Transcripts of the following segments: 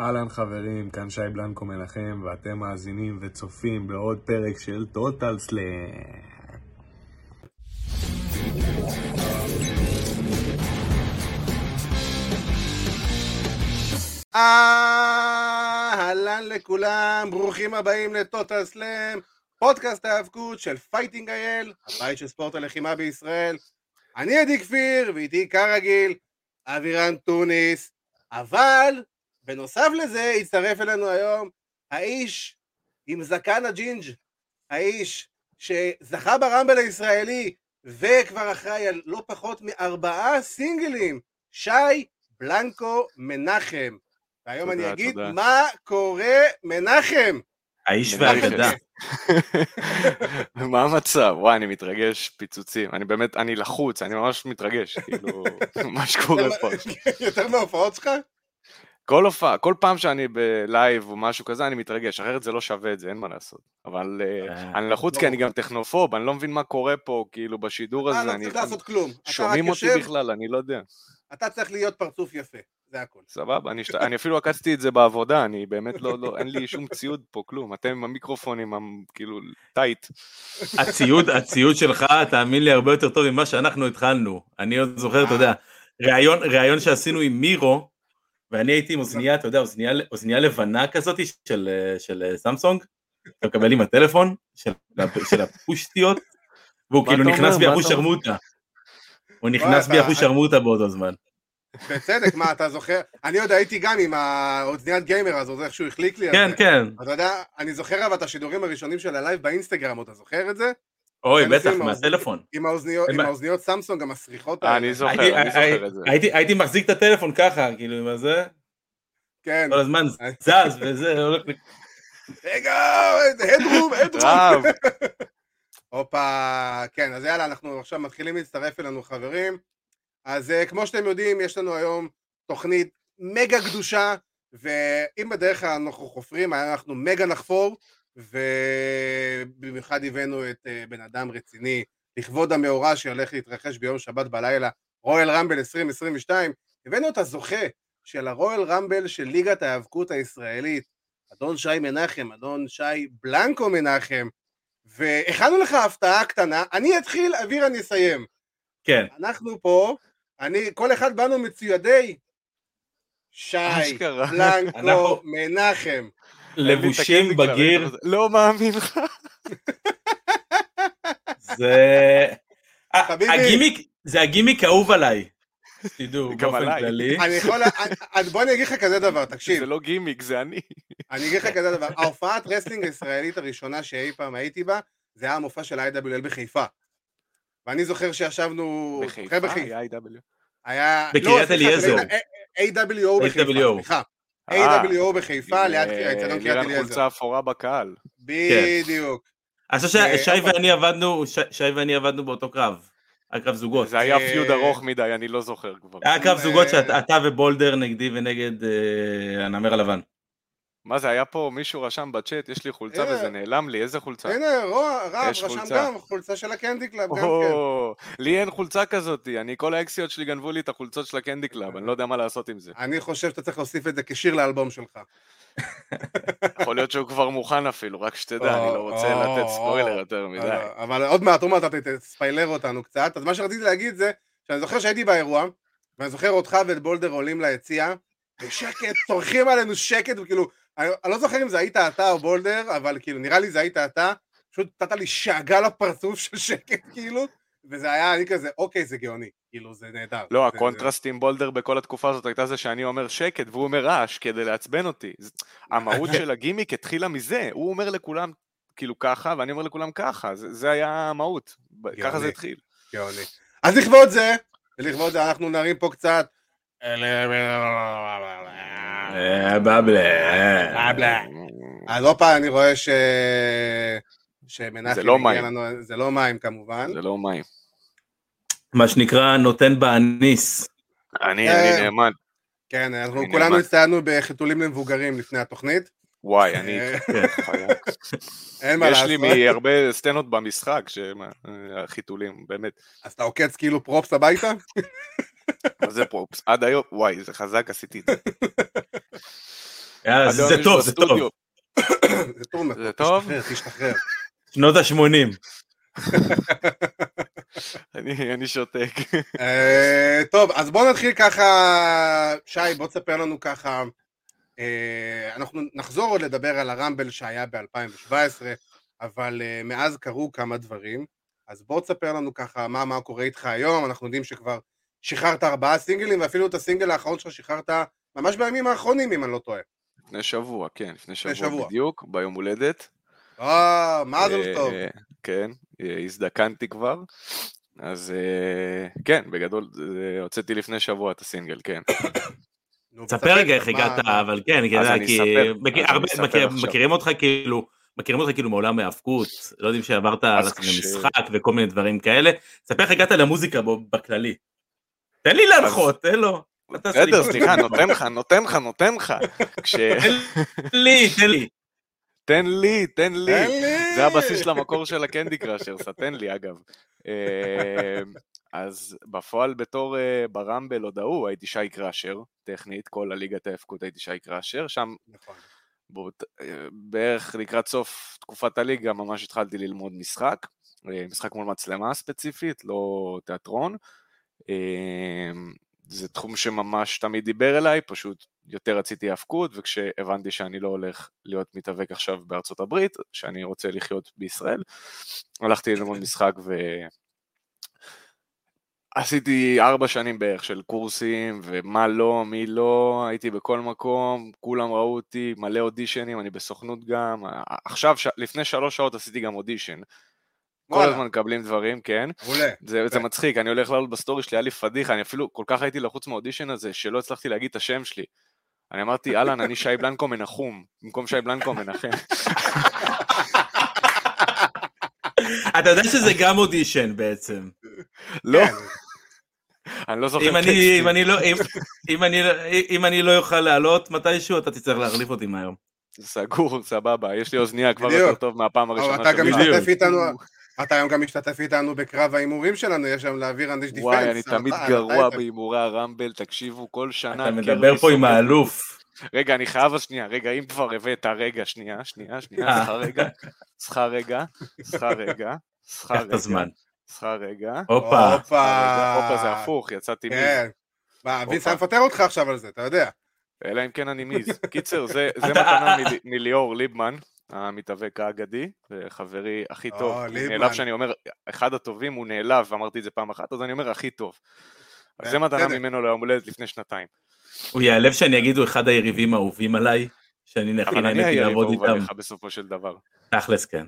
אהלן חברים, כאן שי בלנקו מנחם, ואתם מאזינים וצופים בעוד פרק של טוטל. אהלן לכולם, ברוכים הבאים לטוטל סלאם, פודקאסט ההאבקות של Fighting IL, הבית של ספורט הלחימה בישראל. אני עדי כפיר, ואיתי כרגיל, אבירן טוניס, אבל בנוסף לזה הצטרף אלינו היום האיש עם זקן הג'ינג', האיש שזכה ברמבל הישראלי וכבר אחראי על לא פחות מארבעה סינגלים, שי בלנקו מנחם. והיום תודה, אני אגיד תודה. מה קורה מנחם. האיש. והאגדה. מה המצב? וואי, אני מתרגש פיצוצים. אני באמת, אני לחוץ, אני ממש מתרגש, כאילו, מה שקורה פה. יותר מההופעות שלך? כל הופעה, כל פעם שאני ב live או משהו כזה, אני מתרגש, אחרת זה לא שווה את זה, אין מה לעשות. אבל אה, אה, אני לחוץ כי אני גם טכנופוב, אני לא מבין מה קורה פה, כאילו, בשידור אה, הזה, לא אני... צריך לעשות כלום. אתה שומעים אותי יושב, בכלל, אני לא יודע. אתה צריך להיות פרצוף יפה, זה הכל. סבבה, אני, שת... אני אפילו עקצתי את זה בעבודה, אני באמת לא, לא, אין לי שום ציוד פה, כלום. אתם עם המיקרופונים, המ- כאילו, tight. הציוד, הציוד שלך, תאמין לי, הרבה יותר טוב ממה שאנחנו התחלנו. אני עוד זוכר, אתה יודע, ראיון, ראיון שעשינו עם מירו, ואני הייתי עם אוזנייה, אתה יודע, אוזנייה, אוזנייה לבנה כזאת של, של אה, סמסונג, אתה מקבל עם הטלפון, של, של הפושטיות, והוא כאילו נכנס? בי אחוז אומר? שרמוטה. הוא נכנס בי אחוז שרמוטה באותו זמן. בצדק, מה, אתה זוכר? אני עוד הייתי גם עם האוזניית gamer הזו, איך שהוא החליק לי כן, זה. כן. אתה יודע, אני זוכר אבל את השידורים הראשונים של ה live באינסטגרם, אתה זוכר את זה? אוי, בטח, מהטלפון. עם האוזניות, סמסונג המסריחות אה, האלה. אני זוכר, אני זוכר את זה. הייתי- מחזיק את הטלפון ככה, כאילו, עם הזה, כן. כל הזמן זז וזה, הולך רגע, הדרום, הדרום. הופה, כן, אז יאללה, אנחנו עכשיו מתחילים להצטרף אלינו חברים. אז אה, כמו שאתם יודעים, יש לנו היום תוכנית מגה קדושה, ואם בדרך כלל אנחנו חופרים, אנחנו מגה נחפור, ובמיוחד הבאנו את אה, בן אדם רציני, לכבוד המאורע שהולך להתרחש ביום שבת בלילה, רויאל רמבל 2022, הבאנו את הזוכה של הרויאל רמבל של ליגת ההיאבקות הישראלית, אדון שי מנחם, אדון שי בלנקו מנחם, והכנו לך הפתעה קטנה, אני אתחיל, אוויר אני אסיים. כן. אנחנו פה, אני, כל אחד באנו מצוידי שי, אשכרה. בלנקו, אנחנו- מנחם. לבושים ב gear, לא מאמין לך. זה... הגימיק, זה הגימיק האהוב עליי. שתדעו, גם באופן. כללי. אני יכול, בוא אני אגיד לך כזה דבר, תקשיב, זה לא גימיק, זה אני. אני אגיד לך כזה דבר, ההופעת wrestling הישראלית הראשונה שאי פעם הייתי בה, זה היה המופע של ה-IWL בחיפה. ואני זוכר שישבנו, בחיפה, היה IW. היה, בקריית לא, סליחה, אליעזר. זה היה AWO בחיפה, AWO. סליחה, אה, AWO בחיפה, ליד אה, האצטדיון קריית אליעזר. חולצה אפורה בקהל. בדיוק. אני חושב אה, ששי ואני עבדנו, באותו קרב. היה קרב זוגות. זה היה אה, feud ארוך מדי, אני לא זוכר כבר. היה קרב אה, זוגות שאתה ובולדר נגדי ונגד אה, הנמר הלבן. מה זה, היה פה מישהו רשם בצ'אט, יש לי חולצה הנה. וזה נעלם לי, איזה חולצה? הנה, רוע, רב, רשם חולצה. גם, חולצה של הקנדי קלאב, גם כן. לי אין חולצה כזאת, אני, כל האקסיות שלי גנבו לי את החולצות של הקנדי קלאב, אני לא יודע מה לעשות עם זה. אני חושב שאתה צריך להוסיף את זה כשיר לאלבום שלך. יכול להיות שהוא כבר מוכן אפילו, רק שתדע, אני לא רוצה לתת ספוילר. יותר מדי. אבל- אבל עוד מעט, עוד מעט אתה תספיילר אותנו קצת. אז מה שרציתי להגיד זה, שאני זוכר שהייתי באירוע, ואני זוכר אותך ואת בולדר עולים ליציע, ושקט, צורחים עלינו שקט, וכאילו, אני, לא זוכר אם זה היית אתה או בולדר, אבל כאילו, נראה לי זה היית אתה, פשוט נתת לי שאגה לפרצוף של שקט, כאילו, וזה היה, אני כזה, אוקיי, זה גאוני, כאילו, זה נהדר. לא, זה- הקונטרסט עם בולדר בכל התקופה הזאת הייתה זה שאני אומר שקט והוא אומר רעש כדי לעצבן אותי. המהות של הגימיק התחילה מזה, הוא אומר לכולם כאילו ככה ואני אומר לכולם ככה, זה זה היה המהות, ככה. זה התחיל. גאוני. אז לכבוד זה, ולכבוד זה אנחנו נרים פה קצת. אה, בבלה. בלה. אז הופה, אני רואה ש... שמנחם זה לא הגיע מים. לנו- זה לא מים כמובן. זה לא מים. מה שנקרא נותן באניס. אני אה, אני נאמן. כן, אנחנו כולנו. הצטיינו בחיתולים למבוגרים לפני התוכנית. וואי, אני... אה, חייק. אין מה יש לי לעשות. מהרבה סצנות במשחק, אה, החיתולים, באמת. אז אתה עוקץ כאילו פרופס הביתה? מה זה פרופס? עד היום, וואי, זה חזק, עשיתי את זה. יאללה, זה טוב, זה טוב. זה טוב זה טוב? תשתחרר, תשתחרר. שנות ה-80. אני אני שותק. אה, טוב, אז בואו נתחיל ככה, שי, בוא תספר לנו ככה, אה, אנחנו נחזור עוד לדבר על הרמבל שהיה ב-2017, אבל אה, מאז קרו כמה דברים, אז בוא תספר לנו ככה מה, מה קורה איתך היום, אנחנו יודעים שכבר שחררת ארבעה סינגלים, ואפילו את הסינגל האחרון שלך שחררת ממש בימים האחרונים, אם אני לא טועה. לפני שבוע, כן, לפני שבוע שבוע. בדיוק, ביום הולדת. אה, מה זה אה, טוב. כן, אה, הזדקנתי כבר. אז אה, כן, בגדול, הוצאתי לפני שבוע את הסינגל, כן. ספר תספר רגע איך הגעת, אבל כן, כי-. מכירים אותך כאילו, מכירים אותך כאילו מעולם ההאבקות, לא יודעים שעברת על אז כש- משחק וכל מיני דברים כאלה. ספר איך הגעת למוזיקה בכללי. תן לי להנחות, תן לו. בסדר. סליחה, נותן לך, נותן לך, נותן לך. תן לי, תן לי. תן לי, תן לי. זה הבסיס של המקור של הקנדי קראשרס, תן לי אגב. אה, אז בפועל בתור אה, ברמבל עוד ההוא הייתי שי קראשר, טכנית, כל הליגת ההאבקות הייתי שי קראשר, שם נכון. באות- אה, בערך לקראת סוף תקופת הליגה ממש התחלתי ללמוד משחק, משחק מול מצלמה ספציפית, לא תיאטרון. זה תחום שממש תמיד דיבר אליי, פשוט יותר רציתי האבקות, וכשהבנתי שאני לא הולך להיות מתאבק עכשיו בארצות הברית, שאני רוצה לחיות בישראל, הלכתי ללמוד משחק ו... עשיתי ארבע שנים בערך של קורסים, ומה לא, מי לא, הייתי בכל מקום, כולם ראו אותי, מלא אודישנים, אני בסוכנות גם. עכשיו, ש... לפני שלוש שעות עשיתי גם אודישן. כל. הזמן מקבלים דברים, כן. מעולה. זה, זה. מצחיק, אני הולך לעלות בסטורי שלי, היה לי פדיחה, אני אפילו כל כך הייתי לחוץ מהאודישן הזה, שלא הצלחתי להגיד את השם שלי. אני אמרתי, אהלן, אני שי בלנקו מנחום, במקום שי בלנקו מנחם. אתה יודע שזה גם אודישן בעצם. לא, כן. אני לא זוכר אם אני- טקסטים. אם אני לא- אם- אם אני לא- אם אני לא אוכל לעלות מתישהו, אתה תצטרך להחליף אותי מהיום. סגור, סבבה, יש לי אוזנייה כבר. יותר טוב מהפעם אבל הראשונה אתה גם. משתתף איתנו, אתה היום גם משתתף איתנו בקרב ההימורים שלנו, יש שם להעביר אנדיש דיפנס. וואי, אני תמיד אתה- גרוע בהימורי הרמבל, תקשיבו, כל שנה... אתה מדבר פה עם האלוף. רגע, אני חייב אז שנייה, רגע, אם כבר הבאת, רגע, שנייה, שנייה, שנייה, אה. סליחה רגע, סליחה רגע, סליחה רגע, סליחה קח רגע, את הזמן. סליחה רגע, הופה. הופה. זה הפוך, יצאתי מיז, כן. מה, אבי הופה. סיים מפטר אותך עכשיו על זה, אתה יודע. אלא אם כן אני מיז. קיצר, זה מתנה מל- מליאור ליבמן, המתאבק האגדי, וחברי הכי טוב. או, הוא ליבמן. נעלב שאני אומר, אחד הטובים, הוא נעלב, ואמרתי את זה פעם אחת, אז אני אומר הכי טוב. אז זה מתנה. ממנו ליום הולדת לפני שנתיים. הוא ייעלב שאני אגיד הוא אחד היריבים האהובים עליי, שאני אני נהניתי היריב לעבוד איתם. עליך בסופו של דבר. תכלס כן.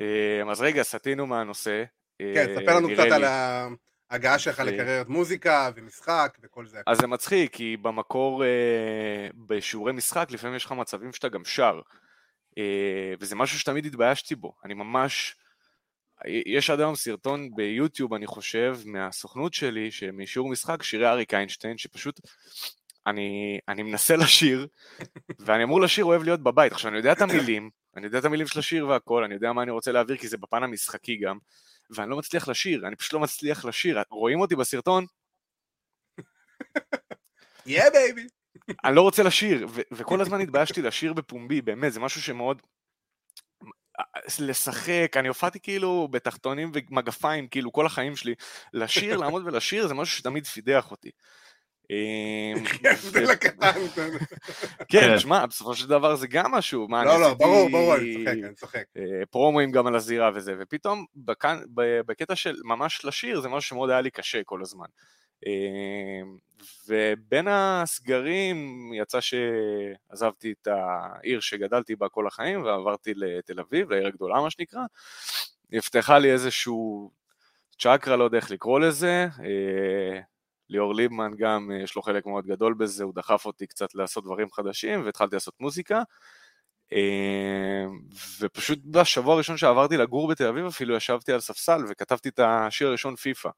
אה, אז רגע, סטינו מהנושא. אה, כן, ספר לנו קצת על. ההגעה שלך אה, לקריירת מוזיקה ומשחק וכל זה. אז זה מצחיק, כי במקור, אה, בשיעורי משחק, לפעמים יש לך מצבים שאתה גם שר. אה, וזה משהו שתמיד התביישתי בו. אני ממש... יש עד היום סרטון ביוטיוב, אני חושב, מהסוכנות שלי, משיעור משחק, שירי אריק איינשטיין, שפשוט... אני, אני מנסה לשיר, ואני אמור לשיר אוהב להיות בבית. עכשיו, אני יודע את המילים, אני יודע את המילים של השיר והכל, אני יודע מה אני רוצה להעביר, כי זה בפן המשחקי גם, ואני לא מצליח לשיר, אני פשוט לא מצליח לשיר. רואים אותי בסרטון, yeah baby. אני לא רוצה לשיר, ו- וכל הזמן התביישתי לשיר בפומבי, באמת, זה משהו שמאוד... לשחק, אני הופעתי כאילו בתחתונים ומגפיים, כאילו כל החיים שלי, לשיר, לעמוד ולשיר, זה משהו שתמיד פידח אותי. אמ, ההבדל הקטן. כן, כן. שמע, בסופו של דבר זה גם משהו, מה, אני לא, לא, ברור, ברור, אני צוחק, אני צוחק. אה, פרומואים גם על הזירה וזה, ופתאום בקטע של ממש לשיר, זה משהו שמאוד היה לי קשה כל הזמן. אה, ובין הסגרים יצא שעזבתי את העיר שגדלתי בה כל החיים ועברתי לתל אביב, לעיר הגדולה מה שנקרא. נפתחה לי איזשהו צ'קרה, לא יודע איך לקרוא לזה. אה, ליאור ליבמן גם, אה, יש לו חלק מאוד גדול בזה, הוא דחף אותי קצת לעשות דברים חדשים והתחלתי לעשות מוזיקה. אה, ופשוט בשבוע הראשון שעברתי לגור בתל אביב אפילו ישבתי על ספסל וכתבתי את השיר הראשון פיפא.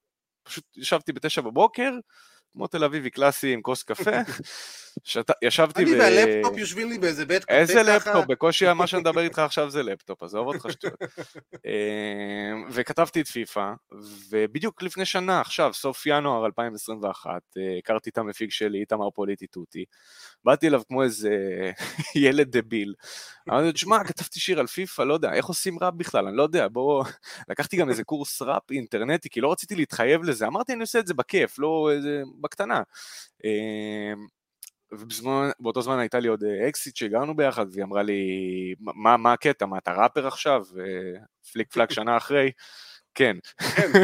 פשוט ישבתי בתשע בבוקר, כמו תל אביבי קלאסי עם כוס קפה. שת... ישבתי אני והלפטופ יושבים לי באיזה בית קפה איזה לפטופ? בקושי מה שאני מדבר איתך עכשיו זה לפטופ, עזוב אותך שטויות. אמ, וכתבתי את פיפא, ובדיוק לפני שנה, עכשיו, סוף ינואר 2021, אה, הכרתי את המפיק שלי, איתמר פוליטי טוטי. באתי אליו כמו איזה ילד דביל. אמרתי לו, תשמע, כתבתי שיר על פיפא, לא יודע, איך עושים ראפ בכלל, אני לא יודע, בוא... לקחתי גם איזה קורס ראפ אינטרנטי, כי לא רציתי להתחייב לזה, אמרתי, אני עושה את זה בכיף, לא איזה... בקטנה. אמ, ובאותו זמן הייתה לי עוד אה, אקסיט שהגענו ביחד, והיא אמרה לי, מה, מה הקטע, מה אתה ראפר עכשיו? פליק פלאק שנה אחרי, כן. כן.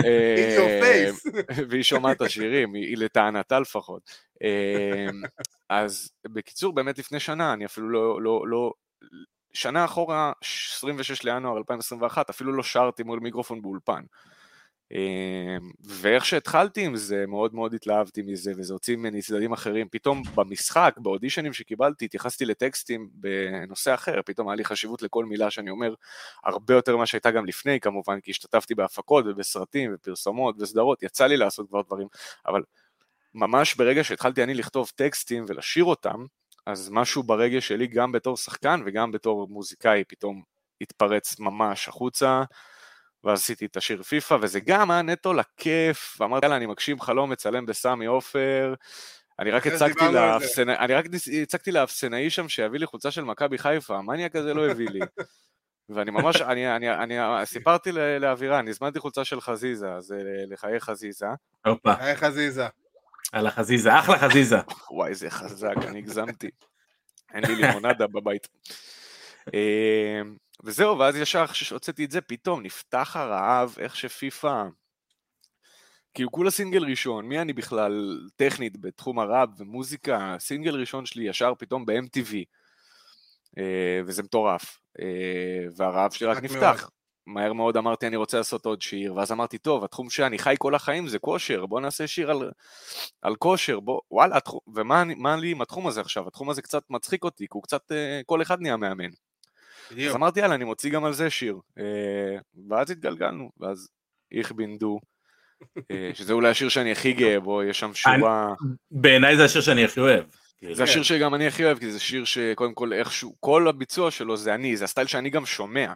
אה, והיא שומעת את השירים, היא לטענתה לפחות. אה, אז בקיצור, באמת לפני שנה, אני אפילו לא, לא, לא, שנה אחורה, 26 לינואר 2021, אפילו לא שרתי מול מיקרופון באולפן. אמ, ואיך שהתחלתי עם זה, מאוד מאוד התלהבתי מזה, וזה הוציא ממני צדדים אחרים. פתאום במשחק, באודישנים שקיבלתי, התייחסתי לטקסטים בנושא אחר, פתאום היה לי חשיבות לכל מילה שאני אומר, הרבה יותר ממה שהייתה גם לפני כמובן, כי השתתפתי בהפקות ובסרטים ופרסומות וסדרות, יצא לי לעשות כבר דברים, אבל ממש ברגע שהתחלתי אני לכתוב טקסטים ולשיר אותם, אז משהו ברגע שלי, גם בתור שחקן וגם בתור מוזיקאי, פתאום התפרץ ממש החוצה. ואז עשיתי את השיר פיפא, וזה גם היה נטו לכיף, ואמרתי, יאללה, אני מגשים חלום, מצלם בסמי עופר. אני רק הצגתי לאפסנאי, אני רק הצגתי לאפסנאי שם שיביא לי חולצה של מכבי חיפה, המניאק הזה לא הביא לי. ואני ממש, אני, אני, אני סיפרתי לאווירה, אני הזמנתי חולצה של חזיזה, אז לחיי חזיזה. הופה. חיי חזיזה. על החזיזה, אחלה חזיזה. וואי, זה חזק, אני הגזמתי. אין לי לימונדה בבית. אה, וזהו, ואז ישר כשהוצאתי את זה, פתאום נפתח הרעב, איך שפיפא... כאילו כולה סינגל ראשון, מי אני בכלל טכנית בתחום הראפ ומוזיקה, סינגל ראשון שלי ישר פתאום ב-MTV, אה, וזה מטורף, אה, והרעב שלי רק נפתח. מאוד. מהר מאוד אמרתי אני רוצה לעשות עוד שיר, ואז אמרתי טוב, התחום שאני חי כל החיים זה כושר, בוא נעשה שיר על, על כושר, בוא, וואלה, התחום, ומה לי עם התחום הזה עכשיו? התחום הזה קצת מצחיק אותי, כי הוא קצת, אה, כל אחד נהיה מאמן. אז אמרתי יאללה אני מוציא גם על זה שיר, אה, ואז התגלגלנו, ואז איך בינדו, אה, שזה אולי השיר שאני הכי גאה בו, יש שם שורה... בעיניי זה השיר שאני הכי אוהב. זה השיר שגם אני הכי אוהב, כי זה שיר שקודם כל איכשהו, כל הביצוע שלו זה אני, זה הסטייל שאני גם שומע.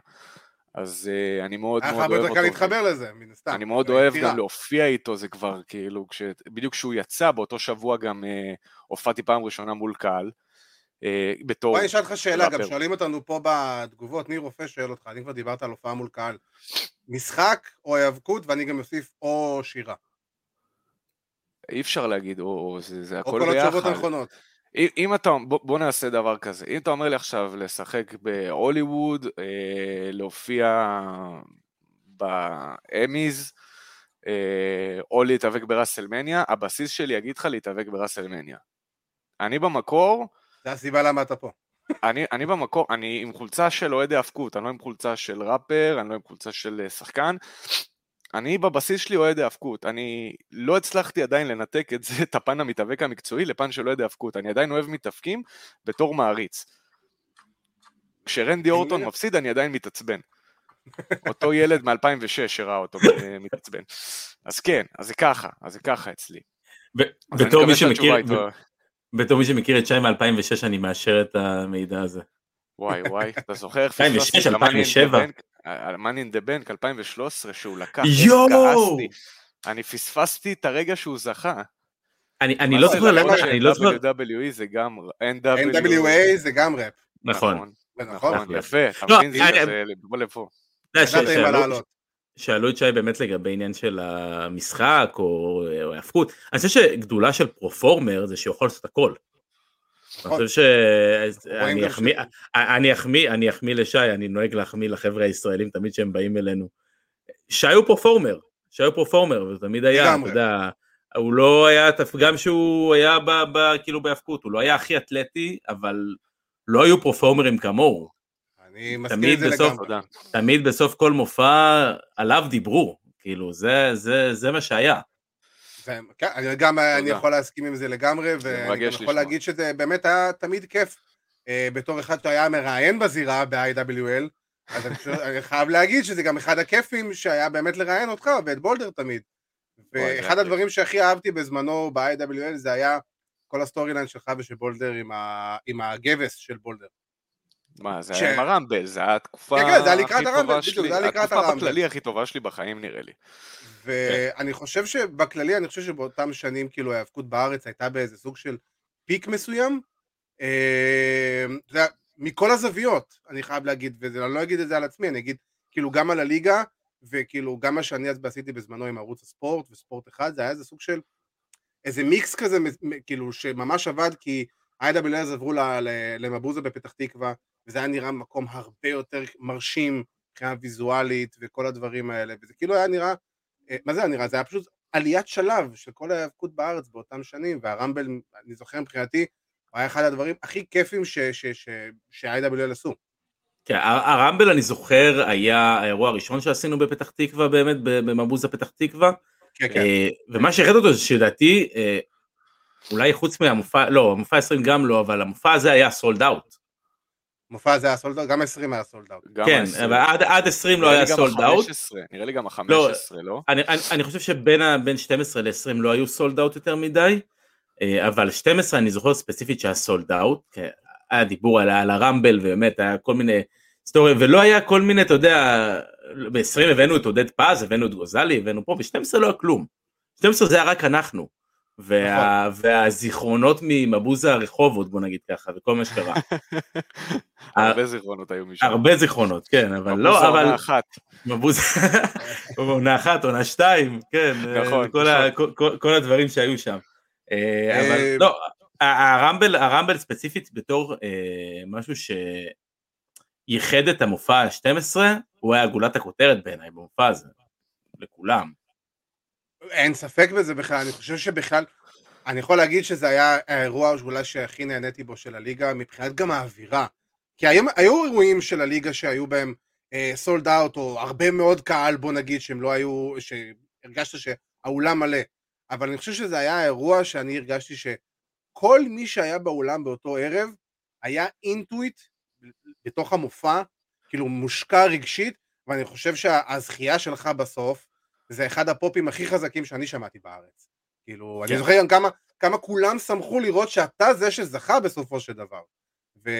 אז uh, אני מאוד מאוד אוהב אותו. היה לך יותר קל להתחבר לזה, מן הסתם. אני מאוד אוהב גם להופיע איתו, זה כבר כאילו, כש... בדיוק כשהוא יצא, באותו שבוע גם uh, הופעתי פעם ראשונה מול קהל. אה, בתור... בואי נשאל אותך שאלה, גם שואלים אותנו פה בתגובות, ניר רופא שואל אותך, אני כבר דיברת על הופעה מול קהל, משחק או היאבקות, ואני גם אוסיף או שירה. אי אפשר להגיד או, זה, זה הכל ביחד. או כל התשובות הנכונות. אם, אם אתה, בוא, בוא נעשה דבר כזה, אם אתה אומר לי עכשיו לשחק בהוליווד, אה, להופיע באמיז, אה, או להתאבק בראסלמניה, הבסיס שלי יגיד לך להתאבק בראסלמניה. אני במקור, זה הסיבה למה אתה פה. אני, אני במקור, אני עם חולצה של אוהדי האבקות, אני לא עם חולצה של ראפר, אני לא עם חולצה של אה, שחקן. אני בבסיס שלי אוהד האבקות, אני לא הצלחתי עדיין לנתק את זה, את הפן המתאבק המקצועי, לפן של אוהד האבקות, אני עדיין אוהב מתאבקים בתור מעריץ. כשרנדי אורטון מפסיד אני עדיין מתעצבן. אותו ילד מ-2006 שראה אותו אה, מתעצבן. אז כן, אז זה ככה, אז זה ככה אצלי. בתור מי שמכיר, בתור מי שמכיר את שי מ-2006 אני מאשר את המידע הזה. וואי וואי, אתה זוכר? 2006, 2007. על מאני אין דה בנק 2013 שהוא לקח, יואו! אני פספסתי את הרגע שהוא זכה. אני לא זוכר למה, אני לא זוכר. NWE זה גם, NWA זה גם ראפ. נכון. נכון, נכון יפה, אתה לא, מבין? זה לפה. שאלו את שי באמת לגבי עניין של המשחק או ההפקות, אני חושב שגדולה של פרופורמר זה שיכול לעשות הכל. אני נכון. חושב שאני אחמיא, אני אחמיא, אני אחמיא לשי, אני נוהג להחמיא לחבר'ה הישראלים תמיד שהם באים אלינו. שי הוא פרופורמר, שי הוא פרופורמר, ותמיד היה, אתה יודע, הוא לא היה, גם שהוא היה כאילו בהפקות, הוא לא היה הכי אתלטי, אבל לא היו פרופורמרים כמוהו. אני מסכים עם זה לגמרי. תמיד בסוף כל מופע עליו דיברו, כאילו זה, זה, זה מה שהיה. כן, אני גם אני יכול להסכים עם זה לגמרי, ואני גם יכול להגיד שזה באמת היה תמיד כיף. אה, בתור אחד שהיה מראיין בזירה ב-IWL, אז אני, חושב, אני חייב להגיד שזה גם אחד הכיפים שהיה באמת לראיין אותך ואת בולדר תמיד. ואחד הדברים שהכי אהבתי בזמנו ב-IWL זה היה כל ה story line שלך ושל בולדר עם, ה... עם הגבס של בולדר. מה, זה היה עם הרמבל, זה היה התקופה כן, כן, זה היה לקראת הכי הרמבל, טובה בדיוק, שלי, זה היה לקראת התקופה. בכללי הכי טובה שלי בחיים נראה לי. ואני חושב שבכללי, אני חושב שבאותם שנים, כאילו, ההיאבקות בארץ הייתה באיזה סוג של פיק מסוים. אה, זה היה מכל הזוויות, אני חייב להגיד, ואני לא אגיד את זה על עצמי, אני אגיד, כאילו, גם על הליגה, וכאילו, גם מה שאני אז עשיתי בזמנו עם ערוץ הספורט וספורט אחד, זה היה איזה סוג של, איזה מיקס כזה, כאילו, שממש עבד, כי אז עברו למבוזה בפתח תקווה, וזה היה נראה מקום הרבה יותר מרשים מבחינה ויזואלית וכל הדברים האלה, וזה כאילו היה נראה אה, מה זה היה נראה? זה היה פשוט עליית שלב של כל ההיאבקות בארץ באותם שנים, והרמבל, אני זוכר מבחינתי, הוא היה אחד הדברים הכי כיפים ש- ש- ש- שה-IWL עשו. כן, הר- הרמבל אני זוכר היה האירוע הראשון שעשינו בפתח תקווה באמת, ב- במבוזה פתח תקווה, כן, כן. אה, ומה שהחלט אותו זה שלדעתי, אה, אולי חוץ מהמופע, לא, המופע 20 גם לא, אבל המופע הזה היה סולד אאוט. המופע הזה היה sold out, גם 20 היה sold out. כן. אבל עד- עד 20 לא היה sold out. ה-15, נראה לי גם ה-15, לא? אני, אני, אני חושב שבין ה- בין 12 ל-20 לא היו סולד אאוט יותר מדי, אה, אבל 12 אני זוכר ספציפית שהיה סולד אאוט, היה דיבור על, על הרמבל ובאמת היה כל מיני סטוריה, ולא היה כל מיני, אתה יודע, ב-20 הבאנו את עודד פז, הבאנו את גוזלי, הבאנו פה, ב-12 לא היה כלום. 12 זה היה רק אנחנו. וה, והזיכרונות ממבוזה הרחובות בוא נגיד ככה וכל מה שקרה הרבה זיכרונות היו משם. הרבה זיכרונות כן אבל מבוזה לא אבל עונה אחת. מבוז... עונה אחת, עונה שתיים, כן, נכון, כל, ה, נכון. כל, כל, הדברים שהיו שם. אה, אה, אבל לא, ה- הרמבל, הרמבל ספציפית בתור אה, משהו שייחד את המופע ה-12, הוא היה גולת הכותרת בעיניי במופע הזה, לכולם. אין ספק בזה בכלל, אני חושב שבכלל, אני יכול להגיד שזה היה האירוע אולי שהכי נהניתי בו של הליגה, מבחינת גם האווירה. כי היו, היו אירועים של הליגה שהיו בהם סולד אאוט, או הרבה מאוד קהל, בוא נגיד, שהם לא היו, שהרגשת שהאולם מלא. אבל אני חושב שזה היה האירוע שאני הרגשתי שכל מי שהיה באולם באותו ערב, היה אינטואיט בתוך המופע, כאילו מושקע רגשית, ואני חושב שהזכייה שלך בסוף, זה אחד הפופים הכי חזקים שאני שמעתי בארץ. כאילו, כן. אני זוכר גם כמה, כמה כולם שמחו לראות שאתה זה שזכה בסופו של דבר. ו...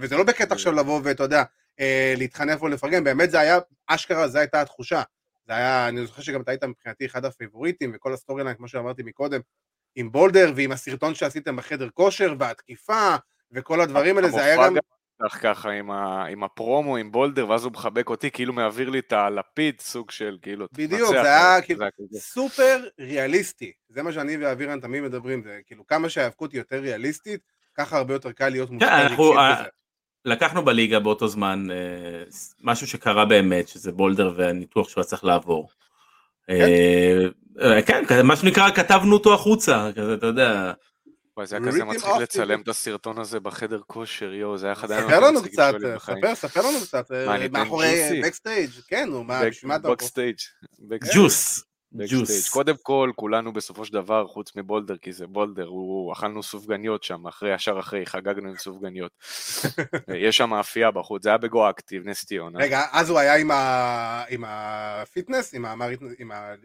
וזה לא בקטע עכשיו לבוא ואתה יודע, אה, להתחנף או לפרגן, באמת זה היה, אשכרה זו הייתה התחושה. זה היה, אני זוכר שגם אתה היית מבחינתי אחד הפייבוריטים, וכל ה story line, כמו שאמרתי מקודם, עם בולדר ועם הסרטון שעשיתם בחדר כושר, והתקיפה, וכל הדברים האלה, זה היה גם... כך ככה עם, ה, עם הפרומו, עם בולדר, ואז הוא מחבק אותי, כאילו מעביר לי את הלפיד, סוג של כאילו, בדיוק, זה היה זה כאילו-. סופר ריאליסטי. זה מה שאני ואבירן תמיד מדברים, זה כאילו כמה שההיאבקות היא יותר ריאליסטית, ככה הרבה יותר קל להיות מושקע רגשית אנחנו, אה, בזה. לקחנו בליגה באותו זמן אה, משהו שקרה באמת, שזה בולדר והניתוח שהוא היה צריך לעבור. אה, אה, כן, מה שנקרא, כתבנו אותו החוצה, כזה, אתה יודע. וואי, זה היה כזה מצחיק לצלם. את הסרטון הזה בחדר כושר, יואו, זה היה אחד הימים ספר הכי לנו מצחיקים קצת. ספר, ספר לנו קצת, אה, מה, אני אתן מאחורי ג'וסי? backstage, כן, נו, מה, בשביל מה אתה פה? backstage. juice. backstage. juice. קודם כל, כולנו בסופו של דבר, חוץ מבולדר, כי זה בולדר, הוא אכלנו סופגניות שם, אחרי, ישר אחרי, חגגנו עם סופגניות. יש שם מאפייה בחוץ, זה היה ב Go Active, נס ציונה. רגע, אז הוא היה עם ה- עם ה fitness, עם המר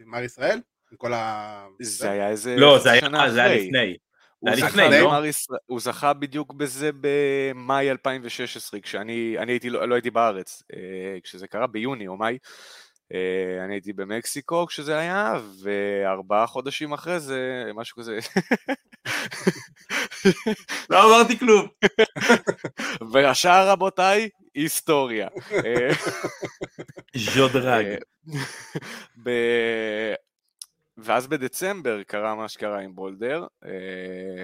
מר ישראל? עם כל ה... זה היה איזה... לא, זה היה זה היה אחרי. לפני. הוא זה היה זכה לפני, לא? הוא זכה בדיוק בזה במאי 2016, כשאני אני הייתי, לא לא הייתי בארץ, אה, כשזה קרה ביוני או מאי, אה, אני הייתי במקסיקו כשזה היה, וארבעה חודשים אחרי זה, משהו כזה, לא אמרתי כלום. והשאר רבותיי, היסטוריה. אה, ז'ודרג. אה, ואז בדצמבר קרה מה שקרה עם בולדר, אה,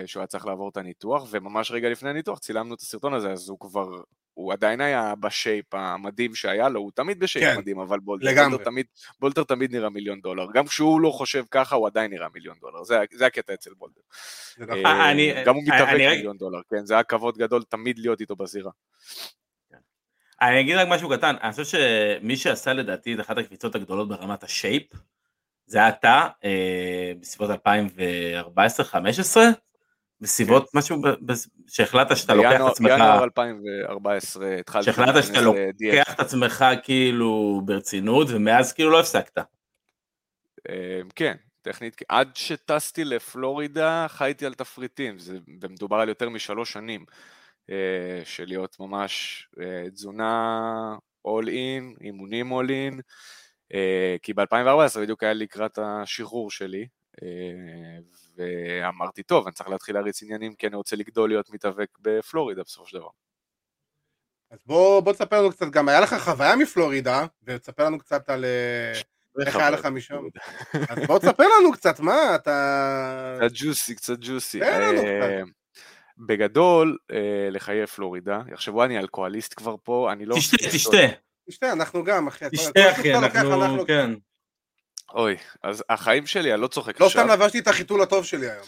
שהוא היה צריך לעבור את הניתוח, וממש רגע לפני הניתוח צילמנו את הסרטון הזה, אז הוא כבר, הוא עדיין היה ב shape המדהים שהיה לו, הוא תמיד ב shape כן, מדהים, אבל בולדר, לגמרי. בולדר תמיד, בולדר תמיד נראה מיליון דולר, גם כשהוא לא חושב ככה, הוא עדיין נראה מיליון דולר, זה, זה הקטע אצל בולדר. זה נכון. אה, אני- גם הוא מתאבק מיליון דולר, כן, זה היה כבוד גדול תמיד להיות איתו בזירה. אני אגיד רק משהו קטן, אני חושב שמי שעשה לדעתי את אחת הקפיצות הגדולות ברמת ה shape, זה היה אתה, אה, בסביבות 2014-2015, בסביבות משהו ב- ב- שהחלטת שאתה לוקח את עצמך, בינואר 2014 התחלתי שהחלטת שאתה. לוקח את עצמך כאילו ברצינות, ומאז כאילו לא הפסקת. אה, כן, טכנית, עד שטסתי לפלורידה חייתי על תפריטים, זה, ומדובר על יותר משלוש שנים אה, של להיות ממש אה, תזונה all in, אימונים all in, כי ב-2014 בדיוק היה לקראת השחרור שלי, ואמרתי, טוב, אני צריך להתחיל להריץ עניינים כי אני רוצה לגדול להיות מתאבק בפלורידה בסופו של דבר. אז בוא, בוא תספר לנו קצת, גם היה לך חוויה מפלורידה, ותספר לנו קצת על איך היה לך משם. אז בוא תספר לנו קצת, מה, אתה... קצת ג'וסי, קצת ג'וסי. אה, בגדול, אה, לחיי פלורידה, יחשבו אני אלכוהוליסט כבר פה, אני לא... תשתה, תשתה. תשתה, אנחנו גם, אחי. תשתה, אחי, אנחנו, כן. אוי, אז החיים שלי, אני לא צוחק עכשיו. לא סתם לבשתי את החיתול הטוב שלי היום.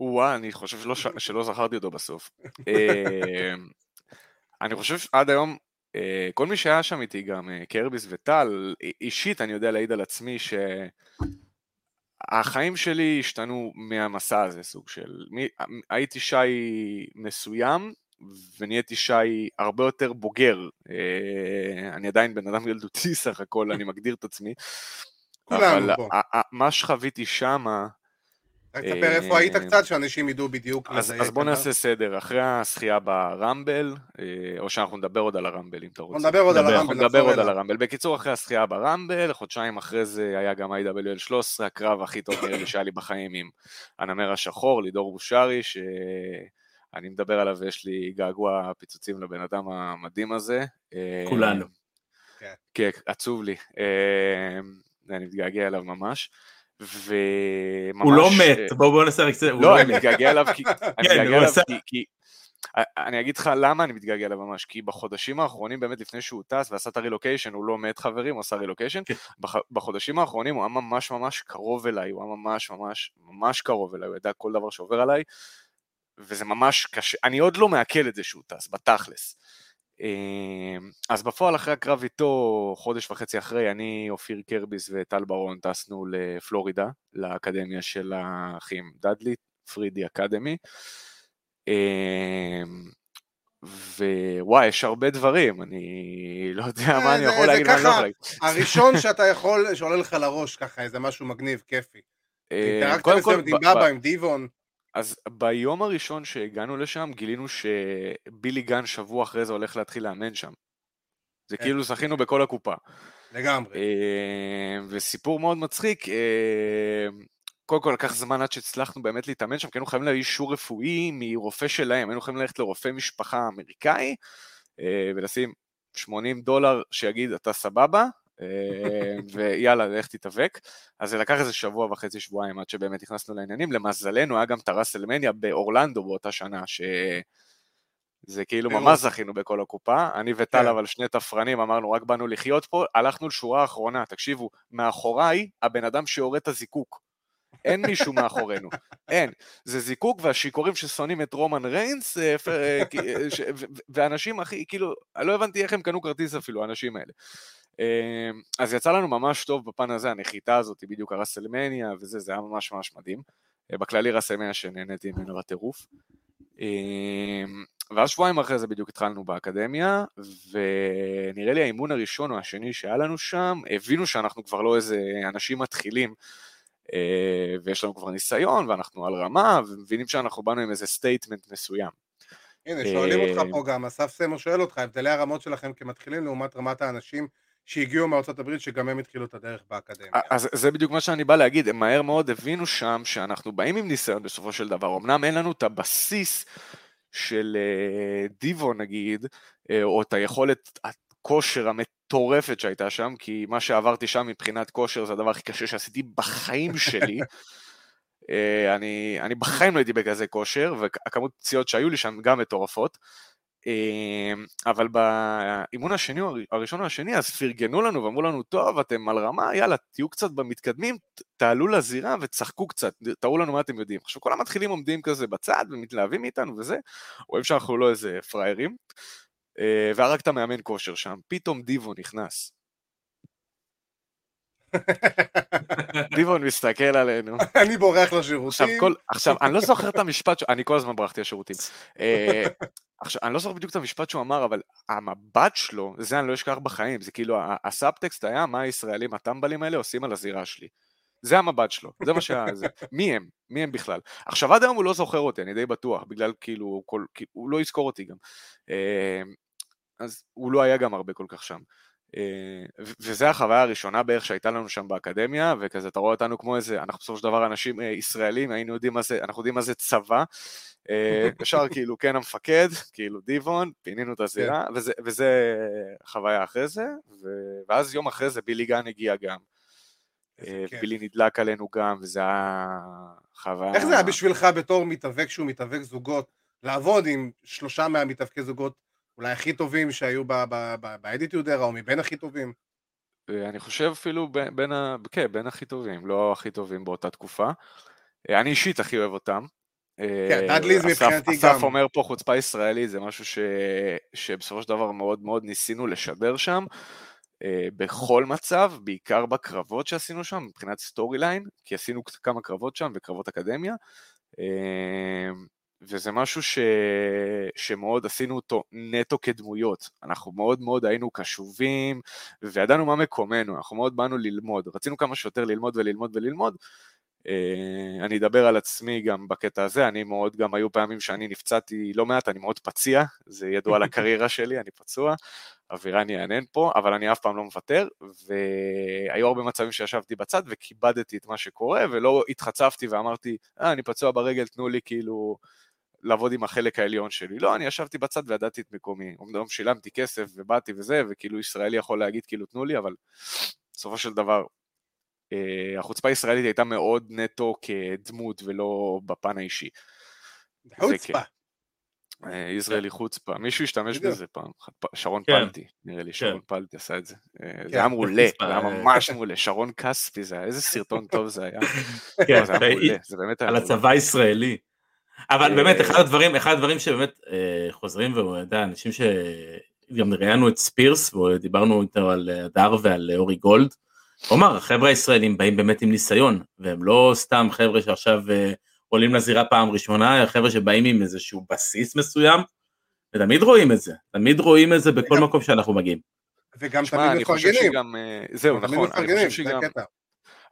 וואה, אני חושב שלא זכרתי אותו בסוף. אה, אני חושב שעד היום, אה, כל מי שהיה שם איתי, גם אה, קרביס וטל, אישית אני יודע להעיד על עצמי שהחיים שלי השתנו מהמסע הזה, סוג של... הייתי שי מסוים, ונהייתי שי הרבה יותר בוגר. אה, אני עדיין בן אדם ילדותי סך הכל, אני מגדיר את עצמי. אבל מה שחוויתי שמה, תספר איפה היית קצת, שאנשים ידעו בדיוק. אז בוא נעשה סדר, אחרי הזכייה ברמבל, אה, או שאנחנו נדבר עוד על הרמבל אם אתה רוצה. נדבר עוד על הרמבל. נדבר עוד על הרמבל. בקיצור, אחרי הזכייה ברמבל, חודשיים אחרי זה היה גם IWL 13, הקרב הכי טוב שהיה לי בחיים עם הנמר השחור, לידור בושרי, שאני מדבר עליו ויש לי געגוע פיצוצים לבן אדם המדהים הזה. אה, כולנו. כן, עצוב לי. אה, אני מתגעגע אליו ממש. וממש... הוא לא מת, בואו בוא נעשה רק זה, לא, לא, אני מתגעגע אליו כי... אני כן, מתגעגע אליו כי... אני אגיד לך למה אני מתגעגע אליו ממש, כי בחודשים האחרונים באמת לפני שהוא טס ועשה את הרילוקיישן, הוא לא מת חברים, הוא עשה רילוקיישן, כן. בחודשים האחרונים הוא היה ממש ממש קרוב אליי, הוא היה ממש ממש ממש קרוב אליי, הוא ידע כל דבר שעובר עליי, וזה ממש קשה, אני עוד לא מעכל את זה שהוא טס, בתכלס. אמ, אז בפועל אחרי הקרב איתו, חודש וחצי אחרי, אני, אופיר קרביס וטל ברון טסנו לפלורידה, לאקדמיה של האחים דאדלי, פרידי אקדמי. אמ, ווואי, יש הרבה דברים, אני לא יודע מה אני יכול להגיד, מה אני לא יכול להגיד. הראשון שאתה יכול, שעולה לך לראש ככה, איזה משהו מגניב, כיפי. אמ, קודם כל, עם בבא, עם דיבון. אז ביום הראשון שהגענו לשם גילינו שבילי גן שבוע אחרי זה הולך להתחיל לאמן שם. זה כן. כאילו זכינו בכל הקופה. לגמרי. אה, וסיפור מאוד מצחיק, אה, קודם כל לקח זמן עד שהצלחנו באמת להתאמן שם, כי היינו חייבים להביא אישור רפואי מרופא שלהם, היינו חייבים ללכת לרופא משפחה אמריקאי אה, ולשים 80 דולר שיגיד אתה סבבה, ויאללה, לך תתאבק. אז זה לקח איזה שבוע וחצי, שבועיים עד שבאמת נכנסנו לעניינים. למזלנו היה גם את הראסלמניה באורלנדו באותה שנה, שזה כאילו ממש זכינו בכל הקופה. אני וטל כן. אבל שני תפרנים אמרנו, רק באנו לחיות פה, הלכנו לשורה האחרונה, תקשיבו, מאחוריי הבן אדם שיורה את הזיקוק. אין מישהו מאחורינו, אין. זה זיקוק והשיכורים ששונאים את רומן ריינס, אה, אה, ואנשים הכי, כאילו, לא הבנתי איך הם קנו כרטיס אפילו, האנשים האלה. אמ, אז יצא לנו ממש טוב בפן הזה, הנחיתה הזאת, בדיוק הראסלמניה וזה, זה היה ממש ממש מדהים. אה, בכללי ראסלמניה שנהניתי ממנו בטירוף. אמ, ואז שבועיים אחרי זה בדיוק התחלנו באקדמיה, ונראה לי האימון הראשון או השני שהיה לנו שם, הבינו שאנחנו כבר לא איזה אנשים מתחילים, אה, ויש לנו כבר ניסיון, ואנחנו על רמה, ומבינים שאנחנו באנו עם איזה statement מסוים. הנה, שואלים אותך אה, פה גם, אסף סמו שואל אותך, הבדלי הרמות שלכם כמתחילים לעומת רמת האנשים שהגיעו מארצות הברית, שגם הם התחילו את הדרך באקדמיה. אז זה בדיוק מה שאני בא להגיד, הם מהר מאוד הבינו שם שאנחנו באים עם ניסיון בסופו של דבר, אמנם אין לנו את הבסיס של אה, דיבו נגיד, אה, או את היכולת הכושר המטורפת שהייתה שם, כי מה שעברתי שם מבחינת כושר זה הדבר הכי קשה שעשיתי בחיים שלי. אה, אני, אני בחיים לא הייתי בכזה כושר, והכמות פציעות שהיו לי שם גם מטורפות. אמ, אבל באימון השני, הראשון או השני, אז פרגנו לנו ואמרו לנו, טוב, אתם על רמה, יאללה, תהיו קצת במתקדמים, תעלו לזירה וצחקו קצת, תראו לנו מה אתם יודעים. עכשיו, כל המתחילים עומדים כזה בצד ומתלהבים מאיתנו וזה, רואים שאנחנו לא איזה פראיירים. אה, את המאמן כושר שם, פתאום דיבו נכנס. דיבון מסתכל עלינו. אני בורח לשירותים. עכשיו, כל, עכשיו, אני לא זוכר את המשפט, אני כל הזמן ברחתי לשירותים. אה, עכשיו, אני לא זוכר בדיוק את המשפט שהוא אמר, אבל המבט שלו, זה אני לא אשכח בחיים, זה כאילו, הסאבטקסט היה מה הישראלים הטמבלים האלה עושים על הזירה שלי. זה המבט שלו, זה מה שה... זה. מי הם? מי הם בכלל? עכשיו עד היום הוא לא זוכר אותי, אני די בטוח, בגלל כאילו, כל, כאילו הוא לא יזכור אותי גם. אה, אז הוא לא היה גם הרבה כל כך שם. אה, וזו החוויה הראשונה בערך שהייתה לנו שם באקדמיה, וכזה אתה רואה אותנו כמו איזה, אנחנו בסופו של דבר אנשים אה, ישראלים, היינו יודעים מה זה, אנחנו יודעים מה זה צבא, אה, ישר כאילו כן המפקד, כאילו דיבון, פינינו את הזירה, כן. וזה, וזה חוויה אחרי זה, ואז יום אחרי זה בילי גן הגיע גם. בילי נדלק עלינו גם, וזה היה חוויה... איך זה היה בשבילך בתור מתאבק שהוא מתאבק זוגות, לעבוד עם שלושה מהמתאבקי זוגות אולי הכי טובים שהיו באדיטיוד ארה, או מבין הכי טובים? אה, אני חושב אפילו בין, בין, ה... כן, בין הכי טובים, לא הכי טובים באותה תקופה. אה, אני אישית הכי אוהב אותם. כן, דאדליז אה, מבחינתי גם. אסף אומר פה חוצפה ישראלית, זה משהו ש... שבסופו של דבר מאוד מאוד ניסינו לשדר שם. בכל מצב, בעיקר בקרבות שעשינו שם, מבחינת story line, כי עשינו כמה קרבות שם וקרבות אקדמיה. וזה משהו ש... שמאוד עשינו אותו נטו כדמויות. אנחנו מאוד מאוד היינו קשובים, וידענו מה מקומנו, אנחנו מאוד באנו ללמוד. רצינו כמה שיותר ללמוד וללמוד וללמוד. אה, אני אדבר על עצמי גם בקטע הזה, אני מאוד, גם היו פעמים שאני נפצעתי לא מעט, אני מאוד פציע, זה ידוע על הקריירה שלי, אני פצוע, אבירן יענן פה, אבל אני אף פעם לא מוותר, והיו הרבה מצבים שישבתי בצד וכיבדתי את מה שקורה, ולא התחצפתי ואמרתי, אה, אני פצוע ברגל, תנו לי כאילו לעבוד עם החלק העליון שלי. לא, אני ישבתי בצד וידעתי את מקומי. אומנם שילמתי כסף ובאתי וזה, וכאילו ישראלי יכול להגיד כאילו תנו לי, אבל בסופו של דבר, אה, החוצפה הישראלית הייתה מאוד נטו כדמות ולא בפן האישי. חוצפה. אה, ישראלי חוצפה, מישהו השתמש בזה פעם, שרון כן. פלטי, נראה לי שרון כן. פלטי עשה את זה. אה, זה כן, היה מעולה, זה היה ממש מעולה, שרון כספי זה היה, איזה סרטון טוב זה היה. על הצבא הישראלי. אבל באמת אחד הדברים, אחד הדברים שבאמת אה, חוזרים, ואתה יודע, אנשים שגם ראיינו את ספירס, ודיברנו איתו על הדר ועל אורי גולד, הוא אמר, החבר'ה הישראלים באים באמת עם ניסיון, והם לא סתם חבר'ה שעכשיו אה, עולים לזירה פעם ראשונה, אלא חבר'ה שבאים עם איזשהו בסיס מסוים, ותמיד רואים את זה, תמיד רואים את זה בכל וגם, מקום שאנחנו מגיעים. וגם תמיד מפרגנים. אה, זהו, נכון, אני חושב שגם...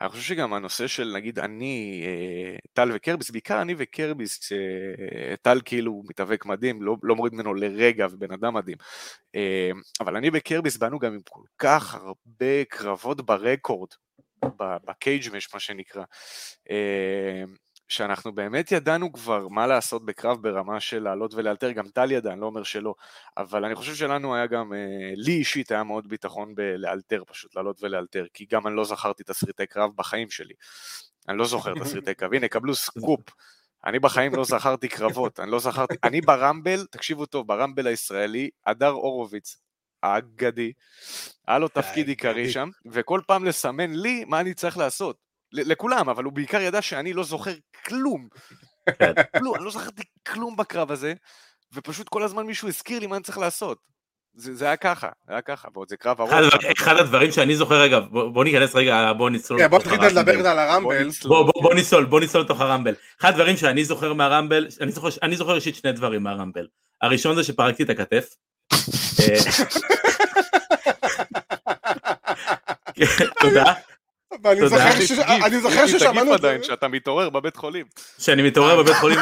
אני חושב שגם הנושא של נגיד אני, אה, טל וקרביס, בעיקר אני וקרביס, כשטל כאילו מתאבק מדהים, לא, לא מוריד ממנו לרגע ובן אדם מדהים. אה, אבל אני וקרביס באנו גם עם כל כך הרבה קרבות ב record, ב Cagematch מה שנקרא. שאנחנו באמת ידענו כבר מה לעשות בקרב ברמה של לעלות ולאלתר, גם טל ידע, אני לא אומר שלא, אבל אני חושב שלנו היה גם, אה, לי אישית היה מאוד ביטחון בלאלתר פשוט, לעלות ולאלתר, כי גם אני לא זכרתי תסריטי קרב בחיים שלי. אני לא זוכר תסריטי קרב, הנה, קבלו סקופ. אני בחיים לא זכרתי קרבות, אני לא זכרתי, אני ברמבל, תקשיבו טוב, ברמבל הישראלי, הדר הורוביץ, האגדי, היה לו תפקיד עיקרי שם, וכל פעם לסמן לי מה אני צריך לעשות. לכולם, אבל הוא בעיקר ידע שאני לא זוכר כלום. כן. כלום, אני לא זכרתי כלום בקרב הזה, ופשוט כל הזמן מישהו הזכיר לי מה אני צריך לעשות. זה, זה היה ככה, זה היה ככה, ועוד זה קרב ארוך. אחד, אחד הדברים שאני זוכר, רגע, בוא, בוא ניכנס רגע, בוא נצלול. כן, בוא נתחיל לדבר על הרמבל. בוא, בוא, בוא ניסול, בוא ניסול לתוך הרמבל. אחד הדברים שאני זוכר מהרמבל, אני זוכר, אני זוכר אישית שני דברים מהרמבל. הראשון זה שפרקתי את הכתף. אה, תודה. ואני זוכר ששמענו את זה. עדיין שאתה מתעורר בבית חולים. שאני מתעורר בבית חולים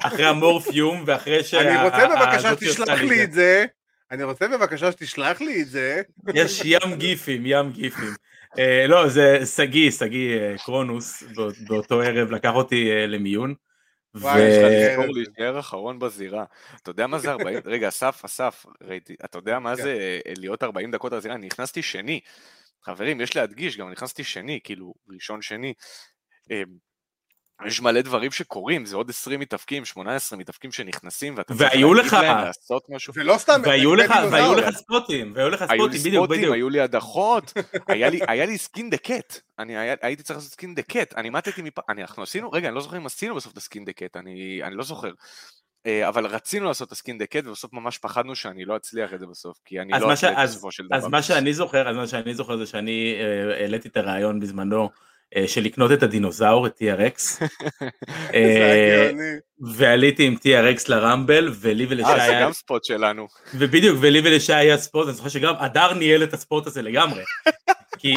אחרי המורפיום ואחרי שה... אני רוצה בבקשה שתשלח לי את זה. אני רוצה בבקשה שתשלח לי את זה. יש ים גיפים, ים גיפים. אה, לא, זה שגיא, שגיא אה, קרונוס, באותו ערב לקח אותי אה, למיון. וואי, יש לך לזכור להישאר אחרון בזירה. אתה יודע מה זה 40... רגע, אסף, אסף, ראיתי, אתה יודע מה כן. זה להיות 40 דקות בזירה? אני נכנסתי שני. חברים, יש להדגיש, גם נכנסתי שני, כאילו, ראשון שני. אמ, יש מלא דברים שקורים, זה עוד 20 מתאבקים, 18 מתאבקים שנכנסים, ואתה צריך להגיד לך... להם לעשות משהו. ולא סתם... והיו לך, והיו לך ספוטים, והיו לך ספוטים, בדיוק, בדיוק. היו לי הדחות, היה לי, היה לי skin the cat, אני היה, הייתי צריך לעשות skin the cat, אני מתתי מפ... אנחנו עשינו, רגע, אני לא זוכר אם עשינו בסוף את ה skin the cat, אני, אני לא זוכר. אה, אבל רצינו לעשות את הסקין דקט ובסוף ממש פחדנו שאני לא אצליח את זה בסוף, כי אני לא אצליח בסופו של דבר. אז מה שאני זוכר, אז מה שאני זוכר זה שאני אה, העליתי את הרעיון בזמנו אה, של לקנות את הדינוזאור, את TRX, ועליתי עם TRX לרמבל, ולי ולשי היה... אה, זה גם ספוט שלנו. ובדיוק, ולי ולשי היה ספוט, אני זוכר שגם הדר ניהל את הספורט הזה לגמרי. כי...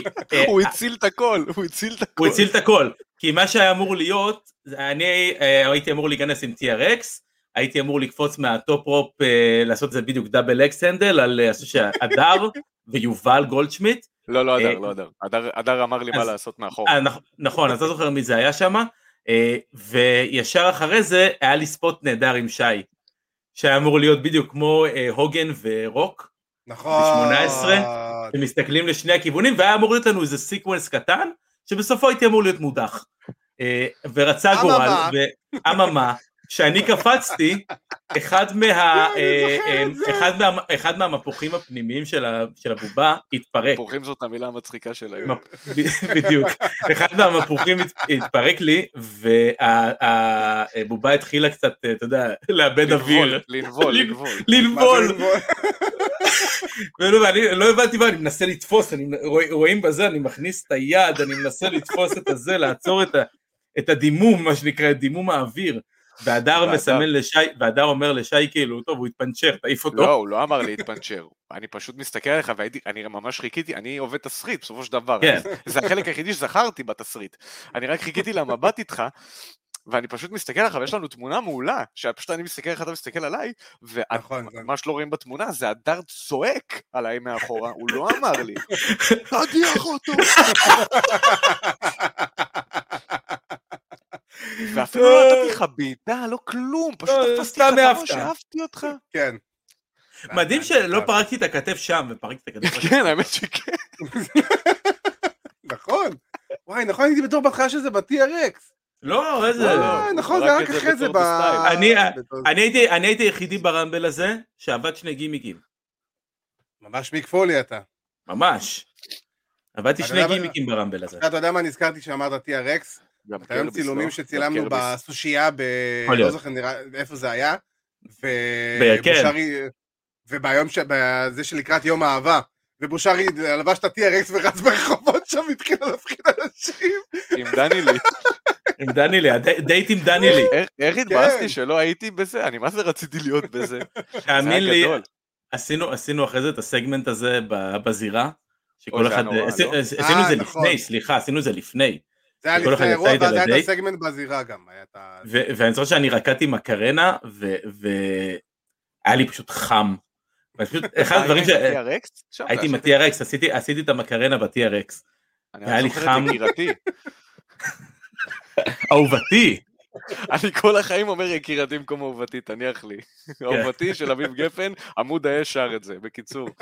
הוא הציל את הכל, הוא הציל את הכל. הוא הציל את הכל, כי מה שהיה אמור להיות, אני הייתי אמור להיכנס עם T-Rex, הייתי אמור לקפוץ מה top rope, אה, לעשות את זה בדיוק double axe handle, על אה, שהדר ויובל גולדשמיט. לא, לא אה, הדר, לא הדר. הדר- הדר אמר לי מה אז- לעשות מאחור. אה, נכ- נכון, אז אתה זוכר מי זה היה שם, וישר אחרי זה היה לי spot נהדר עם שי, שהיה אמור להיות בדיוק כמו אה, הוגן ורוק, נכון. ב-18? שמסתכלים לשני הכיוונים, והיה אמור להיות לנו איזה sequence קטן, שבסופו הייתי אמור להיות מודח. אה, ורצה. גורל, ואממה, כשאני קפצתי, אחד, מה, אה, אה, אחד, מה, אחד מהמפוחים הפנימיים של, ה, של הבובה התפרק. מפוחים זאת המילה המצחיקה של היום. בדיוק. אחד מהמפוחים הת- התפרק לי, והבובה התחילה קצת, אה, אתה יודע, לאבד אוויר. לנבול, לנ- לנבול. לנבול. ולא, ואני לא הבנתי מה, אני מנסה לתפוס, אני, רוא- רואים בזה, אני מכניס את היד, אני מנסה לתפוס את הזה, לעצור את, ה, את הדימום, מה שנקרא, דימום האוויר. והדר מסמן לשי, והדר אומר לשי כאילו, טוב, הוא התפנצ'ר, תעיף אותו. לא, הוא לא אמר להתפנצ'ר. אני פשוט מסתכל עליך ואני ממש חיכיתי, אני עובד תסריט בסופו של דבר. כן. זה החלק היחידי שזכרתי בתסריט. אני רק חיכיתי למבט איתך, ואני פשוט מסתכל עליך ויש לנו תמונה מעולה, שפשוט אני מסתכל עליך, אתה מסתכל עליי, נכון, זה- ומה שלא רואים בתמונה זה הדר צועק עליי מאחורה, הוא לא אמר לי. תדיח אותו. ואפילו לא נתתי לך בעיטה, לא כלום, פשוט לא, תפסתי לך. הראש, שאהבתי אותך. כן. מדהים שלא פרקתי את הכתף שם, ופרקתי את הכתף שם. כן, האמת שכן. נכון. וואי, נכון, הייתי בתור בהתחלה שזה ב-TRX. לא, איזה... לא, לא. אה, נכון, זה רק זה אחרי זה ב... אני- הייתי, אני הייתי היחידי ברמבל הזה שעבד שני גימיקים, ממש מיק פולי אתה. ממש. עבדתי שני גימיקים ברמבל הזה. אתה יודע מה נזכרתי שאמרת TRX? גם היום קרביס, צילומים לא? שצילמנו. בסושייה ב... לא. זוכר נראה איפה זה היה. בירקן. ובושרי... וביום ש... בזה שלקראת יום האהבה. ובושרי לבש את ה-TRX ורץ ברחובות שם, התחיל להפחיד אנשים. עם דנילי. עם דנילי, דייט עם דנילי. איך- התבאסתי שלא הייתי בזה? אני מה זה רציתי להיות בזה? זה תאמין לי. עשינו אחרי זה את הסגמנט הזה ב- בזירה. שכל זה אחד, לא? עשינו אה, את זה נכון. לפני, סליחה, עשינו את זה לפני. זה היה לפני האירוע, איתה ואז היה את? הסגמנט בזירה גם. ואני זוכר שאני רקדתי מקרנה, והיה לי פשוט חם. אחד הדברים ש... TRX? שם, הייתי עם ה-TRX, עשיתי, עשיתי את המקרנה ב-TRX. אני היה לי זוכר את חם. אהובתי. אני כל החיים אומר יקירתי במקום אהובתי, תניח לי. אהובתי של אביב גפן, עמוד האש שר את זה, בקיצור.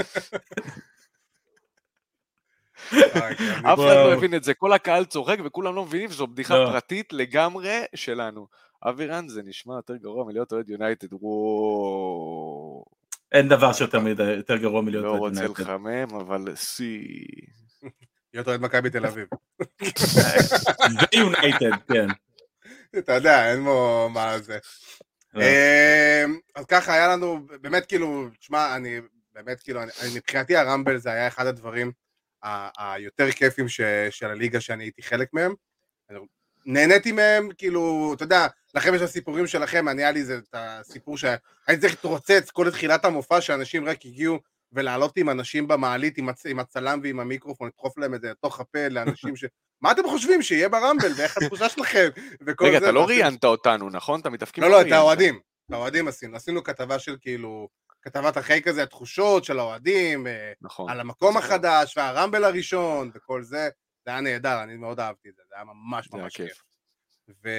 אה, כן, אף אחד לא. הבין את זה, כל הקהל צוחק וכולם לא מבינים שזו בדיחה לא. פרטית לגמרי שלנו. אבירן זה נשמע יותר גרוע מלהיות אוהד יונייטד, וואו. אין דבר שיותר גרוע מלהיות לא אוהד רוצה יונייטד. לחמם, אבל שיא. להיות אוהד מכבי תל אביב. ויונייטד, כן. אתה יודע, אין בו מה זה. לא. אמ, אז ככה היה לנו, באמת כאילו, תשמע, אני, באמת כאילו, מבחינתי הרמבל זה היה אחד הדברים היותר כיפים ש, של הליגה שאני הייתי חלק מהם. נהניתי מהם, כאילו, אתה יודע, לכם יש את הסיפורים שלכם, אני היה לי זה, את הסיפור שהייתי צריך להתרוצץ כל תחילת המופע, שאנשים רק הגיעו ולעלות עם אנשים במעלית, עם, הצ, עם הצלם ועם המיקרופון, לדחוף להם את זה לתוך הפה לאנשים ש... מה אתם חושבים שיהיה ברמבל, ואיך התחושה שלכם? רגע, אתה לא ראיינת אותנו, נכון? אתה מתאפקים לא, לא, את ראיינת. האוהדים. את האוהדים עשינו. עשינו כתבה של כאילו, כתבת אחרי כזה, התחושות של האוהדים, אה, נכון. על המקום זוכר. החדש, והרמבל הראשון, וכל זה. זה היה נהדר, אני מאוד אהבתי את זה, זה היה ממש זה היה ממש כיף. כיף. ו...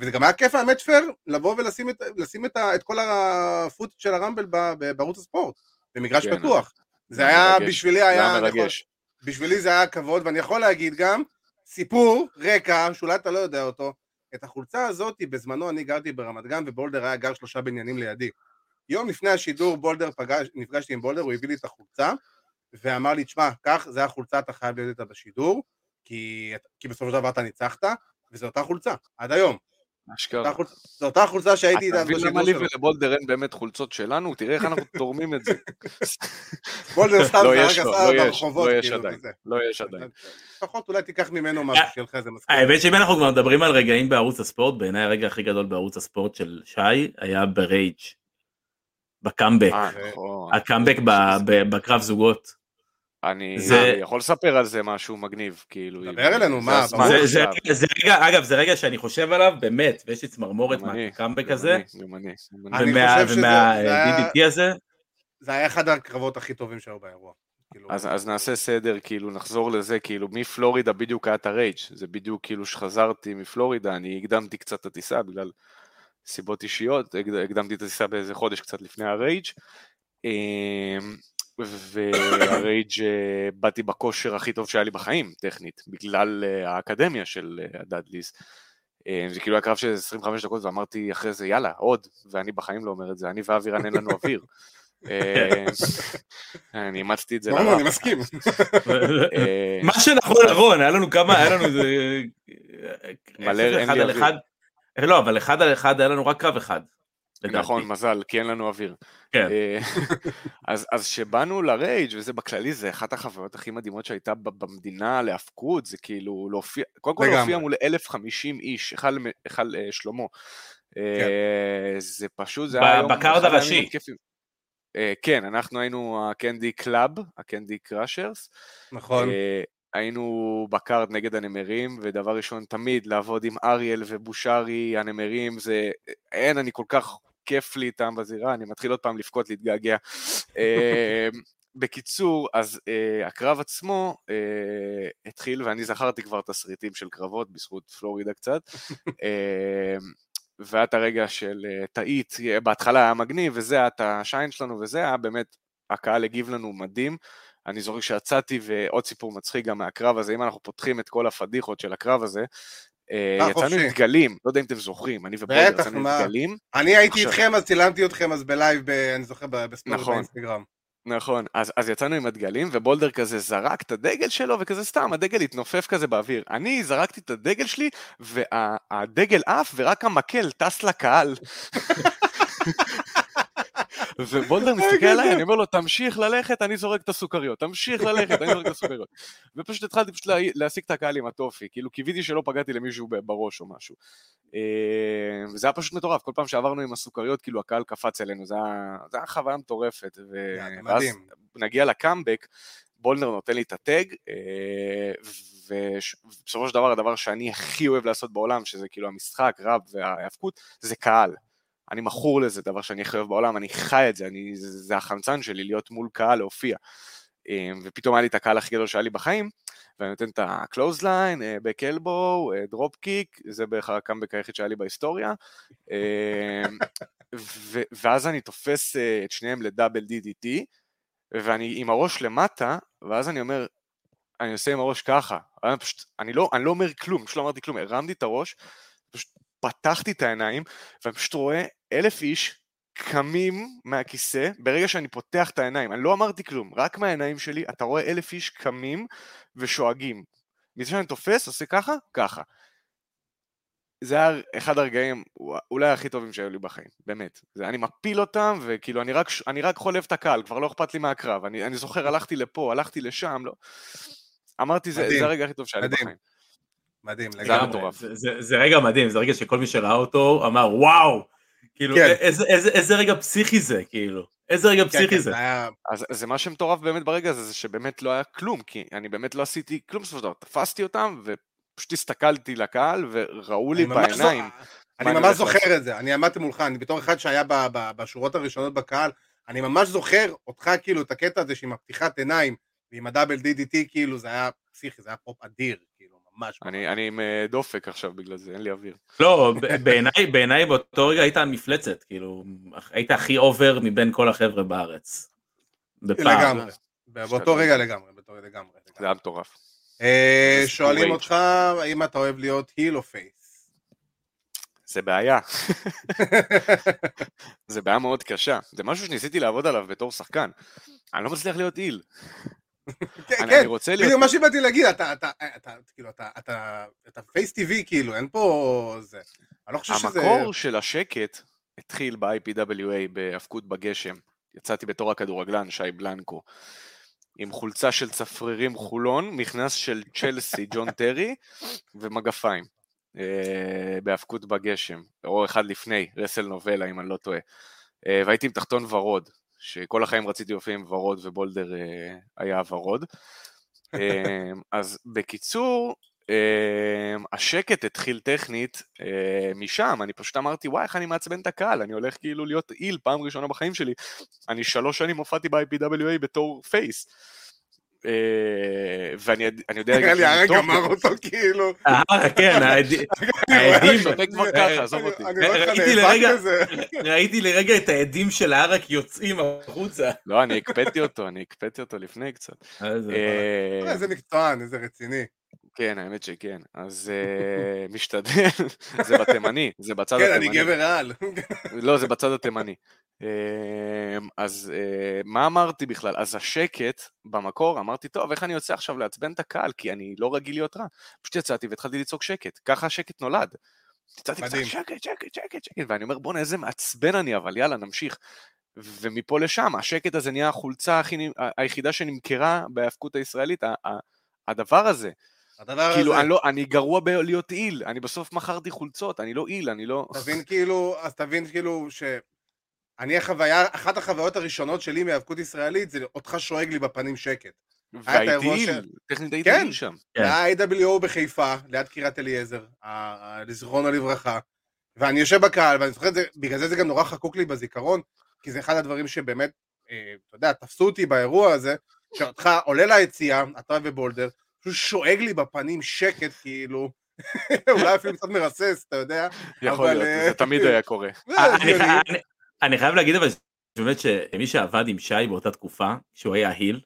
וזה גם היה כיף, האמת פייר, לבוא ולשים את, את, ה... את כל הפוט של הרמבל ב... בערוץ הספורט, במגרש כן, פתוח. זה זה היה, מרגש. בשבילי זה היה, אני יכול- מרגש. בשבילי זה היה כבוד, ואני יכול להגיד גם, סיפור, רקע, שאולי אתה לא יודע אותו, את החולצה הזאת, בזמנו אני גרתי ברמת גן, ובולדר היה גר שלושה בניינים לידי. יום לפני השידור, בולדר פגש, נפגשתי עם בולדר, הוא הביא לי את החולצה, ואמר לי, תשמע, קח, זה החולצה, אתה חייב להיות איתה בשידור, כי, כי בסופו של דבר אתה ניצחת, וזו אותה חולצה, עד היום. אשכרה. זו אותה חולצה שהייתי איתה אתה מבין למה בשידור לי שלו. ולבולדר אין באמת חולצות שלנו? תראה איך אנחנו תורמים את זה. בולדר סתם לא זרק עשה לא יש, ברחובות, לא יש כאילו, עדיין. לא יש עדיין. לפחות אולי תיקח ממנו משהו, שיהיה לך איזה מזכיר. האמת שאם אנחנו כבר מדברים על רגעים בערוץ הספורט, בעיניי הרגע הכי גדול בערוץ הספורט של שי היה ברייג'. בקאמבק. אה, נכון. הקאמבק ב- ב- בקרב זוגות. אני יכול לספר על זה משהו מגניב, כאילו. דבר אלינו, מה. זה-. רגע- זה רגע, אגב, זה רגע שאני חושב עליו, באמת, ויש לי צמרמורת מהקאמבק הזה, אני, גם אני, גם אני. אני ומה- חושב שזה- ומה- זה היה- DDT הזה, זה היה אחד הקרבות הכי טובים שהיו באירוע. כאילו, אז, אז נעשה סדר, כאילו נחזור לזה, כאילו מפלורידה בדיוק היה את הרייג', זה בדיוק כאילו שחזרתי מפלורידה, אני הקדמתי קצת את הטיסה בגלל סיבות אישיות, הקד- הקדמתי את הטיסה באיזה חודש קצת לפני הרייג', אמ, והרייג' אה, באתי בכושר הכי טוב שהיה לי בחיים, טכנית, בגלל אה, האקדמיה של אה, הדאדליס. אה, זה כאילו היה קרב של 25 דקות ואמרתי אחרי זה יאללה עוד, ואני בחיים לא אומר את זה, אני ואבירן אין לנו אוויר. אה, אני אימצתי את זה ברור, לרע. אני מסכים. מה שנכון רון, היה לנו כמה, היה לנו איזה... מלא, איך זה, אין אחד לי על אוויר. אחד? לא, אבל אחד על אחד היה לנו רק קרב אחד. לדעתי. נכון, מזל, כי אין לנו אוויר. כן. אה, אז אז כשבאנו לרייג' וזה בכללי, זה אחת החוויות הכי מדהימות שהייתה ב- במדינה להפקות, זה כאילו להופיע, קודם כל. להופיע מול 1,050 איש, היכל היכל, אה, שלמה. אה, זה פשוט, זה היה יום... ב card אחד הראשי. אה, כן, אנחנו היינו הקנדי קלאב, הקנדי קראשרס. נכון. אה, היינו ב card נגד הנמרים, ודבר ראשון, תמיד לעבוד עם אריאל ובושרי, הנמרים, זה... אין, אני כל כך כיף לי איתם בזירה, אני מתחיל עוד פעם לבכות, להתגעגע. אה, בקיצור, אז uh, הקרב עצמו uh, התחיל, ואני זכרתי כבר תסריטים של קרבות בזכות פלורידה קצת, uh, והיה את הרגע של uh, טעית, בהתחלה היה מגניב, וזה היה את השיין שלנו, וזה היה באמת, הקהל הגיב לנו מדהים. אני זוכר שיצאתי, ועוד סיפור מצחיק גם מהקרב הזה, אם אנחנו פותחים את כל הפדיחות של הקרב הזה, אה, אה, יצאנו. עם דגלים, לא יודע אם אתם זוכרים, אני ובולדר בטח, יצאנו עם? דגלים, אני הייתי איתכם, אז צילמתי אתכם אז ב live, אני זוכר, ב- ב story נכון. באינסטגרם. נכון, אז, אז יצאנו עם הדגלים, ובולדר כזה זרק את הדגל שלו, וכזה סתם, הדגל התנופף כזה באוויר. אני זרקתי את הדגל שלי, והדגל עף, ורק המקל טס לקהל. ובולדר מסתכל עליי, אני אומר לו, תמשיך ללכת, אני זורק את הסוכריות, תמשיך ללכת, אני זורק את הסוכריות. ופשוט התחלתי פשוט לה- להשיג את הקהל עם הטופי, כאילו קיוויתי שלא פגעתי למישהו בראש או משהו. אה, וזה היה פשוט מטורף, כל פעם שעברנו עם הסוכריות, כאילו הקהל קפץ אלינו, זה היה, זה חוויה מטורפת. ואז. נגיע לקאמבק, בולנר נותן לי את הטג, אה, ובסופו של דבר הדבר שאני הכי אוהב לעשות בעולם, שזה כאילו המשחק, רב וההאבקות, זה קהל. אני מכור לזה, דבר שאני הכי אוהב בעולם, אני חי את זה, אני, זה, החמצן שלי, להיות מול קהל, להופיע. אה, ופתאום היה לי את הקהל הכי גדול שהיה לי בחיים, ואני נותן את ה-close line, back elbow, דרופ קיק, זה בערך הקאמבק היחיד שהיה לי בהיסטוריה. אה, ו- ואז אני תופס אה, את שניהם לדאבל DDT, ואני עם הראש למטה, ואז אני אומר, אני עושה עם הראש ככה, אני פשוט, אני לא, אני לא אומר כלום, פשוט לא אמרתי כלום, הרמתי את הראש, פשוט פתחתי את העיניים, ואני פשוט רואה אלף איש קמים מהכיסא, ברגע שאני פותח את העיניים, אני לא אמרתי כלום, רק מהעיניים שלי, אתה רואה אלף איש קמים ושואגים. מזה שאני תופס, עושה ככה, ככה. זה היה אחד הרגעים אולי הכי טובים שהיו לי בחיים, באמת. זה, אני מפיל אותם, וכאילו אני רק, אני רק חולב את הקהל, כבר לא אכפת לי מהקרב. אני, אני זוכר, הלכתי לפה, הלכתי לשם, לא... אמרתי, זה, מדהים, זה הרגע הכי טוב שהיה לי. בחיים. מדהים, לגמרי. מטורף. זה- זה- זה רגע מדהים, זה רגע שכל מי שראה אותו אמר וואו, כאילו כן. איזה- איזה- איזה רגע פסיכי זה, כאילו, איזה רגע כן, פסיכי כן, זה. זה היה... אז זה מה שמטורף באמת ברגע הזה, זה שבאמת לא היה כלום, כי אני באמת לא עשיתי כלום בסופו של דבר. תפסתי אותם, ופשוט הסתכלתי לקהל, וראו לי אני ממש זו- בעיניים. אני אני ממש זוכר את זה, אני עמדתי מולך, אני בתור אחד שהיה ב- ב- בשורות הראשונות בקהל, אני ממש זוכר אותך כאילו את הקטע הזה שעם הפתיחת עיניים ועם הדאבל DDT כאילו זה היה פסיכי, זה היה פופ אדיר, ממש. אני, אני עם אה, דופק עכשיו בגלל זה, אין לי אוויר. לא, בעיניי בעיניי באותו רגע היית המפלצת, כאילו, היית הכי over מבין כל החבר'ה בארץ. בפער. לגמרי, באותו רגע לגמרי, באותו רגע לגמרי. זה היה מטורף. אה, שואלים אותך האם אתה אוהב להיות heel או face? זה בעיה. זה בעיה מאוד קשה. זה משהו שניסיתי לעבוד עליו בתור שחקן. אני לא מצליח להיות heel. כן, כן. בדיוק מה שבאתי להגיד, אתה, אתה, אתה, כאילו, אתה, אתה, אתה face טבעי, כאילו, אין פה זה. אני לא חושב שזה... המקור של השקט התחיל ב-IPWA בהאבקות בגשם. יצאתי בתור הכדורגלן, שי בלנקו, עם חולצה של צפרירים חולון, מכנס של צ'לסי, ג'ון טרי, ומגפיים. אה, בהאבקות בגשם, או אחד לפני, רסל נובלה, אם אני לא טועה. אה, והייתי עם תחתון ורוד. שכל החיים רציתי להופיע עם ורוד ובולדר אה, היה ורוד. אה, אז בקיצור, אה, השקט התחיל טכנית אה, משם, אני פשוט אמרתי, וואי, איך אני מעצבן את הקהל, אני הולך כאילו להיות איל פעם ראשונה בחיים שלי. אני שלוש שנים הופעתי ב-IPWA בתור פייס. אה, ואני אני יודע... נראה לי טוב, גמר אותו כאילו. אה, כן, העדים, שותק כבר ככה, עזוב אותי. ראיתי לרגע- בזה. ראיתי לרגע את העדים של הערק יוצאים החוצה. לא, אני הקפאתי אותו, אני הקפאתי אותו לפני קצת. אז, אה, איזה מקצוען, איזה רציני. כן, האמת שכן. אז אה, משתדל, זה בתימני, זה בצד כן, אני התימני. גבר על. לא, זה בצד התימני. אה, אז אה, מה אמרתי בכלל? אז השקט במקור, אמרתי, טוב, איך אני יוצא עכשיו לעצבן את הקהל? כי אני לא רגיל להיות רע. פשוט יצאתי והתחלתי לצעוק שקט. ככה השקט נולד. יצאתי קצת. שקט, שקט, שקט, שקט, ואני אומר, בואנה, איזה מעצבן אני, אבל יאללה, נמשיך. ומפה לשם, השקט הזה נהיה החולצה הכי, היחידה שנמכרה בהאבקות הישראלית, הדבר הזה. הדבר כאילו, הזה, אני, לא, אני גרוע בלהיות איל, אני בסוף מכרתי חולצות, אני לא איל, אני לא... תבין כאילו, אז תבין כאילו ש... אני החוויה, אחת החוויות הראשונות שלי מהיאבקות ישראלית זה אותך שואג לי בפנים שקט. והייתי איל, של- טכנית הייתי כן. איל שם. כן. היה-AWO בחיפה, ליד קריית אליעזר, לזיכרונו לברכה, ואני יושב בקהל, ואני זוכר את זה, בגלל זה זה גם נורא חקוק לי בזיכרון, כי זה אחד הדברים שבאמת, אה, אתה יודע, תפסו אותי באירוע הזה, שאתה עולה ליציאה, אתה ובולדר, פשוט שואג לי בפנים שקט, כאילו, אולי אפילו קצת מרסס, אתה יודע, יכול אבל, להיות, אה, זה תמיד היה קורה. זה אה, אני- הגיוני. אני- אני חייב להגיד אבל באמת שמי שעבד עם שי באותה תקופה, שהוא היה heel,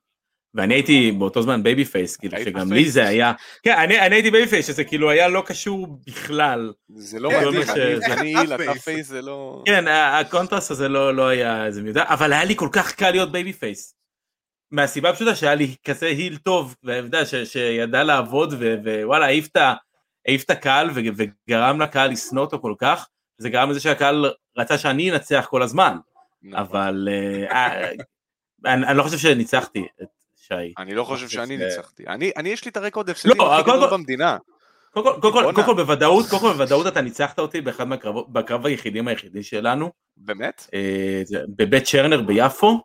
ואני הייתי באותו זמן babyface, כאילו שגם. לי זה היה, כן, אני אני הייתי babyface, שזה כאילו היה לא קשור בכלל. זה לא איך- אני- איך אני אתה face? זה לא... כן, הקונטרסט הזה לא לא היה איזה מיודע, אבל היה לי כל כך קל להיות babyface. מהסיבה הפשוטה שהיה לי כזה heel טוב, יודע, ש- שידע לעבוד, ו- ווואלה, העיף את ה- העיף את הקהל ו- וגרם לקהל לשנוא אותו כל כך, זה גרם לזה שהקהל רצה שאני אנצח כל הזמן. נכון. אבל אה, אה, אני אני לא חושב שניצחתי את שי. אני לא חושב שאני ניצחתי. אני, אני יש לי את הרקורד הפסדים לא, הכי קודם גדול במדינה. קודם כל- בוודאות, קודם כל בוודאות אתה ניצחת אותי באחד בקרב היחידים היחידי שלנו, באמת? אה, בבית צ'רנר ביפו,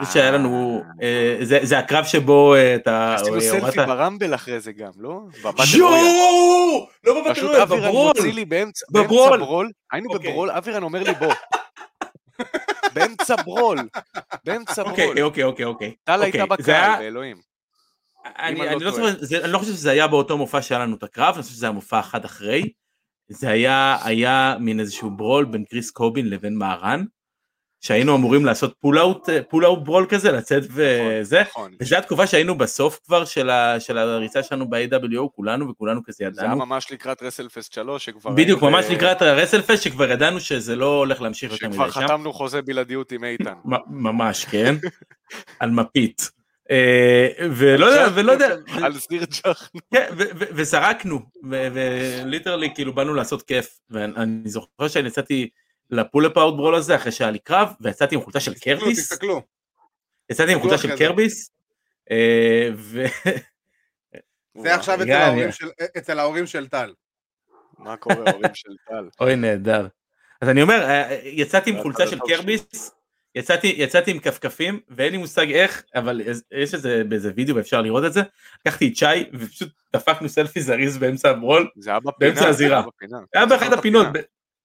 זה שהיה לנו, אה, זה זה הקרב שבו אה, אתה עשינו אה, סלפי ברמבל אחרי זה גם, לא? יואו! לא פשוט אבירן בברול. מוציא לי באמצע באמצע בברול. ברול, היינו אוקיי. בברול, אבירן אומר לי בוא. באמצע brawl, באמצע brawl. אוקיי, אוקיי, אוקיי, אוקיי. טל אוקיי, הייתה היה- בקהל, באלוהים. אני, לא לא אני לא חושב שזה היה באותו מופע שהיה לנו את הקרב, אני חושב שזה היה מופע אחד אחרי. זה היה, היה מין איזשהו brawl בין קריס קובין לבין מהרן, שהיינו אמורים לעשות pull apart, pull apart brawl כזה, לצאת וזה. נכון. וזו התקופה שהיינו בסוף כבר של, ה, של הריצה שלנו ב-AWO, כולנו וכולנו כזה זה היה ידענו. ממש לקראת רסלפסט 3, שכבר... בדיוק, ממש ב- לקראת הרסלפסט, שכבר ידענו שזה לא הולך להמשיך יותר שכבר מדי שם. חתמנו חוזה בלעדיות עם איתן. ממש, כן. על מפית. אה, ולא יודע, ולא יודע, על סיר צ'חנו. כן, ו- ו- וזרקנו, וליטרלי כאילו באנו לעשות כיף, ואני זוכר שאני יצאתי לפולאפ אאוט ברול הזה אחרי שהיה לי קרב, ויצאתי עם חולצה של קרביס, תסתכלו. יצאתי עם חולצה של. קרביס, אה, ו... זה עכשיו אצל ההורים של- טל. מה קורה, ההורים של טל? אוי נהדר. אז אני אומר, אה, יצאתי עם חולצה של קרביס, יצאתי, יצאתי עם כפכפים, ואין לי מושג איך, אבל יש איזה באיזה וידאו ואפשר לראות את זה, לקחתי את שי, ופשוט דפקנו סלפי זריז באמצע הברול, זה היה בפינה. באמצע הזירה. זה היה בפינה. היה באחת הפינות,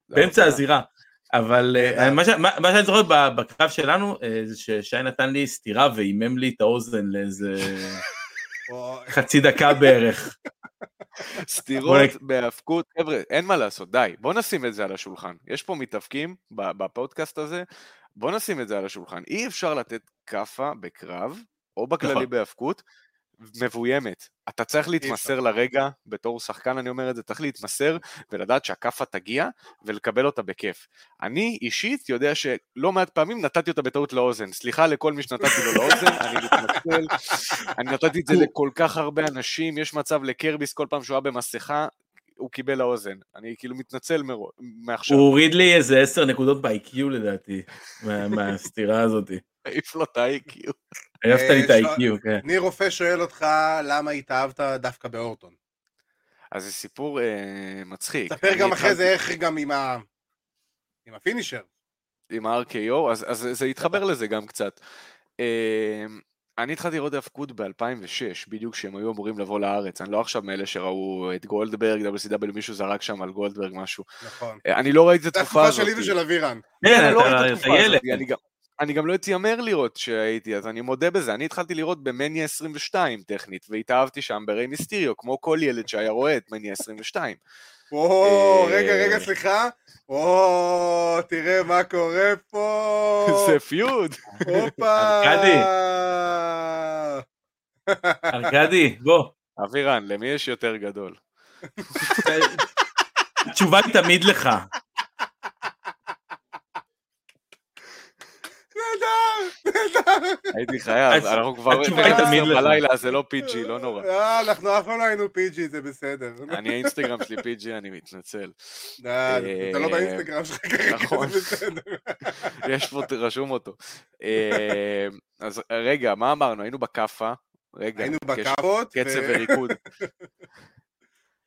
באמצע. הזירה. אבל אה, נהדר. מה ש- מה מה שאני זוכר בקרב שלנו, אה, זה ששי נתן לי סטירה ועימם לי את האוזן לאיזה חצי דקה בערך. סתירות בהאבקות, חבר'ה, אין מה לעשות, די, בוא נשים את זה על השולחן. יש פה מתאבקים בפודקאסט הזה, בוא נשים את זה על השולחן. אי אפשר לתת כאפה בקרב, או בכללי נכון. בהאבקות, מבוימת. אתה צריך להתמסר לרגע, בתור שחקן אני אומר את זה, צריך להתמסר ולדעת שהכאפה תגיע ולקבל אותה בכיף. אני אישית יודע שלא מעט פעמים נתתי אותה בטעות לאוזן. סליחה לכל מי שנתתי לו לאוזן, אני מתנצל. אני נתתי את זה לכל כך הרבה אנשים, יש מצב לקרביס כל פעם שהוא היה במסכה, הוא קיבל לאוזן. אני כאילו מתנצל מרו- מעכשיו. הוא הוריד לי איזה עשר נקודות ב-IQ לדעתי, מה- מהסטירה הזאת. העיף לו את ה-IQ. העפת לי את אה, ה-IQ, כן. ניר רופא שואל אותך למה התאהבת דווקא באורטון. אז זה סיפור אה, מצחיק. ספר גם אחרי זה איך גם עם ה... עם הפינישר. עם ה-RKO, אז, אז זה התחבר לזה גם קצת. אה, אני התחלתי לראות האבקות ב-2006, בדיוק כשהם היו אמורים לבוא לארץ. אני לא עכשיו מאלה שראו את גולדברג, WCW, מישהו זרק שם על גולדברג משהו. נכון. אה, אני לא ראיתי את זה התקופה התקופה הזאת. שלי ושל אבירן. כן, אני לא ראיתי אתה את אתה התקופה ילד. הזאת. אני גם- אני גם לא אתיימר לראות שהייתי, אז אני מודה בזה. אני התחלתי לראות במניה 22 טכנית, והתאהבתי שם בריי מיסטיריו, כמו כל ילד שהיה רואה את מניה 22. וואו, אה, רגע, רגע, סליחה. וואו, תראה מה קורה פה. זה פיוד. הופה. ארכדי. ארכדי, בוא. אבירן, למי יש יותר גדול? התשובה היא תמיד לך. נהדר, נהדר. הייתי חייב, אנחנו כבר התשובה היא תמיד ב-10 לך. בלילה, זה לא PG, לא נורא. אה, אנחנו אף פעם לא היינו פיג'י, זה בסדר. אני האינסטגרם שלי PG, אני מתנצל. אה, אתה לא אה, באינסטגרם שלך כרגע, נכון. זה בסדר. יש פה, רשום אותו. אז רגע, מה אמרנו? היינו בכאפה. רגע, היינו בכאפות. קצב וריקוד.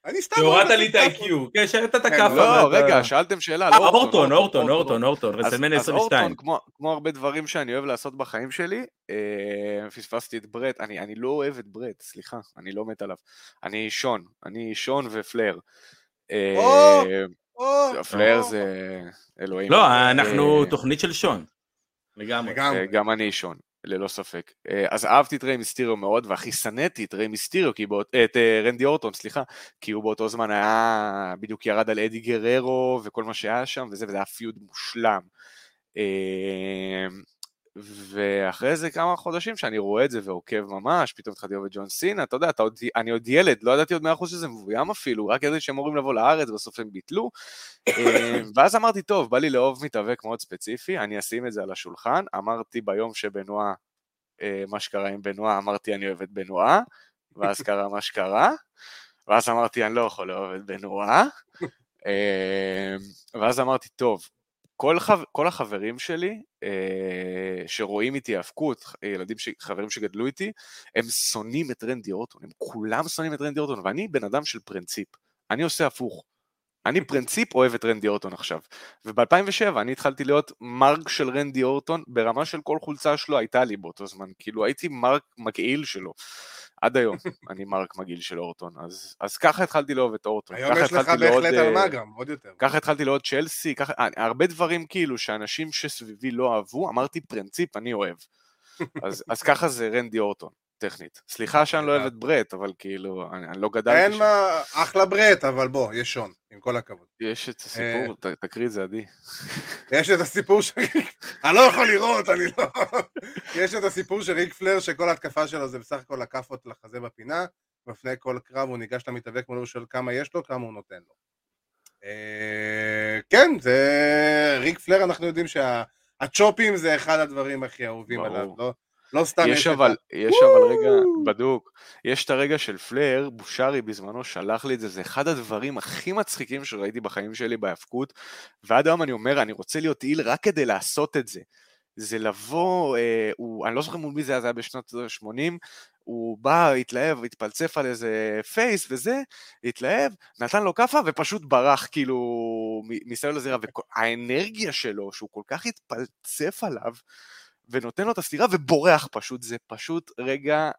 אני סתם... שהורדת אוהב לי את. ה-IQ. כן, שרת את כן, הכאפה. לא, ואתה- רגע, שאלתם שאלה. אה, לא, אורטון, אורטון, אורטון, אורטון, אז 22. אורטון, כמו, כמו הרבה דברים שאני אוהב לעשות בחיים שלי, אה, פספסתי את ברט, אני, אני לא אוהב את ברט, סליחה, אני לא מת עליו. אני שון, אני שון ופלר. אה, פלר או. זה אלוהים. לא, אנחנו אה, תוכנית של שון. לגמרי. אה, גם אני שון, ללא ספק. אה, אז אהבתי את ריי מיסטיריו מאוד, והכי שנאתי את ריי מיסטיריו, באות- אה, את אה, רנדי אורטון, סליחה, כי הוא באותו זמן היה, בדיוק ירד על אדי גררו וכל מה שהיה שם, וזה, וזה היה פיוד מושלם. ואחרי זה כמה חודשים שאני רואה את זה ועוקב ממש, פתאום התחלתי לאהוב את ג'ון סינה, אתה יודע, אתה עוד, אני עוד ילד, לא ידעתי עוד 100% שזה מבוים אפילו, רק ידעתי שהם אמורים לבוא לארץ, בסוף הם ביטלו. אה, ואז אמרתי, טוב, בא לי לאהוב מתאבק מאוד ספציפי, אני אשים את זה על השולחן. אמרתי ביום שבנועה, אה, מה שקרה עם בנועה, אמרתי אני אוהב את בנועה, ואז קרה מה שקרה, ואז אמרתי אני לא יכול לאהוב את בנועה, אה, ואז אמרתי, טוב, כל, חב... כל החברים שלי אה, שרואים איתי האבקות, ילדים, ש... חברים שגדלו איתי, הם שונאים את רנדי אורטון, הם כולם שונאים את רנדי אורטון, ואני בן אדם של פרינציפ, אני עושה הפוך. אני פרינציפ אוהב את רנדי אורטון עכשיו. וב-2007 אני התחלתי להיות מרק של רנדי אורטון, ברמה של כל חולצה שלו הייתה לי באותו זמן, כאילו הייתי מרק מגעיל שלו. עד היום אני מרק מגעיל של אורטון, אז, אז ככה התחלתי לאהוב את אורטון. היום יש לך בהחלט על אה, מה גם, עוד יותר. ככה התחלתי לעוד צ'לסי, ככה, אה, הרבה דברים כאילו שאנשים שסביבי לא אהבו, אמרתי פרינציפ, אני אוהב. אז, אז ככה זה רנדי אורטון, טכנית. סליחה שאני לא אוהב את ברט, אבל כאילו, אני, אני לא גדלתי אין שם. מה, אחלה ברט, אבל בוא, יש שון, עם כל הכבוד. יש את הסיפור, ת, תקריא את זה עדי. יש את הסיפור של... אני לא יכול לראות, אני לא... יש את הסיפור של ריק פלר, שכל התקפה שלו זה בסך הכל הכאפות לחזה בפינה, לפני כל קרב הוא ניגש למתאבק מולו ושואל כמה יש לו, כמה הוא נותן לו. אה, כן, זה... ריק פלר, אנחנו יודעים שהצ'ופים זה אחד הדברים הכי אהובים. עליו, לא- לא סתם יש אבל, יש אבל רגע, בדוק, יש את הרגע של פלר, בושרי בזמנו שלח לי את זה, זה אחד הדברים הכי מצחיקים שראיתי בחיים שלי בהאבקות, ועד היום אני אומר, אני רוצה להיות איל רק כדי לעשות את זה. זה לבוא, אה, הוא, אני לא זוכר מול מי זה היה, זה היה בשנות ה-80, הוא בא, התלהב, התפלצף על איזה פייס וזה, התלהב, נתן לו כאפה ופשוט ברח כאילו מסביב לזירה, והאנרגיה שלו, שהוא כל כך התפלצף עליו, ונותן לו את הסטירה ובורח פשוט, זה פשוט רגע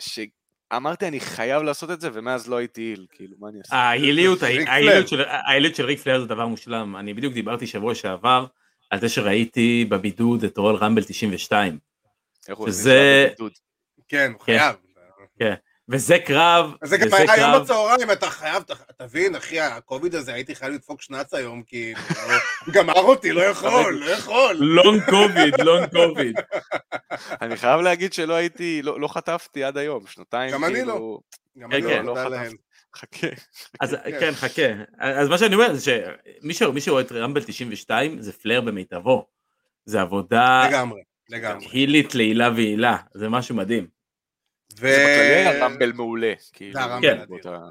שאמרתי אני חייב לעשות את זה, ומאז לא הייתי איל, כאילו, מה אני אעשה? ההיליות, ההיליות. של- ריק פלר זה דבר מושלם. אני בדיוק דיברתי שבוע שעבר על זה שראיתי בבידוד את רול רמבל 92. איך הוא שזה- נשאר בבידוד? כן, הוא כן. וזה קרב, זה גם וזה היה היום קרב, בצהריים, אתה חייב, תבין, אחי, הקוביד הזה, הייתי חייב לדפוק שנץ היום, כאילו, גמר אותי, לא יכול, לא יכול. לונג קוביד, לונג קוביד. אני חייב להגיד שלא הייתי, לא לא חטפתי עד היום, שנתיים, גם אני כאילו, גם כן, אני כן, לא, לא תודה חטפתי. חכה. אז כן, חכה. אז מה שאני אומר זה שמי שרואה את רמבל 92 זה פלר במיטבו. זה עבודה לגמרי, לגמרי. הילית לעילה ועילה, זה משהו מדהים. ו... זה בכללי היה רמבל מעולה, כאילו, זה הרמבל כן. אדיר. באותה-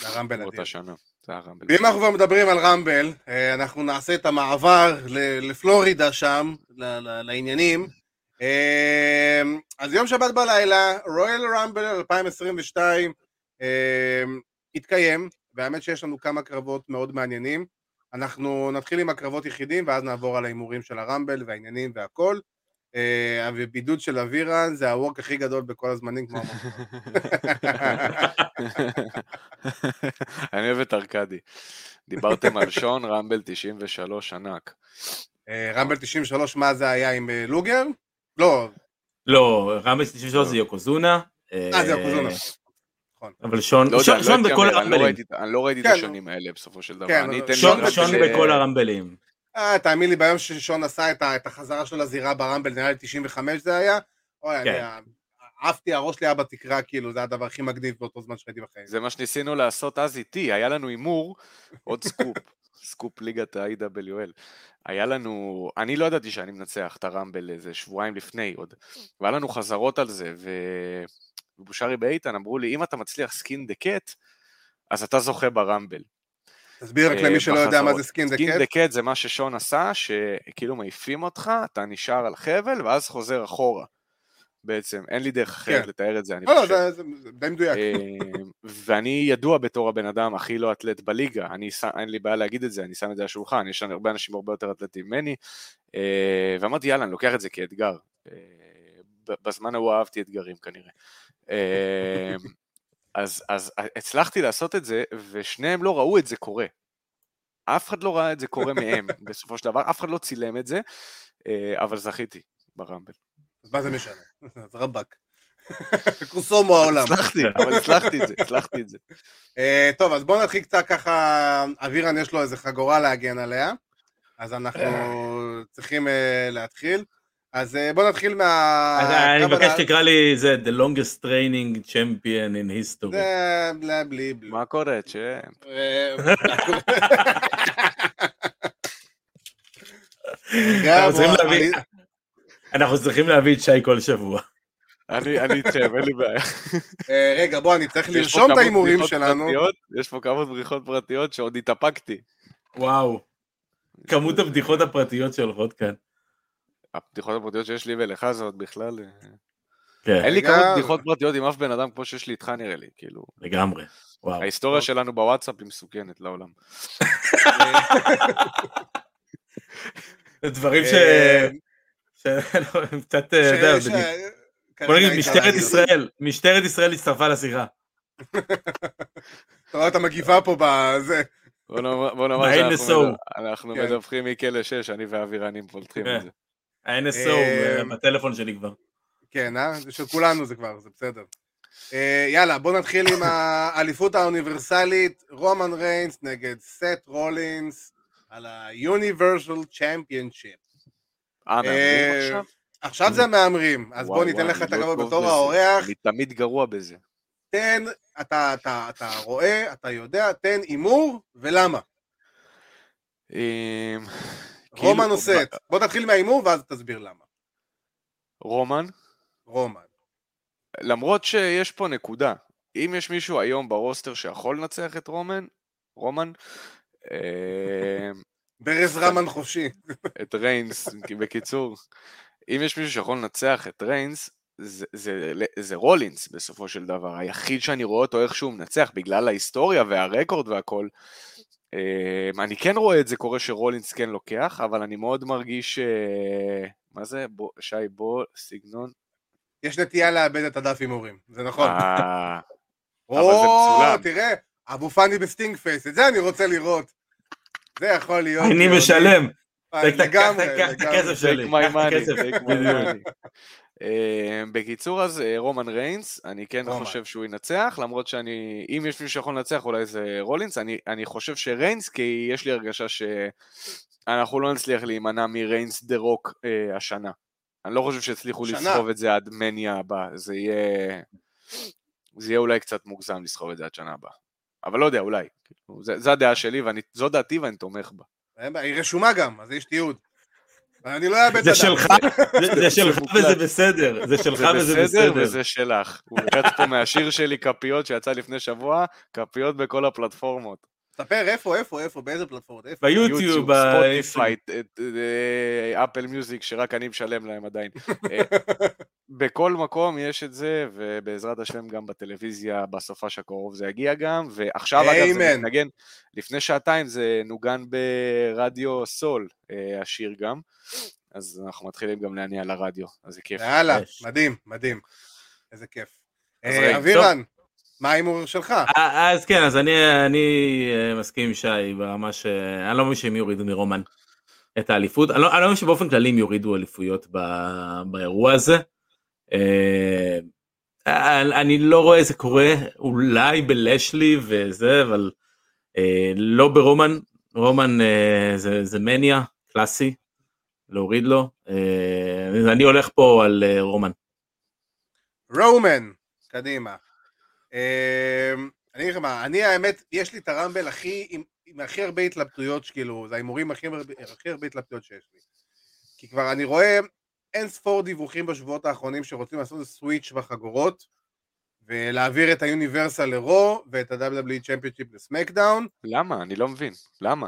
זה הרמבל אדיר. באותה שנה. הרמבל. ואם אנחנו כבר מדברים על רמבל, אה, אנחנו נעשה את המעבר לפלורידה שם, לעניינים. אה, אז יום שבת בלילה, רויאל רמבל 2022 אה, התקיים, והאמת שיש לנו כמה קרבות מאוד מעניינים. אנחנו נתחיל עם הקרבות יחידים, ואז נעבור על ההימורים של הרמבל והעניינים והכל. אה, ובידוד של אבירן זה הוורק הכי גדול בכל הזמנים, כמו אמרתי. אני אוהב את ארכדי. דיברתם על שון, רמבל 93 ענק. אה, רמבל 93, מה זה היה עם אה, לוגר? לא, לא, רמבל 93 זה יוקוזונה. אה, זה יוקוזונה. נכון. אבל שון, לא יודע, שון, אני שון לא בכל לא הרמבלים. ראיתי- אני לא ראיתי את כן. השנים האלה בסופו של דבר. כן, אבל אתן שון, שון בכל הרמבלים. אה, תאמין לי, ביום ששון עשה את ה- את החזרה שלו לזירה ברמבל, נראה לי 95 זה היה, אוי, אני כן. עפתי, הראש שלי היה בתקרה, כאילו, זה הדבר הכי מגניב באותו זמן שהייתי בחיים. זה מה שניסינו לעשות אז איתי, היה לנו הימור, עוד סקופ, סקופ ליגת ה-IWL. היה לנו, אני לא ידעתי שאני מנצח את הרמבל איזה שבועיים לפני עוד, והיה לנו חזרות על זה, ו... ובושרי ואיתן אמרו לי, אם אתה מצליח skin the cat, אז אתה זוכה ברמבל. תסביר רק אה, למי שלא יודע מה. זה סקין דה סקין קט. דה קט זה מה ששון עשה, שכאילו מעיפים אותך, אתה נשאר על חבל, ואז חוזר אחורה. בעצם, אין לי דרך אחרת כן. לתאר את זה, אני לא, לא, חושב. זה זה- זה די מדויק. אה, ואני ידוע בתור הבן אדם הכי לא אתלט בליגה, אני אין לי בעיה להגיד את זה, אני שם את זה על השולחן, יש הרבה אנשים הרבה יותר אתלטים ממני, אה, ואמרתי יאללה, אני לוקח את זה כאתגר. בזמן ההוא אהבתי אתגרים כנראה. אה, אז, אז הצלחתי לעשות את זה, ושניהם לא ראו את זה קורה. אף אחד לא ראה את זה קורה מהם, בסופו של דבר, אף אחד לא צילם את זה, אה, אבל זכיתי ברמבל. אז מה זה משנה? זה רבאק. קוסומו העולם. הצלחתי, אבל הצלחתי את זה, הצלחתי את זה. אה, טוב, אז בואו נתחיל קצת ככה, אבירן יש לו איזה חגורה להגן עליה, אז אנחנו צריכים אה, להתחיל. אז אה, בואו נתחיל מה... אני מבקש שתקרא לי זה the longest training champion in history. זה בלה בלי בלי. מה קורה, צ'אמפ? אה, אנחנו צריכים להביא- את שי כל שבוע. אני אני איתכם, אין לי בעיה. אה, רגע, בוא, אני צריך לרשום את ההימורים בדיחות שלנו. יש פה כמה בדיחות פרטיות שעוד התאפקתי. וואו. כמות הבדיחות הפרטיות שהולכות כאן. הבדיחות הפרטיות שיש לי ולך זה עוד בכלל... אה, כן, אין לי. כמות בדיחות פרטיות עם אף בן אדם כמו שיש לי איתך נראה לי, כאילו. לגמרי. וואו. ההיסטוריה שלנו בוואטסאפ היא מסוכנת לעולם. זה דברים ש... אה, קצת, אה, בוא נגיד משטרת ישראל, משטרת ישראל הצטרפה לשיחה. אתה רואה את המגיבה פה בזה. בוא נאמר בוא נאמר ב-NSO. שאנחנו כן. מדווחים מכלא 6, אני ואבירנים פולטים כן. את זה. ה-NSO אה, בטלפון שלי כבר. כן, אה? זה של כולנו זה כבר, זה בסדר. אה, יאללה, בוא נתחיל עם האליפות האוניברסלית, רומן ריינס נגד סט רולינס על ה-Universal Championship. אה, מהמרים עכשיו? זה המהמרים, אז בוא ניתן לך את לא הכבוד טוב בתור. האורח. אני תמיד גרוע בזה. תן, אתה, רואה, אתה יודע, תן הימור, ולמה. אה, רומן כאילו, או סט? בוא תתחיל מההימור ואז תסביר למה. רומן, רומן. למרות שיש פה נקודה, אם יש מישהו היום ברוסטר שיכול לנצח את רומן, רומן, אה, ברז רמן חופשי. את ריינס, בקיצור, אם יש מישהו שיכול לנצח את ריינס, זה, זה, זה רולינס בסופו של דבר, היחיד שאני רואה אותו איכשהו מנצח בגלל ההיסטוריה והרקורד והכל. אה, אני כן רואה את זה קורה שרולינס כן לוקח, אבל אני מאוד מרגיש, אה, מה זה? בוא, שי, בוא, סגנון. יש נטייה לאבד את הדף הימורים, זה נכון. אה, אבל או, זה מצולם. תראה, אבו פאני בסטינג פייס, את זה אני רוצה לראות. זה יכול להיות. אני. משלם. אה, לגמרי, קח את לגמרי. הכסף שלי. אה, בקיצור אז אה, רומן ריינס, אני כן רומן. חושב שהוא ינצח, למרות שאני, אם יש מישהו שיכול לנצח אולי זה רולינס, אני, אני חושב שריינס, כי יש לי הרגשה שאנחנו לא נצליח להימנע מריינס דה רוק אה, השנה. אני לא חושב שהצליחו השנה? לסחוב את זה עד מניה הבא, זה יהיה, זה יהיה אולי קצת מוגזם לסחוב את זה עד שנה הבאה. אבל לא יודע, אולי. זה הדעה שלי, וזו דעתי ואני תומך בה. היא רשומה גם, אז יש תיעוד. אני לא אאבד את זה. שלך, זה- שלך. וזה בסדר. זה שלך זה וזה בסדר בסדר. וזה שלך. הוא לקח פה מהשיר שלי כפיות שיצא לפני שבוע, כפיות בכל הפלטפורמות. ספר איפה, איפה, איפה, באיזה פלטפורמות, איפה. ביוטיוב, ספוטיפיי, באינסטגרם. אפל מיוזיק, שרק אני משלם להם עדיין. בכל מקום יש את זה, ובעזרת השם גם בטלוויזיה בסופש הקרוב זה יגיע גם, ועכשיו אגב זה אמן. מתנגן, לפני שעתיים זה נוגן ברדיו סול, אה, השיר גם, אז אנחנו מתחילים גם להניע לרדיו, אז זה כיף. יאללה. מדהים, מדהים. איזה כיף. אז אה, אבירן, מה ההימור שלך? אה, אז כן, אז אני, אני מסכים עם שי ברמה ש... אני לא מבין שהם יורידו מרומן את האליפות. אני לא, אני לא מבין שבאופן כללי הם יורידו אליפויות ב, באירוע הזה. אה, אני, אני לא רואה זה קורה, אולי בלשלי וזה, אבל אה, לא ברומן. רומן אה, זה, זה מניה, קלאסי, להוריד לו. אה, אני הולך פה על אה, רומן. רומן, קדימה. אה, אני אגיד לך מה, אני האמת, יש לי את הרמבל הכי, עם, עם הכי הרבה התלבטויות, כאילו, זה ההימורים הכי, הכי הרבה התלבטויות שיש לי. כי כבר אני רואה אין ספור דיווחים בשבועות האחרונים שרוצים לעשות סוויץ' בחגורות, ולהעביר את היוניברסל לרו, ואת ה-WWE צ'מפיונשיפ לסמקדאון. למה? אני לא מבין. למה?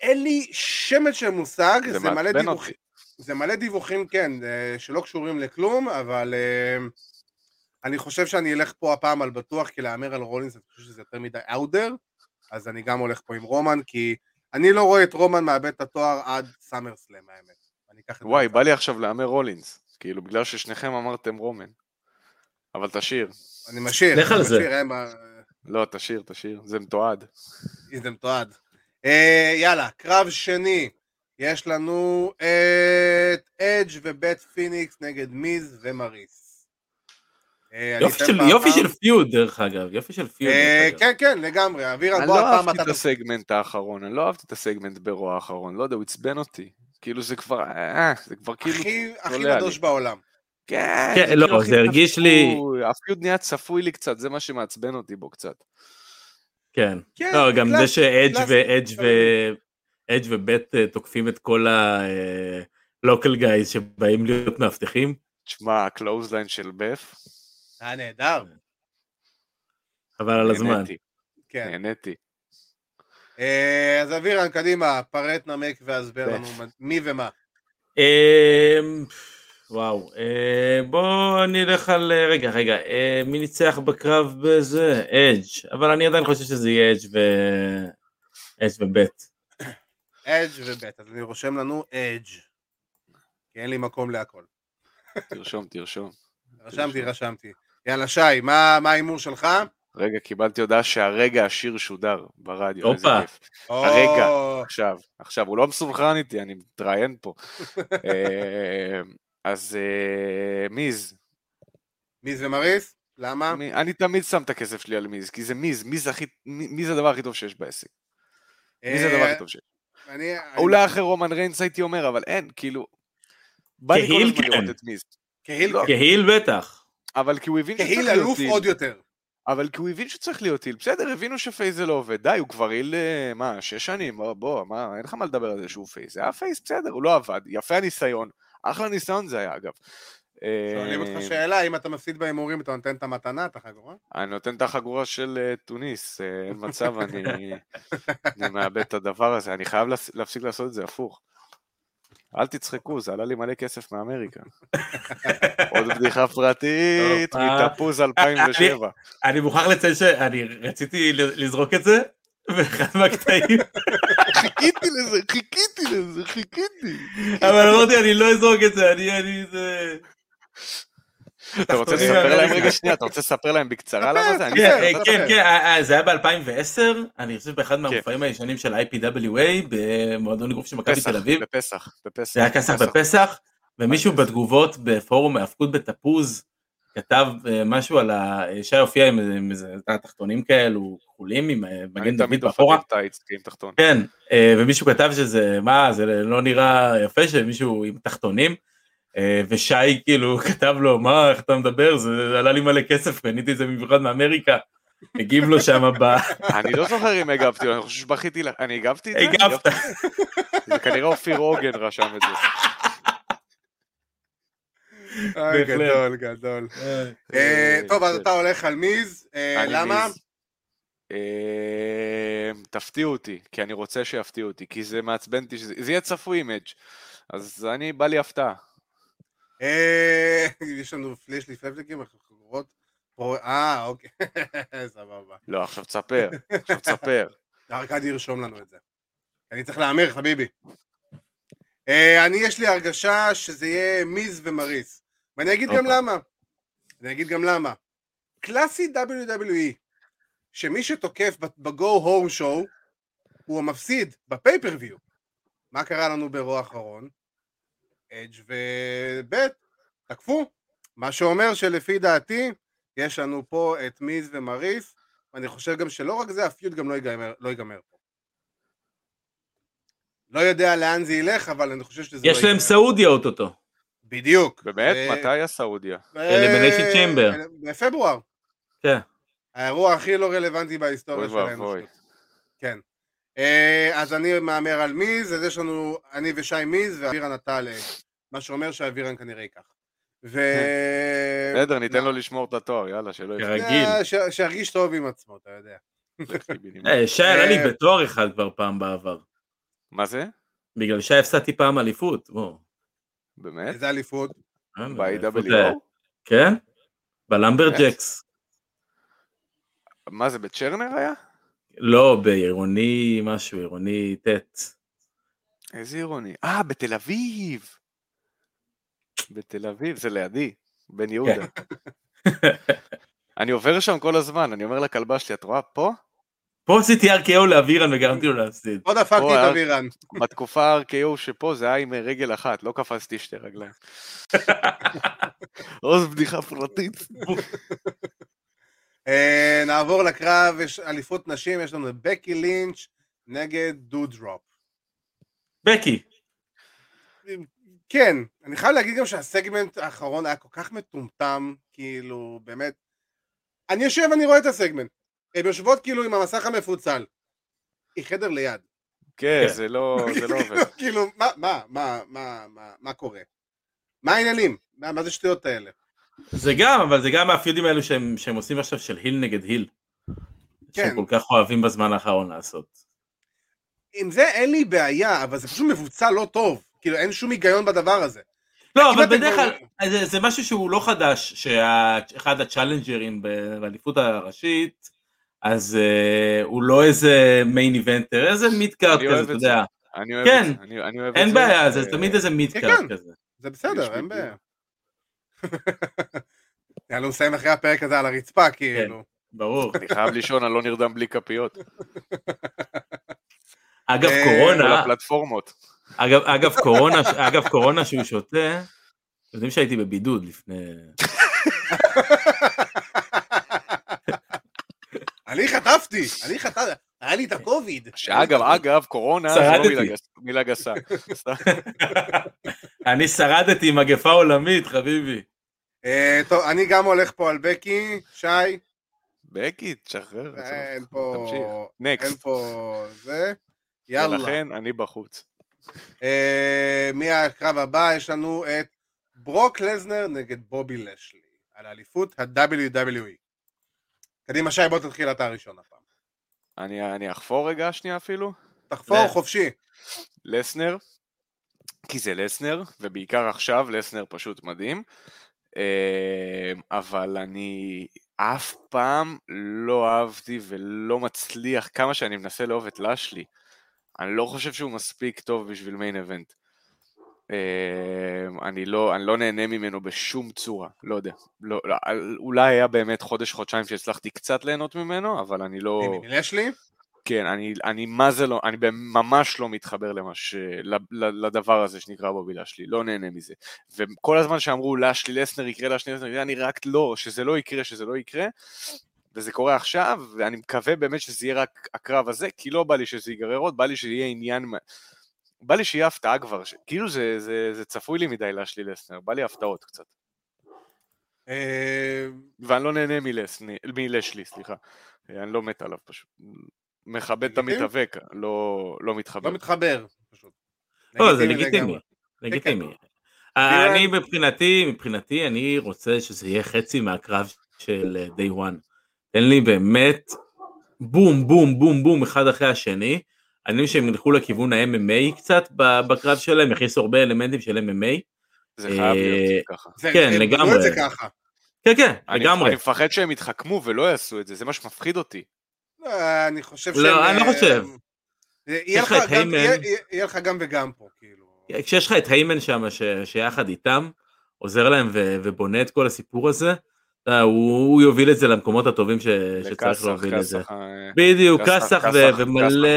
אין לי שמץ של מושג, זה זה, מלא דיווחים, זה מלא דיווחים, כן, אה, שלא קשורים לכלום, אבל אה, אני חושב שאני אלך פה הפעם על בטוח, כי להמר על רולינס, אני חושב שזה יותר מדי אאודר, אז אני גם הולך פה עם רומן, כי אני לא רואה את רומן מאבד את התואר עד סאמר סלאם, האמת. אני אקח את זה וואי. בא לי עכשיו להמר רולינס, כאילו, בגלל ששניכם אמרתם רומן. אבל תשאיר. אני משאיר, לך על אני זה. לא, תשאיר, תשאיר, זה מתועד. זה מתועד. אה, יאללה, קרב שני. יש לנו את אדג' ובת' פיניקס נגד מיז ומריס. אה, אני יופי של, פעם- יופי של feud דרך אגב, יופי של פיוד. אה. כן, כן, לגמרי. אבירן, אני בוא לא הפעם אהבתי אתה... את הסגמנט האחרון, אני לא אהבתי את הסגמנט ברוע האחרון, לא יודע, הוא עצבן אותי. כאילו זה כבר, אה, זה כבר כאילו, הכי הכי עולה נדוש. בעולם. כן, כן, כאילו לא, הכי זה הרגיש לי- ה feud נהיה צפוי לי קצת, זה מה שמעצבן אותי בו קצת. כן. כן, לא, גם זה שאדג' ואדג' ו... אדג' ובת' אה, תוקפים את כל ה local guys שבאים להיות מאבטחים. תשמע, ה clothesline של בת', היה נהדר. חבל על הזמן. נהניתי, כן. נהניתי. אה, אז אבירן, קדימה, פרט, נמק והסבר. לנו מי ומה. אמ, וואו, אה, בוא נלך על, רגע, רגע, אה, מי ניצח בקרב בזה? אדג', אבל אני עדיין חושב שזה יהיה אדג' ו... אדג' ובט. אדג' ובית. אז אני רושם לנו אדג'. כי אין לי מקום להכל. תרשום, תרשום. רשמתי, רשמתי. יאללה, שי, מה מה ההימור שלך? רגע, קיבלתי הודעה שהרגע השיר שודר ברדיו, איזה. כיף. הרגע. עכשיו, עכשיו, הוא לא מסונכרן איתי, אני מתראיין פה. אה, אז אה, מיז, מיז ומריס? למה? אני תמיד שם את הכסף שלי על מיז, כי זה מיז, מיז הדבר הכי טוב שיש בעסק. מי זה הדבר אה, הכי טוב שיש. אולי אחרי רומן ריינס הייתי אומר, אבל אין, כאילו... בא לי כל כ heel הזמן כן. לראות את מיז. כ heel, לא, כ heel בטח. אבל כי הוא הבין שצריך כ heel להיות אלוף heel. עוד יותר. אבל כי הוא הבין שצריך להיות heel. בסדר, הבינו ש face זה לא עובד. די, הוא כבר heel, אה, מה, שש שנים? בוא, בוא, מה, אין לך מה לדבר על זה שהוא face. זה היה face, בסדר, הוא לא עבד. יפה הניסיון. אחלה ניסיון זה היה, אגב. שואלים אה, אותך שאלה, אם אתה מפסיד בהימורים, אתה נותן את המתנה, את החגורה? אני נותן את החגורה של אה, טוניס, אה, אין מצב, אני, מאבד את הדבר הזה, אני חייב להפס- להפסיק לעשות את זה הפוך. אל תצחקו, זה עלה לי מלא כסף מאמריקה. עוד בדיחה פרטית, הופה. מתפוז 2007. אני מוכרח לציין שאני רציתי לזרוק את זה, ואחד מהקטעים, חיכיתי לזה, חיכיתי לזה, חיכיתי. אבל אמרתי אני לא אזרוק את זה, אני, אני, זה... אתה רוצה לספר להם. רגע שנייה, אתה רוצה לספר להם בקצרה למה זה? אני כן, כן, כן. כן, אה, זה היה ב-2010, אני חושב באחד מהמופעים הישנים של IPWA, במועדון אגרוף של מכבי תל אביב, בפסח, בפסח. זה היה כסח בפסח, ומישהו בתגובות בפורום ההאבקות בתפוז, כתב אה, משהו על ה... שי הופיע עם איזה- תחתונים כאלו, כחולים עם אה, מגן אני דוד תמיד מאחורה, הופעתי עם טייץ, עם תחתון. כן, ומישהו כתב שזה, מה, זה לא נראה יפה שמישהו עם תחתונים, ושי כאילו כתב לו, מה, איך אתה מדבר, זה עלה לי מלא כסף, קניתי את זה במיוחד מאמריקה, הגיב לו שם ב... אני לא זוכר אם הגבתי, אני חושב שבכיתי לך, אני הגבתי את זה? הגבת. זה כנראה אופיר עוגן רשם את זה. גדול, גדול. אה, טוב, אז אתה הולך על מיז, אה, למה? אה, תפתיעו אותי, כי אני רוצה שיפתיעו אותי, כי זה מעצבן אותי, זה יהיה צפוי אדג', אז אני, בא לי הפתעה. אה, יש לנו, יש לי פלפליקים, חגורות. אה, אוקיי, סבבה. לא, עכשיו תספר, עכשיו תספר. ארכדי ירשום לנו את זה. אני צריך להמר, חביבי. אה, אני, יש לי הרגשה שזה יהיה מיז ומריס. ואני אגיד גם הופה. למה. אני אגיד גם למה. קלאסי WWE, שמי שתוקף בגו הום שואו, הוא המפסיד בפייפריוויו. מה קרה לנו באירוע האחרון? אדג' ובט תקפו. מה שאומר שלפי דעתי, יש לנו פה את מיז ומריס, ואני חושב גם שלא רק זה, הפיוט גם לא ייגמר, לא ייגמר פה. לא יודע לאן זה ילך, אבל אני חושב שזה לא יש. להם סעודיה אוטוטו. בדיוק. באמת? ו- מתי הסעודיה? Elimination אה, Chamber. בפברואר. כן. האירוע הכי לא רלוונטי בהיסטוריה אוי של ואבוי. האנושות. כן. אה, אז אני מהמר על מיז, אז יש לנו, אני ושי מיז, ואבירן נטל, אה, מה שאומר שאבירן כנראה ייקח. ו... בסדר, ניתן לו לשמור את התואר, יאללה, שלא יפסיק. כרגיל. אה, שירגיש טוב עם עצמו, אתה יודע. אה, שי עלה לי בתואר אחד כבר פעם בעבר. מה זה? בגלל שי הפסדתי פעם אליפות. בוא. באמת? איזה אליפות. ב-AWO? כן? בלמברג'קס. מה זה, בצ'רנר היה? לא, בעירוני משהו, עירוני ט'. איזה עירוני? אה, בתל אביב! בתל אביב, זה לידי, בן יהודה. אני עובר שם כל הזמן, אני אומר לכלבה שלי, את רואה פה? פה עשיתי RKO לאבירן וגרמתי לו להפסיד. עוד דפקתי את אבירן. בתקופה ה-RKO שפה זה היה עם רגל אחת, לא קפצתי שתי רגליים. עוז בדיחה פרטית. אה, נעבור לקרב, יש אליפות נשים, יש לנו בקי לינץ' נגד דודרופ. בקי. כן, אני חייב להגיד גם שהסגמנט האחרון היה כל כך מטומטם, כאילו, באמת. אני יושב, אני רואה את הסגמנט. הן יושבות כאילו עם המסך המפוצל. היא חדר ליד. כן, כן. זה לא זה לא עובד. כאילו, מה, מה, מה, מה, מה, קורה? מה העניינים? מה, מה זה שטויות האלה? זה גם, אבל זה גם מהפיודים האלו שהם, שהם עושים עכשיו של היל נגד היל. כן. שהם כל כך אוהבים בזמן האחרון לעשות. עם זה אין לי בעיה, אבל זה פשוט מבוצע לא טוב. כאילו, אין שום היגיון בדבר הזה. לא, אבל בדרך כלל, כבר- זה, זה משהו שהוא לא חדש, שאחד הצ'אלנג'רים באליפות הראשית, אז uh, הוא לא איזה main eventer, איזה mid card אני כזה, אתה את זה. יודע. אני אוהב כן. את זה, אני אני אוהב את אין זה. בעיה, זה אה, תמיד איזה mid כן, card כן. כזה. זה בסדר, אין. בעיה. יאללה, נסיים אחרי הפרק הזה על הרצפה, כאילו. ברור. אני חייב לישון, אני לא נרדם בלי כפיות. אגב, אה, כל קורונה, הפלטפורמות. אגב, אגב, קורונה, אגב, קורונה שהוא שותה, יודעים שהייתי בבידוד לפני... אני חטפתי, אני חטפתי, היה לי את הקוביד. שאגב, אגב, קורונה זה לא. מילה גס- מילה גסה. אני שרדתי מגפה עולמית, חביבי. אה, טוב, אני גם הולך פה על בקי, שי, בקי, תשחרר. אין פה, תמשיך. אין נקסט. פה זה, יאללה. ולכן אני בחוץ. אה, מהקרב הבא יש לנו את ברוק לזנר נגד בובי לשלי, על האליפות ה-WWE. קדימה שי, בוא תתחיל אתה הראשון הפעם. אני אני אחפור רגע שנייה אפילו. תחפור לך. חופשי. לסנר, כי זה לסנר, ובעיקר עכשיו לסנר פשוט מדהים. אה, אבל אני אף פעם לא אהבתי ולא מצליח, כמה שאני מנסה לאהוב את לשלי, אני לא חושב שהוא מספיק טוב בשביל מיין אבנט. אה, אני לא, אני לא נהנה ממנו בשום צורה, לא יודע. לא, לא, אולי היה באמת חודש-חודשיים שהצלחתי קצת ליהנות ממנו, אבל אני לא... יש לי? כן, אני, אני מה זה לא, אני ממש לא מתחבר למש, לדבר הזה שנקרא בובי לשלי, לא נהנה מזה. וכל הזמן שאמרו לשלי לסנר יקרה, לשלי לסנר יקרה, אני רק לא, שזה לא יקרה, שזה לא יקרה, וזה קורה עכשיו, ואני מקווה באמת שזה יהיה רק הקרב הזה, כי לא בא לי שזה ייגרר עוד, בא לי שיהיה עניין, בא לי שיהיה הפתעה כבר, ש... כאילו זה, זה, זה צפוי לי מדי לשלי לסנר, בא לי הפתעות קצת. אה, ואני לא נהנה מלסני, מלשלי, סליחה. אני לא מת עליו פשוט. מכבד את? המתאבק, לא, לא מתחבר. לא מתחבר. פשוט. לא, זה לגיטימי לגיטימי. כן. אה, אני מבחינתי, מבחינתי, אני רוצה שזה יהיה חצי מהקרב של day one. תן לי באמת בום, בום, בום, בום, אחד אחרי השני. אני מבין שהם ילכו לכיוון ה-MMA קצת בקרב שלהם, יכניסו הרבה אלמנטים של MMA. זה חייב להיות אה, ככה. זה- כן, לגמרי. ככה. כן, כן, אני לגמרי. אני מפחד שהם יתחכמו ולא יעשו את זה, זה מה שמפחיד אותי. לא, אני חושב לא, שהם, אני לא אה, חושב. יהיה יש לך גם- היימן. יהיה- יהיה- יהיה לך גם וגם פה, כאילו. כשיש לך את היימן שם, שיחד איתם, עוזר להם ובונה את כל הסיפור הזה, הוא הוא יוביל את זה למקומות הטובים ש- שצריך להוביל את זה. אה, בדיוק, כסח, ומלא.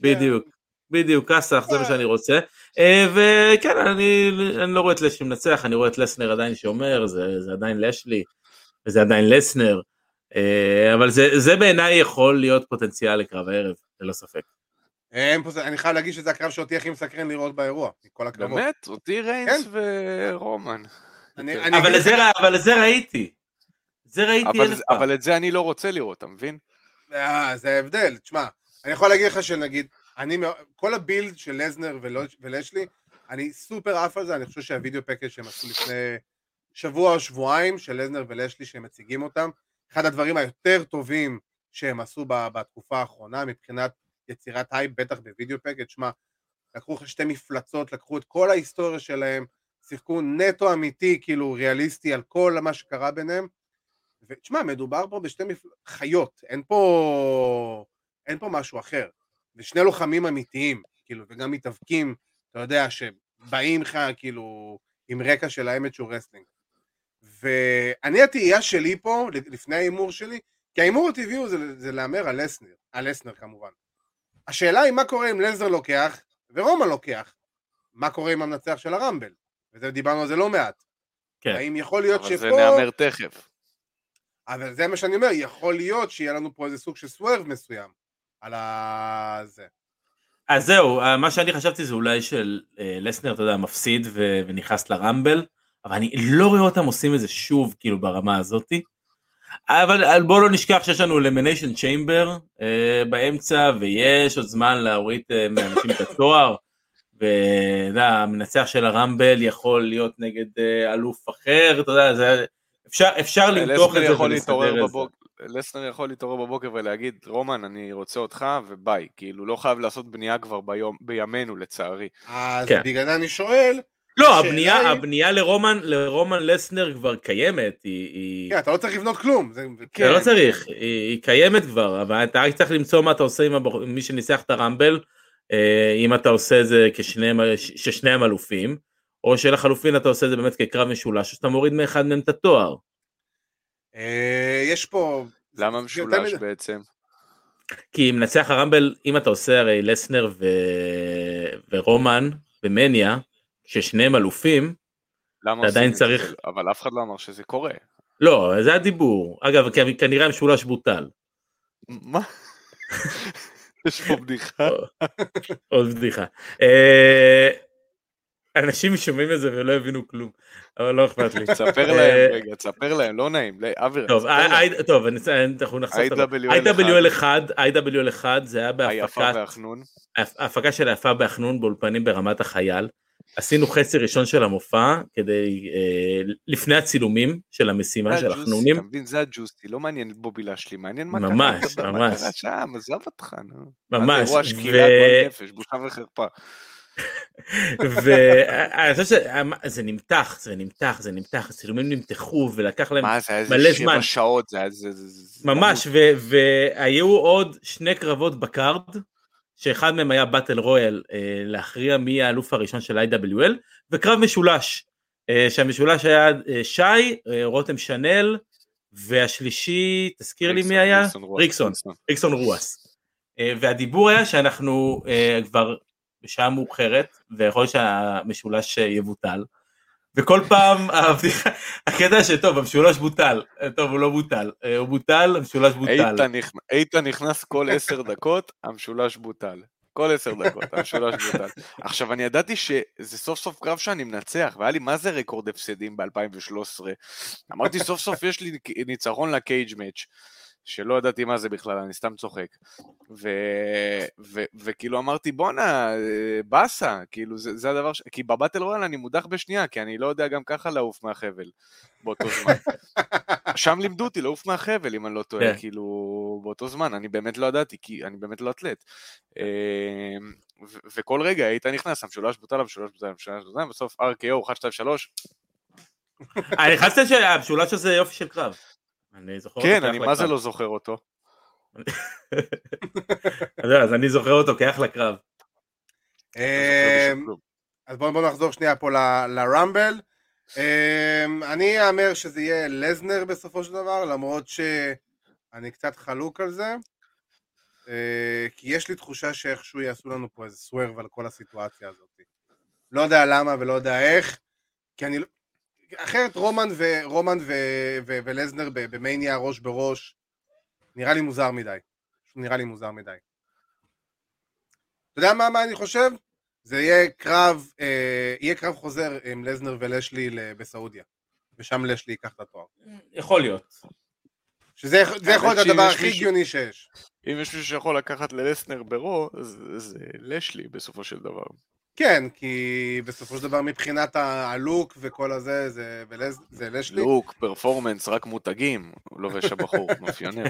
בדיוק, בדיוק, כסח, זה מה אה. שאני רוצה. אה, וכן, אני אני לא רואה את לשלי מנצח, אני רואה את לסנר עדיין שומר, זה זה עדיין לשלי, וזה עדיין לסנר, אה, אבל זה זה בעיניי יכול להיות פוטנציאל לקרב הערב, ללא ספק. אני חייב להגיד שזה הקרב שאותי הכי מסקרן לראות באירוע, מכל הקרבות. באמת? אותי ריינס ורומן. אני- אני אבל את זה אבל את זה ראיתי. זה ראיתי אבל אלף זה- פעם. אבל את זה אני לא רוצה לראות, אתה מבין? אה, זה ההבדל, תשמע, אני יכול להגיד לך שנגיד, אני, כל הבילד של לזנר ולשלי, אני סופר עף על זה, אני חושב שהווידאו פקאג' שהם עשו לפני שבוע או שבועיים, של לסנר ולשלי שהם מציגים אותם, אחד הדברים היותר טובים שהם עשו ב- בתקופה האחרונה מבחינת יצירת הייפ, בטח ב video package, שמע, לקחו לך שתי מפלצות, לקחו את כל ההיסטוריה שלהם, שיחקו נטו אמיתי, כאילו ריאליסטי על כל מה שקרה ביניהם, ותשמע, מדובר פה בשתי מפל... חיות, אין פה... אין פה משהו אחר. ושני לוחמים אמיתיים, כאילו, וגם מתאבקים, אתה יודע, שבאים לך, כאילו, עם רקע של ה amateur wrestling. ואני התהייה שלי פה, לפני ההימור שלי, כי ההימור הטבעי הוא זה, זה להמר על לסנר, על לסנר כמובן. השאלה היא מה קורה אם לסנר לוקח ורומן לוקח. מה קורה עם המנצח של הרמבל? וזה דיברנו על זה לא מעט. כן. האם יכול להיות אבל שפה... זה נאמר תכף. אבל זה מה שאני אומר, יכול להיות שיהיה לנו פה איזה סוג של swerve מסוים על ה... זה. אז זהו, אה, מה שאני חשבתי זה אולי של אה, לסנר, אתה יודע, מפסיד ו- ונכנס לרמבל, אבל אני לא רואה אותם עושים את זה שוב, כאילו, ברמה הזאתי. אבל אה, בואו לא נשכח שיש לנו אלמיניישן צ'יימבר באמצע, ויש עוד זמן להוריד אה, מאנשים את התואר, והמנצח של הרמבל יכול להיות נגד אה, אלוף אחר, אתה יודע, זה... אפשר, אפשר למתוח את זה ולסדר את זה. לסנר יכול להתעורר בבוקר ולהגיד, רומן, אני רוצה אותך, וביי. כאילו, לא חייב לעשות בנייה כבר ביום, בימינו, לצערי. אז כן. בגלל זה אני שואל, לא, הבנייה, היא- הבנייה לרומן, לרומן לסנר כבר קיימת, היא... היא... כן, אתה לא צריך לבנות כלום. זה... כן. לא צריך, היא, היא קיימת כבר, אבל אתה רק צריך למצוא מה אתה עושה עם, הבח... עם מי שניסח את הרמבל, אה, אם אתה עושה את זה כשניהם, ש- ששניהם אלופים, או שלחלופין אתה עושה את זה באמת כקרב משולש, או שאתה מוריד מאחד מהם את התואר. אה, יש פה... למה משולש בעצם? כי מנצח הרמבל, אם אתה עושה הרי לסנר ו... ורומן במניה, ששניהם אלופים, למה אתה עדיין את זה? צריך- אבל אף אחד לא אמר שזה קורה. לא, זה הדיבור. אגב, כנראה המשולש בוטל. מה? יש פה בדיחה. עוד בדיחה. אה, אנשים שומעים את זה ולא הבינו כלום, אבל לא אכפת לי. תספר אה, להם, רגע, תספר להם, לא נעים. לא, אביר, טוב, אני- אנחנו נחשוף את זה. IWL IWL 1, IWL 1 זה היה היפה בהפקת, והחנון. ההפקה של היפה באחנון באולפנים ברמת החייל. עשינו חצי ראשון של המופע כדי, אה, לפני הצילומים של המשימה של החנונים. אתה מבין? זה הג'וסי, לא מעניין בובי להשלי, מעניין מה קרה. ממש, מה ממש. קרה שם, עזוב אותך, נו. ממש, אירוע ו- שקילה גועל נפש, בושה וחרפה. ואני חושב שזה נמתח, זה נמתח, זה נמתח, הצילומים נמתחו ולקח להם מה זה היה מלא איזה זמן. שבע שעות, זה היה זה... זה- זה- ממש, ו- והיו עוד שני קרבות בקארד, שאחד מהם היה באטל רויאל, אה, להכריע מי האלוף הראשון של IWL, וקרב משולש, אה, שהמשולש היה אה, שי, אה, רותם שנל, והשלישי, תזכיר לי מי היה? ריקסון, ריקסון, ריקסון רואס. אה, והדיבור היה שאנחנו אה, כבר בשעה מאוחרת, ויכול להיות שהמשולש אה, יבוטל. וכל פעם הקטע שטוב, המשולש בוטל, טוב, הוא לא בוטל, אה, הוא בוטל, המשולש בוטל. איתן נכנס כל עשר דקות, המשולש בוטל. כל עשר דקות, המשולש בוטל. עכשיו, אני ידעתי שזה סוף סוף קרב שאני מנצח, והיה לי מה זה רקורד הפסדים ב-2013. אמרתי, סוף סוף יש לי ניצחון לקייג' מאץ', שלא ידעתי מה זה בכלל, אני סתם צוחק. ו- ו- וכאילו אמרתי, בואנה, באסה, כאילו, זה, זה הדבר ש... כי בבטל רויאל אני מודח בשנייה, כי אני לא יודע גם ככה לעוף מהחבל באותו זמן. שם לימדו אותי לעוף מהחבל, אם אני לא טועה, כן. כאילו, באותו זמן, אני באמת לא ידעתי, כי אני באמת לא אתלט. אמ, ו- וכל רגע היית נכנס, המשולש בוטל, המשולש בוטל, המשולש בוטל, בסוף RKO, 1, 2, 3, אני חשבתי שהמשולש הזה יופי של קרב. אני זוכר אותו כן, אני מה זה. לא זוכר אותו. אז אני זוכר אותו כאחלה קרב. לא זוכר בשום אמ, כלום. אז בואו בוא נחזור שנייה פה ל- לרמבל. אמ, אני אאמר שזה יהיה לזנר בסופו של דבר, למרות שאני קצת חלוק על זה. אה, כי יש לי תחושה שאיכשהו יעשו לנו פה איזה סוורב על כל הסיטואציה הזאת. לא יודע למה ולא יודע איך, כי אני... אחרת רומן, ו... רומן ו... ו... ולזנר ב- במאניה ראש בראש, נראה לי מוזר מדי. נראה לי מוזר מדי. אתה יודע מה, מה אני חושב? זה יהיה קרב, אה, יהיה קרב חוזר עם לזנר ולשלי בסעודיה. ושם לשלי ייקח את התואר. יכול להיות. שזה זה יכול להיות הדבר הכי הגיוני שיש. אם יש מישהו שיכול לקחת ללסנר ברו, זה לשלי בסופו של דבר. כן, כי בסופו של דבר מבחינת הלוק וכל הזה, זה, זה לשלי. לוק, פרפורמנס, רק מותגים, הוא לובש הבחור, מאפיונר.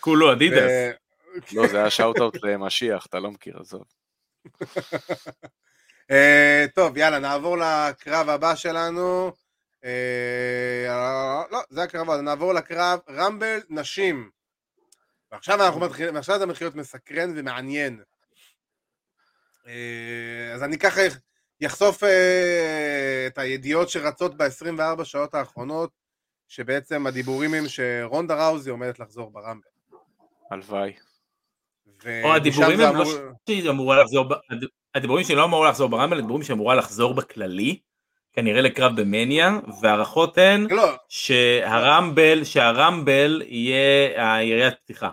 כולו אדידס. לא, זה היה שאוט-אאוט למשיח, אתה לא מכיר, עזוב. אה, טוב, יאללה, נעבור לקרב הבא שלנו. אה, לא, זה הקרב הבא, נעבור לקרב רמבל נשים. ועכשיו אנחנו מתחילים, ועכשיו זה מתחיל להיות מסקרן ומעניין. אה, אז אני ככה יחשוף אה, את הידיעות שרצות ב-24 שעות האחרונות, שבעצם הדיבורים הם שרונדה ראוזי עומדת לחזור ברמבל. הלוואי. או הדיבורים הם לא שהיא אמורה לחזור, הדיבורים שהיא לא אמורה לחזור ברמבל, הדיבורים שהיא אמורה לחזור בכללי, כנראה לקרב במניה, והערכות הן לא, שהרמבל, שהרמבל יהיה היריית פתיחה.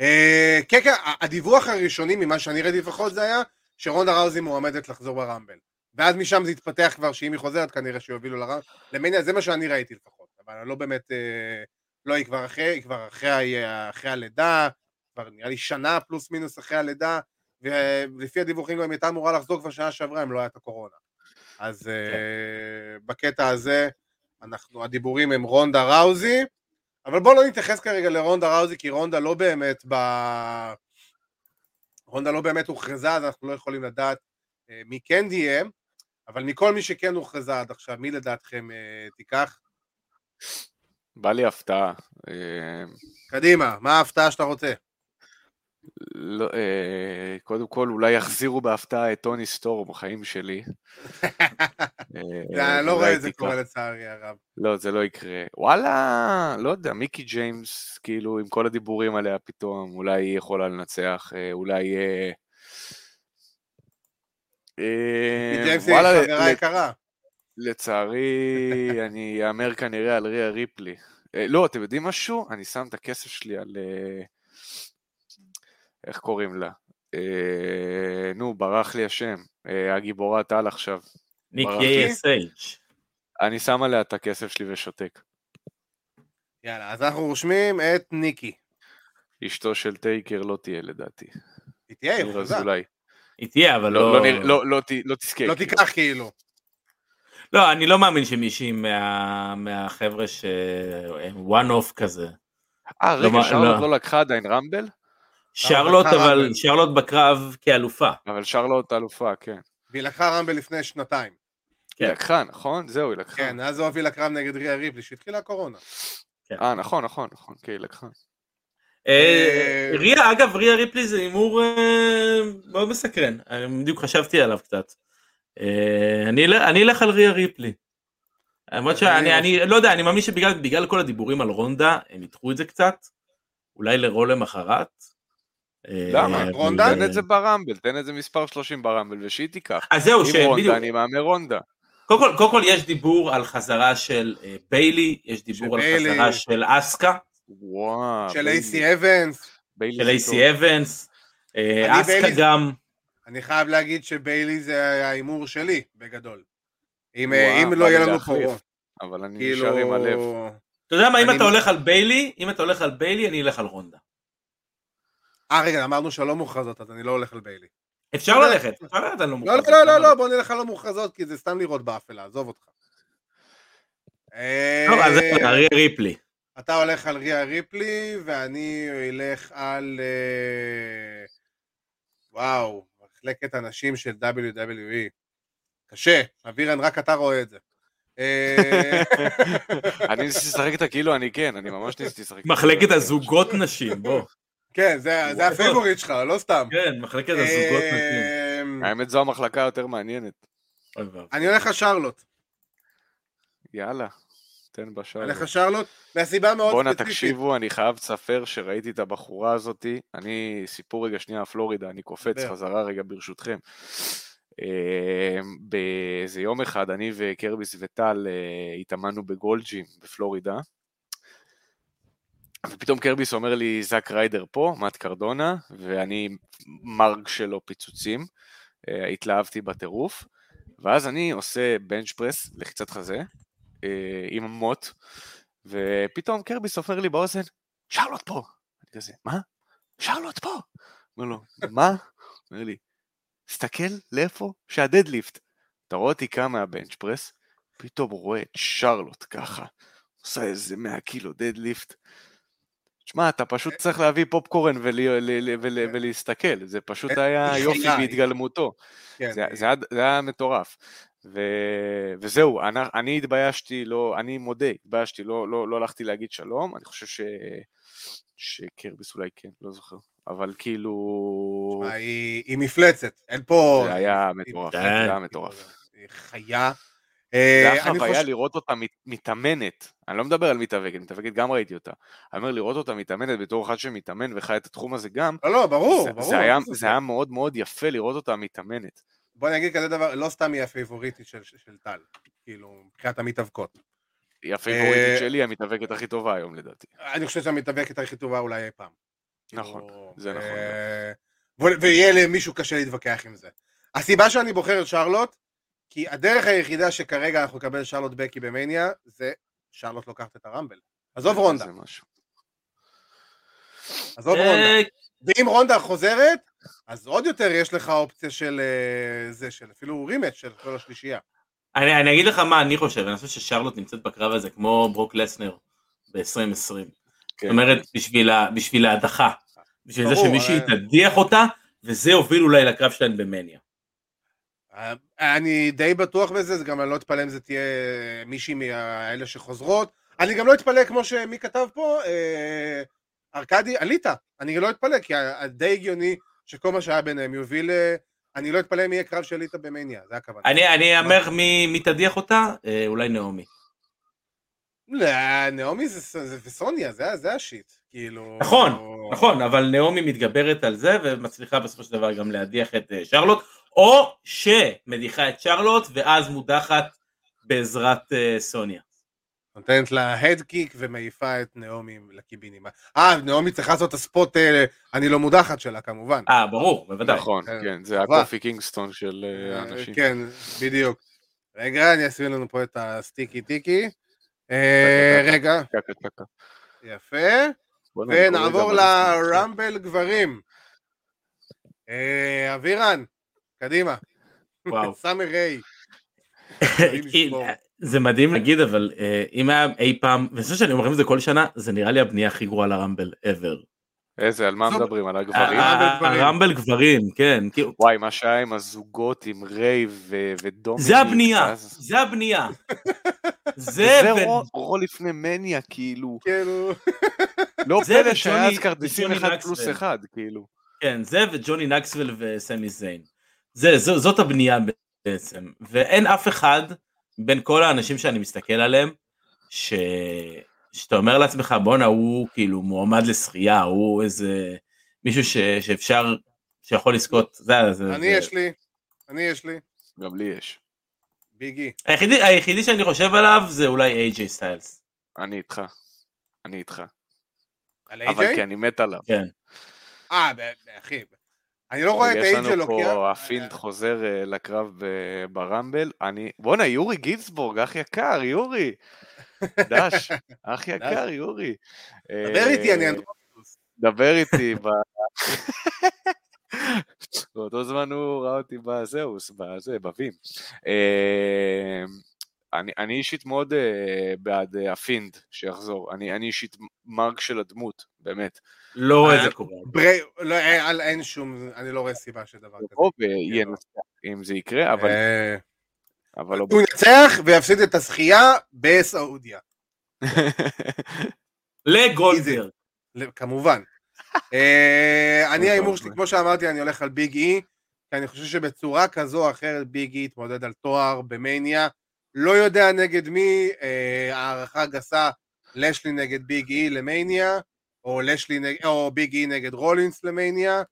אה, כן, כן, הדיווח הראשוני ממה שאני ראיתי לפחות זה היה שרונדה ראוזי מועמדת לחזור ברמבל. ואז משם זה התפתח כבר שאם היא חוזרת כנראה שיובילו לרמבל. למניה זה מה שאני ראיתי לפחות, אבל לא באמת, אה, לא, היא כבר אחרי, היא כבר אחרי, אחרי הלידה, כבר נראה לי שנה פלוס מינוס אחרי הלידה, ולפי הדיווחים גם היא הייתה אמורה לחזור כבר שנה שעברה אם לא הייתה קורונה. אז אה, בקטע הזה, אנחנו, הדיבורים הם רונדה ראוזי, אבל בואו לא נתייחס כרגע לרונדה ראוזי, כי רונדה לא באמת ב... רונדה לא באמת הוכרזה, אז אנחנו לא יכולים לדעת אה, מי כן תהיה, אבל מכל מי שכן הוכרזה עד עכשיו, מי לדעתכם אה, תיקח? בא לי הפתעה. אה, קדימה, מה ההפתעה שאתה רוצה? לא, אה, קודם כל, אולי יחזירו בהפתעה את טוני סטור בחיים שלי. אה, אני לא רואה את זה. קורה לצערי הרב. לא, זה לא יקרה. וואלה, לא יודע, מיקי ג'יימס, כאילו, עם כל הדיבורים עליה פתאום, אולי היא יכולה לנצח, אה, אולי... אה, וואלה, חברה יקרה. לצערי, אני אאמר כנראה על ריה ריפלי. לא, אתם יודעים משהו? אני שם את הכסף שלי על... אה, איך קוראים לה? אה, נו, ברח לי השם. אה, הגיבורת על עכשיו. ניק? אס.אייץ'. אני שם עליה את הכסף שלי ושותק. יאללה, אז אנחנו רושמים את ניקי. אשתו של טייקר לא תהיה לדעתי. היא תהיה, היא. אזולאי. היא תהיה, אבל לא, לא... לא, לא, לא, ת- לא תזכה. לא כאילו. תיקח כאילו. לא, אני לא מאמין שמישהי מה- מהחבר'ה ש... one off כזה. אה, לא, רגע, מה- שרלוט לא. לא לקחה עדיין רמבל? שרלוט, אבל. שרלוט בקרב כאלופה. אבל שרלוט אלופה, כן. והיא לקחה רמבל לפני שנתיים. כן. היא לקחה, נכון? זהו, היא לקחה. כן, אז הוא הוביל לקרב נגד ריה ריפלי, שהתחילה הקורונה. אה, נכון, נכון, נכון, כן, היא לקחה. אה, ריה, אגב, ריה ריפלי זה הימור אה, מאוד מסקרן. בדיוק חשבתי עליו קצת. אה, אני אלך- על ריה ריפלי. למרות שאני אני לא יודע, אני מאמין שבגלל בגלל כל הדיבורים על רונדה, הם ידחו את זה קצת. אולי לרו למחרת. אה, למה? אבל- רונדה? תן את זה ברמבל, תן את זה מספר 30 ברמבל, ושהיא תיקח. אז זהו, אם שבדיוק. רונדה, אני מהמר רונדה. קודם כל, יש דיבור על חזרה של אה, ביילי, יש דיבור על חזרה של אסקה, וואו. של אייסי אבנס. של אייסי. אבנס, אה, אני אסקה גם, אני חייב להגיד שביילי זה ההימור שלי, בגדול. אם אם לא יהיה לנו. פה... אבל אני כאילו... נשאר עם הלב. אתה יודע מה, אם אתה הולך על ביילי, אם אתה הולך על ביילי, אני אלך על רונדה. אה, רגע, אמרנו שלא מוכרזות, אז אני לא הולך על ביילי. אפשר ללכת, אפשר ללכת על לא לא, מוכרז. לא, לא, לא, בוא נלך על המוכרזות, כי זה סתם לראות באפלה, עזוב אותך. טוב, אז אה, זה ריה ריפלי. אתה הולך על ריה ריפלי, ואני אלך על... אה, וואו, מחלקת הנשים של WWE. קשה, אבירן, רק אתה רואה את זה. אה, אני ניסיתי לשחק איתה כאילו אני כן, אני ממש ניסיתי לשחק איתה. מחלקת הזוגות נשים, בוא. כן, זה זה הפייבוריט שלך, לא סתם. כן, מחלקת הזוגות נשים. אה, האמת זו המחלקה היותר מעניינת. אני הולך לשרלוט. יאללה, תן אני בשער. הולך לשרלוט, מהסיבה מאוד בואנה ספציפית. תקשיבו, אני חייב לספר שראיתי את הבחורה הזאתי, אני, סיפור רגע שנייה פלורידה, אני קופץ. חזרה רגע ברשותכם. אה, באיזה יום אחד אני וקרביס וטל אה, התאמנו בגולדג'ים בפלורידה, ופתאום קרביס אומר לי, זאק ריידר פה, מאט קרדונה, ואני מרג שלו פיצוצים, אה, התלהבתי בטירוף, ואז אני עושה בנץ' פרס, לחיצת חזה, אה, עם מוט, ופתאום קרביס אומר לי באוזן, שרלוט פה. אני כזה, מה? שרלוט פה. אומר לו, מה? אומר לי, תסתכל לאיפה שהדדליפט. אתה רואה אותי קם מהבנץ' פרס, פתאום רואה את שרלוט ככה, עושה איזה 100 קילו דדליפט. שמע, אתה פשוט צריך להביא פופקורן ול- ולהסתכל, זה פשוט היה יופי בהתגלמותו. כן, זה, זה, היה, מטורף. ו, וזהו, אני, אני התביישתי, לא, אני מודה, התביישתי, לא, לא, לא הלכתי להגיד שלום, אני חושב ש, שקרביס אולי כן, לא זוכר, אבל כאילו, היא היא מפלצת, אין פה... זה היה מטורף, זה כן. היה מטורף. היא חיה. זה אה, היה אני חוויה לראות אותה מת- מתאמנת, אני לא מדבר על מתאבקת, מתאבקת גם ראיתי אותה, אני אומר לראות אותה מתאמנת בתור אחד שמתאמן וחי את התחום הזה גם, לא, לא, ברור, זה, ברור. זה, היה. זה היה מאוד מאוד יפה לראות אותה מתאמנת. בוא נגיד כזה דבר, לא סתם היא הפייבוריטית של טל, כאילו, מבחינת המתאבקות. היא הפייבוריטית אה, שלי, המתאבקת הכי טובה היום לדעתי. אני חושב שהמתאבקת הכי טובה אולי אי פעם. נכון, כאילו, זה נכון אה, ו- ויהיה למישהו קשה להתווכח עם זה. הסיבה שאני בוחר את שרלוט, כי הדרך היחידה שכרגע אנחנו נקבל שרלוט בקי במניה, זה שרלוט לוקחת את הרמבל. עזוב רונדה, זה משהו. עזוב רונדה. אה, ואם רונדה חוזרת, אז עוד יותר יש לך אופציה של אה, זה, של אפילו רימץ' של כל השלישייה. אני אני אגיד לך מה אני חושב, אני חושב ששרלוט נמצאת בקרב הזה כמו ברוק לסנר ב-2020. זאת כן. אומרת, בשביל ה- בשביל ההדחה. בשביל זה ברור, שמישהי אבל- תדיח אותה, וזה יוביל אולי לקרב שלהם במניה. אני די בטוח בזה, זה גם אני לא אתפלא אם זה תהיה מישהי מאלה שחוזרות. אני גם לא אתפלא כמו שמי כתב פה, אה, ארכדי, עלית. אני לא אתפלא, כי די הגיוני שכל מה שהיה ביניהם יוביל... אה, אני לא אתפלא אם יהיה קרב של עלית במניה, זה הכוונה. אני אני אאמר מי מי תדיח אותה, אה, אולי נעמי. לא, נעמי זה זה- וסוניה, זה זה השיט. כאילו... נכון, נכון, אבל נעמי מתגברת על זה ומצליחה בסופו של דבר גם להדיח את אה, שרלוט, או שמדיחה את שרלוט ואז מודחת בעזרת אה, סוניה. נותנת לה הדקיק ומעיפה את נעמי לקיבינים. אה, נעמי צריכה לעשות את הספוט אה, אני לא מודחת שלה כמובן. אה, ברור, בוודאי. נכון, כן. כן, זה. הקופי קינגסטון של אה, האנשים. כן, בדיוק. רגע, אני אעשה לנו פה את הסטיקי טיקי. רגע. יפה. ונעבור. לרמבל גברים. אבירן, קדימה. וואו. סאמר ריי. לשמור. זה מדהים להגיד, אבל אה, אם היה אי פעם, ואני חושב שאני אומר את זה כל שנה, זה נראה לי הבנייה הכי גרועה לרמבל ever. איזה, על מה. מדברים? על הגברים? הרמבל גברים. כן. וואי, מה שהיה עם הזוגות, עם ריי ו- ודומיניק. זה הבנייה, זה הבנייה. זה רו- לפני מניה, כאילו. כאילו, לא פלא שהיה אז כרטיסים אחד. פלוס אחד, כאילו. כן, זה וג'וני נקסוול וסמי זיין. זה, זו, זאת הבנייה בעצם. ואין אף אחד בין כל האנשים שאני מסתכל עליהם, ש... שאתה אומר לעצמך, בואנה, הוא כאילו מועמד לשחייה, הוא איזה מישהו ש... שאפשר, שיכול לזכות. זה, זה, אני זה... יש לי, אני יש לי, גם לי יש. ביגי. היחידי, היחידי שאני חושב עליו זה אולי איי-ג'יי סטיילס. אני איתך. אני איתך. על אבל איי-ג'יי? כי אני מת עליו. כן. אה, אחי. אני לא רואה את יש איי-ג'יי לנו לוקח. פה, הפינט חוזר אה, לקרב ברמבל. אני... בואנה, יורי גינסבורג, אח יקר, יורי. דש, אח יקר, יורי. דבר איתי, אני אה, אנדרופוס. דבר איתי. ב... באותו זמן הוא ראה אותי בזהוס, בזה, בווים. אני, אני אישית מאוד uh, בעד uh, הפינד שיחזור. אני, אני אישית מרק של הדמות, באמת. לא רואה את אה, זה קורה. ברי... לא, אין, אין שום, אני לא רואה סיבה שדבר כזה. יבוא וינצח אם זה יקרה, אבל, אבל לא... הוא ינצח ויפסיד את הזכייה בסעודיה. לגולדברג. ל- כמובן. אני ההימור. שלי, כמו שאמרתי, אני הולך על ביג אי, כי אני חושב שבצורה כזו או אחרת ביג אי יתמודד על תואר במניה. לא יודע נגד מי, אה, הערכה גסה, לשלי נגד ביג אי למניה, או, לשלי נג... או ביג אי נגד רולינס למניה,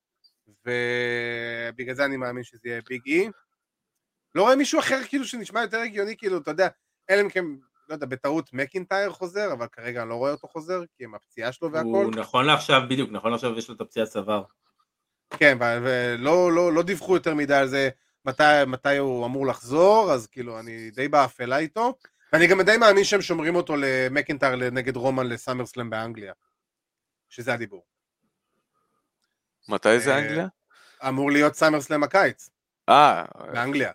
ובגלל זה אני מאמין שזה יהיה ביג אי. לא רואה מישהו אחר כאילו שנשמע יותר הגיוני, כאילו, אתה יודע, אלא אם כן, לא יודע, בטעות מקינטייר חוזר, אבל כרגע אני לא רואה אותו חוזר, כי עם הפציעה שלו והכל. הוא נכון לעכשיו, בדיוק, נכון לעכשיו יש לו את הפציעת צוואר. כן, ולא לא, לא דיווחו יותר מדי על זה מתי, מתי הוא אמור לחזור, אז כאילו, אני די באפלה איתו. ואני גם די מאמין שהם שומרים אותו למקינטר נגד רומן לסאמרסלאם באנגליה. שזה הדיבור. מתי זה אה, אנגליה? אמור להיות סאמרסלאם הקיץ, אה, באנגליה.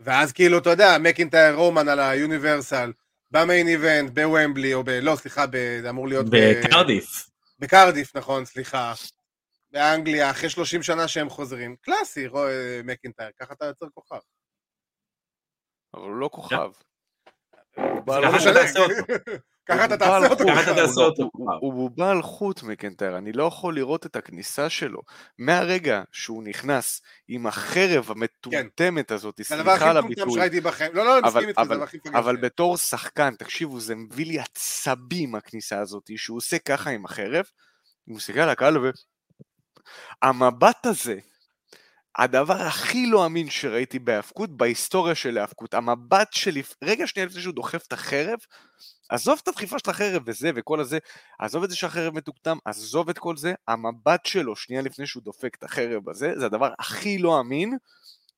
ואז כאילו, אתה יודע, מקינטייר רומן על היוניברסל, במיין איבנט, בוומבלי, או ב... לא, סליחה, ב... זה אמור להיות... בקרדיף. בקרדיף, נכון, סליחה. באנגליה, אחרי 30 שנה שהם חוזרים. קלאסי, רו- מקינטייר, ככה אתה יוצר כוכב. אבל הוא לא כוכב. ככה חוט. משנה. תעשה אותו. ככה אתה תעשה אותו. ככה אתה. תעשה אותו. הוא- בובה על חוט מקנטר, אני לא יכול לראות את הכניסה שלו. מהרגע שהוא נכנס עם החרב המטומטמת הזאת, הדבר הכי סליחה על הביטוי. לא, לא, אני אבל- מסכים איתך, זה הכי מפגר. אבל. בתור שחקן, תקשיבו, זה מביא לי עצבים הכניסה הזאת, שהוא עושה ככה עם החרב, הוא מסתכל על הקהל ו... המבט הזה, הדבר הכי לא אמין שראיתי בהאבקות, בהיסטוריה של האבקות, המבט שלי, רגע שנייה לפני שהוא דוחף את החרב, עזוב את הדחיפה של החרב וזה וכל הזה, עזוב את זה שהחרב מטומטם, עזוב את כל זה, המבט שלו שנייה לפני שהוא דופק את החרב הזה, זה הדבר הכי לא אמין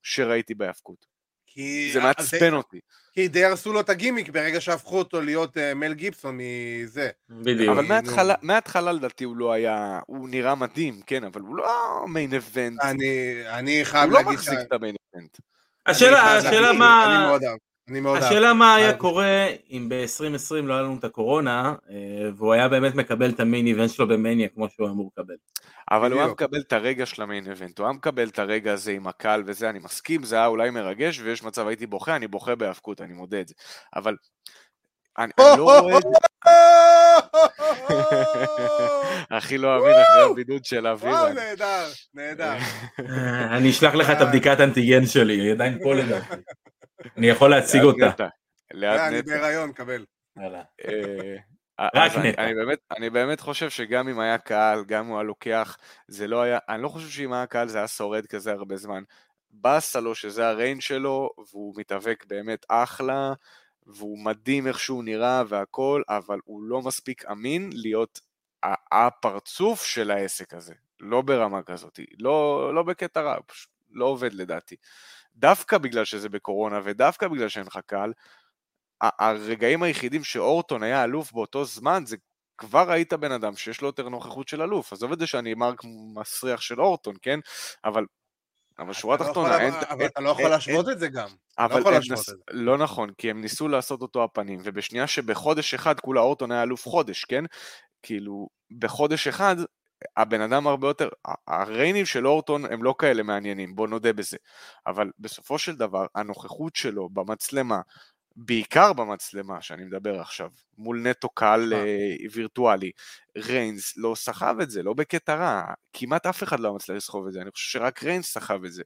שראיתי בהאבקות. כי- זה מעצבן אותי. כי די הרסו לו את הגימיק ברגע שהפכו אותו להיות אה, מל גיבסון מזה. בדיוק. אבל נו. מההתחלה, לדעתי הוא לא היה, הוא נראה מדהים, כן, אבל הוא לא מיין אבנט, אני אני חייב הוא לא להגיד... מחזיק את המיין אבנט. השאלה, השאלה להגיד, מה... אני מאוד אהב. אני מאוד אהב. השאלה מה היה אהבתי. קורה אם ב-2020 לא היה לנו את הקורונה, אה, והוא היה באמת מקבל את המיין איבנט שלו במניה כמו שהוא אמור לקבל. אבל הוא היה. מקבל את הרגע של המיין אבנט, הוא היה מקבל את הרגע הזה עם הקהל וזה, אני מסכים, זה היה אולי מרגש, ויש מצב הייתי בוכה, אני בוכה בהאבקות, אני מודה את זה. אבל אני, לא רואה את זה, הכי לא אמין אחרי הבידוד של וואו, אבירן. נהדר, נהדר. אה, אני אשלח לך את הבדיקת אנטיגן שלי, היא עדיין פה לדעתי. אני יכול להציג אותה. נטע. ליד אה, אני נטע. בהיריון, קבל. אה, רק אני, נטע. אני, באמת, אני באמת חושב שגם אם היה קהל, גם אם הוא היה לוקח, זה לא היה, אני לא חושב שאם היה קהל זה היה שורד כזה הרבה זמן. באסה לו שזה הריין שלו, והוא מתאבק באמת אחלה, והוא מדהים איך שהוא נראה והכל, אבל הוא לא מספיק אמין להיות הפרצוף של העסק הזה. לא ברמה כזאת, לא, לא בקטע רע, פשוט לא עובד לדעתי. דווקא בגלל שזה בקורונה, ודווקא בגלל שאין לך קהל, הרגעים היחידים שאורטון היה אלוף באותו זמן, זה כבר היית בן אדם שיש לו יותר נוכחות של אלוף. עזוב את זה שאני מרק מסריח של אורטון, כן? אבל, אבל שורה לא תחתונה, אין... אבל אתה לא יכול להשוות את זה גם. אבל. את זה. לא נכון, כי הם ניסו לעשות אותו הפנים, ובשנייה שבחודש אחד כולה אורטון היה אלוף חודש, כן? כאילו, בחודש אחד, הבן אדם הרבה יותר, הריינים של אורטון הם לא כאלה מעניינים, בוא נודה בזה. אבל בסופו של דבר, הנוכחות שלו במצלמה, בעיקר במצלמה שאני מדבר עכשיו, מול נטו קהל נכון. אה, וירטואלי, ריינס לא סחב את זה, לא בקטע רע, כמעט אף אחד לא מצליח לסחוב את זה, אני חושב שרק ריינס סחב את זה.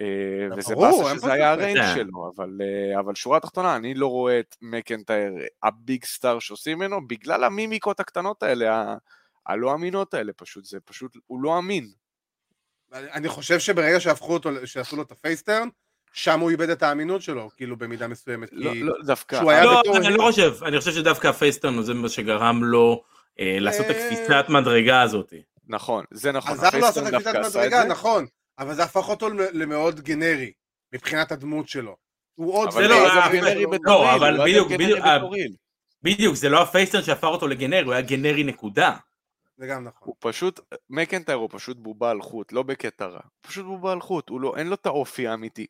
אה, וזה באסה שזה היה ספק. הריינס כן. שלו, אבל, אה, אבל שורה תחתונה, אני לא רואה את מקנטייר, ה big star שעושים ממנו, בגלל המימיקות הקטנות האלה, הלא אמינות האלה פשוט, זה פשוט, הוא לא אמין. אני חושב שברגע שהפכו אותו, שעשו לו את ה face turn, שם הוא איבד את האמינות שלו, כאילו במידה מסוימת. לא, כי לא, דווקא, שהוא היה לא, בתור- אני לא חושב, אני חושב שדווקא ה face turn הוא זה מה שגרם לו אה, לעשות את אה, הקפיצת מדרגה הזאת. נכון, זה נכון, עזר לו לעשות את הקפיצת מדרגה, נכון, אבל זה הפך אותו למאוד גנרי, מבחינת הדמות שלו. הוא עוד... זה לא, לא אה, גנרי לא, בתור heel, אבל לא בדיוק, אה. בדיוק, זה לא ה face turn שהפך אותו לגנרי, הוא היה גנרי נקודה. זה גם נכון. הוא פשוט, מקנטייר הוא פשוט בובה על חוט, לא בקטע רע. פשוט בובה על חוט, הוא לא, אין לו את האופי האמיתי.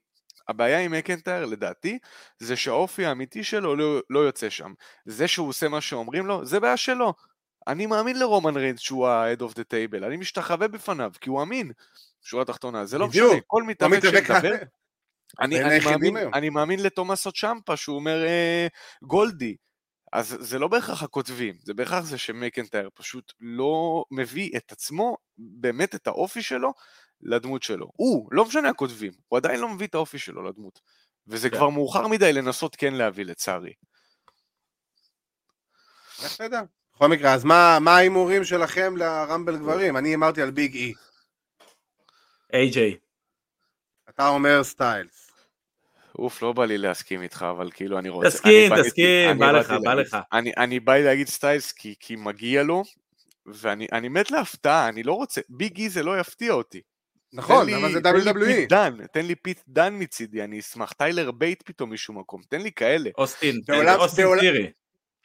הבעיה עם מקנטייר, לדעתי, זה שהאופי האמיתי שלו לא, לא יוצא שם. זה שהוא עושה מה שאומרים לו, זה בעיה שלו. אני מאמין לרומן ריינס שהוא ה-head of the table, אני משתחווה בפניו, כי הוא אמין. שורה תחתונה, זה לא. משנה, כל מתאבק מתאבק שמדבר, אני, אני, מאמין. אני מאמין לתומאסו צ'מפה שהוא אומר אה, גולדי. אז זה לא בהכרח הכותבים, זה בהכרח זה שמקנטייר פשוט לא מביא את עצמו, באמת את האופי שלו, לדמות שלו. הוא, לא משנה הכותבים, הוא עדיין לא מביא את האופי שלו לדמות. וזה כן. כבר מאוחר מדי לנסות כן להביא לצערי. תדע. בכל מקרה, אז מה מה ההימורים שלכם לרמבל גברים? אני הימרתי על ביג אי. איי-ג'יי. אתה אומר סטיילס. אוף, לא בא לי להסכים איתך, אבל כאילו אני רוצה... תסכים, תסכים, בא לך, בא לך. אני, אני בא לי להגיד סטיילס כי, כי מגיע לו, ואני אני מת להפתעה, אני לא רוצה... ביג אי זה לא יפתיע אותי. נכון, לי- אבל זה תן לי WWE. פיט דאן, תן לי פיט דאן מצידי, אני אשמח. טיילר בייט פתאום משום מקום, תן לי כאלה. אוסטין, בעולם- אוסטין בעולם- טירי.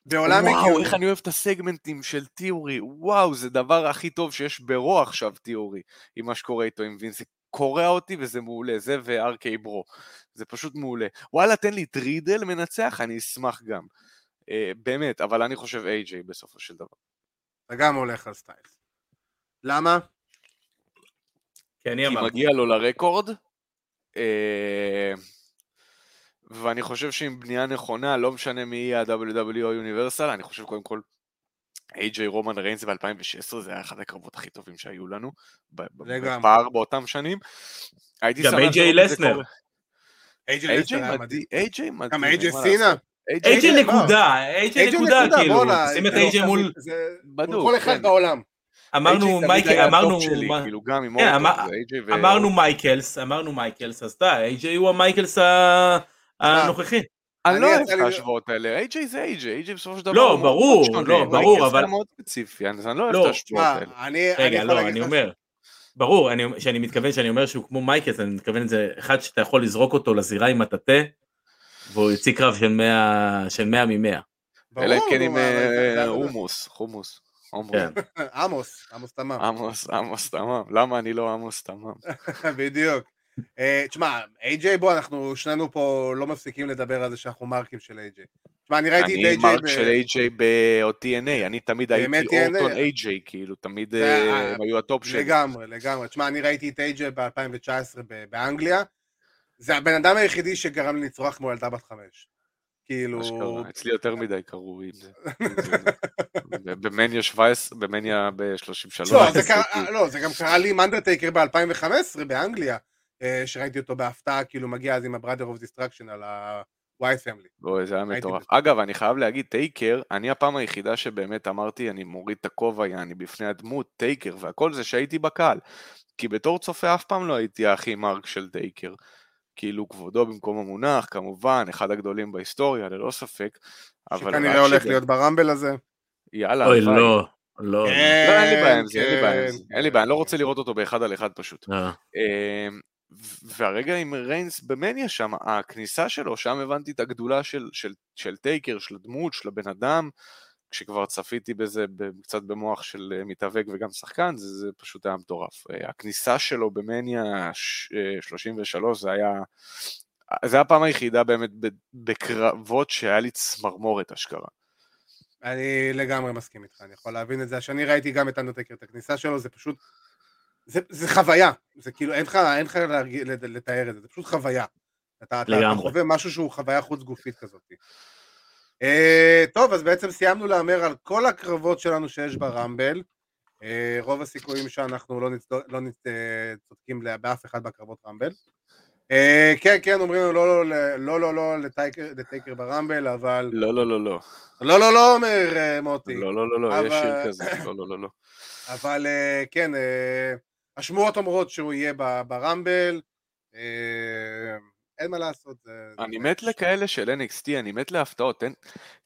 בעולם וואו, הגיוני. איך אני אוהב את הסגמנטים של תיאורי, וואו, זה דבר הכי טוב שיש ברו עכשיו תיאורי, עם מה שקורה איתו עם וינס, זה קורע אותי וזה מעולה, זה ו-RK ברו, זה פשוט מעולה. וואלה, תן לי דרידל מנצח, אני אשמח גם. אה, באמת, אבל אני חושב איי-ג'יי בסופו של דבר. אתה גם הולך על סטיילס. למה? כי אני כי אמרתי. מגיע לו לרקורד, אה, ואני חושב שעם בנייה נכונה, לא משנה מי יהיה ה-WW או יוניברסל, אני חושב קודם כל, איי-ג'יי רומן ריינס ב-2016 זה היה אחד הקרבות הכי טובים שהיו לנו. בפער באותם שנים. גם איי-ג'יי לסנר. איי-ג'יי מדהים. מדהים, איי-ג'יי מדהים. גם איי-ג'יי סינה. איי-ג'יי לא. נקודה, איי-ג'יי נקודה, כאילו, שים את איי-ג'יי מול... מול כל אחד כן. בעולם. אמרנו מייקל, אמרנו... כאילו כן, אמרנו מייקלס, אמרנו מייקלס, אז די, איי-ג'יי הוא המייקלס הנוכחי. אני לא אוהב את ההשוואות האלה, איי-ג'יי זה איי-ג'יי, איי-ג'יי בסופו של דבר לא, הוא מאוד ברור, לא, ברור, אבל- מאוד ספציפי, אני לא אוהב לא, את ההשוואות האלה. אני אני רגע, לא, אני אומר, ברור, אני- שאני מתכוון, שאני אומר שהוא כמו מייקלס, אני מתכוון את זה, אחד שאתה יכול לזרוק אותו לזירה עם מטאטא, והוא יוציא קרב של 100 של 100 מ-100. ברור, אלא אם כן עם אה, חומוס, חומוס. חומוס. כן. עמוס, עמוס תמם. עמוס, עמוס תמם, למה אני לא עמוס תמם? בדיוק. אה, תשמע, איי-ג'יי, בוא, אנחנו שנינו פה לא מפסיקים לדבר על זה שאנחנו מרקים של איי-ג'יי. תשמע, אני ראיתי את אני איי-ג'יי... mark של איי-ג'יי ב-TNA, אני תמיד הייתי. אורטון איי-ג'יי, כאילו, תמיד אה, ה- הם היו הטופ שלי. לגמרי, לגמרי. תשמע, אני ראיתי את איי-ג'יי ב-2019 באנגליה. זה הבן אדם היחידי שגרם לי לצרוח כמו ילדה בת חמש. כאילו... אשכרה, אצלי יותר מדי קראו עם זה. במניה 17, במניה ב-33. לא, זה קרה- לא, זה גם קרה לי עם אנדרטייקר ב-2015 באנגליה, אה, שראיתי אותו בהפתעה, כאילו מגיע אז עם ה-Brother of Destruction על ה- Wyatt Family. אוי, זה היה מטורף. אגב, אני חייב להגיד, טייקר, אני הפעם היחידה שבאמת אמרתי, אני מוריד את הכובע, יעני, בפני הדמות, טייקר, והכל זה שהייתי בקהל. כי בתור צופה אף פעם לא הייתי הכי mark של טייקר. כאילו, כבודו במקום המונח, כמובן, אחד הגדולים בהיסטוריה, ללא ספק. שכנראה הולך שבאמת- להיות ברמבל הזה. יאללה, אוי. לא, לא. כן, לא, אין לי בעיה עם זה, אין לי בעיה עם כן. זה. אין לי בעיה, אני לא רוצה לראות אותו באחד על אחד פשוט. והרגע עם ריינס במניה שם, הכניסה שלו, שם הבנתי את הגדולה של, של, של טייקר, של הדמות, של הבן אדם, כשכבר צפיתי בזה קצת במוח של אה, מתאבק וגם שחקן, זה, זה פשוט היה מטורף. אה, הכניסה שלו במניה ש- אה, 33 זה היה, זה הפעם היחידה באמת בקרבות שהיה לי צמרמורת אשכרה. אני לגמרי מסכים איתך, אני יכול להבין את זה. שאני ראיתי גם את אנדרטייקר, את הכניסה שלו, זה פשוט... זה, זה חוויה, זה כאילו, אין לך, אין לך להרג- לת- לתאר את זה, זה פשוט חוויה. אתה, אתה, אתה. חווה משהו שהוא חוויה חוץ גופית כזאת. Uh, טוב, אז בעצם סיימנו להמר על כל הקרבות שלנו שיש ברמבל. Uh, רוב הסיכויים שאנחנו לא, נצד... לא נצ... uh, צודקים באף אחד בקרבות רמבל. אה, כן, כן, אומרים לנו לא, לא, לא, לא, לא, לא לטייקר, לטייקר ברמבל, אבל... לא, לא, לא, לא. לא, לא, לא, אומר אה, מוטי. לא, לא, לא, לא, יש אבל- שיר כזה. לא, לא, לא, לא. אבל אה, כן, אה, השמועות אומרות שהוא יהיה ברמבל, אה, אין מה לעשות. אני מת לכאלה של NXT, אני מת להפתעות, תן,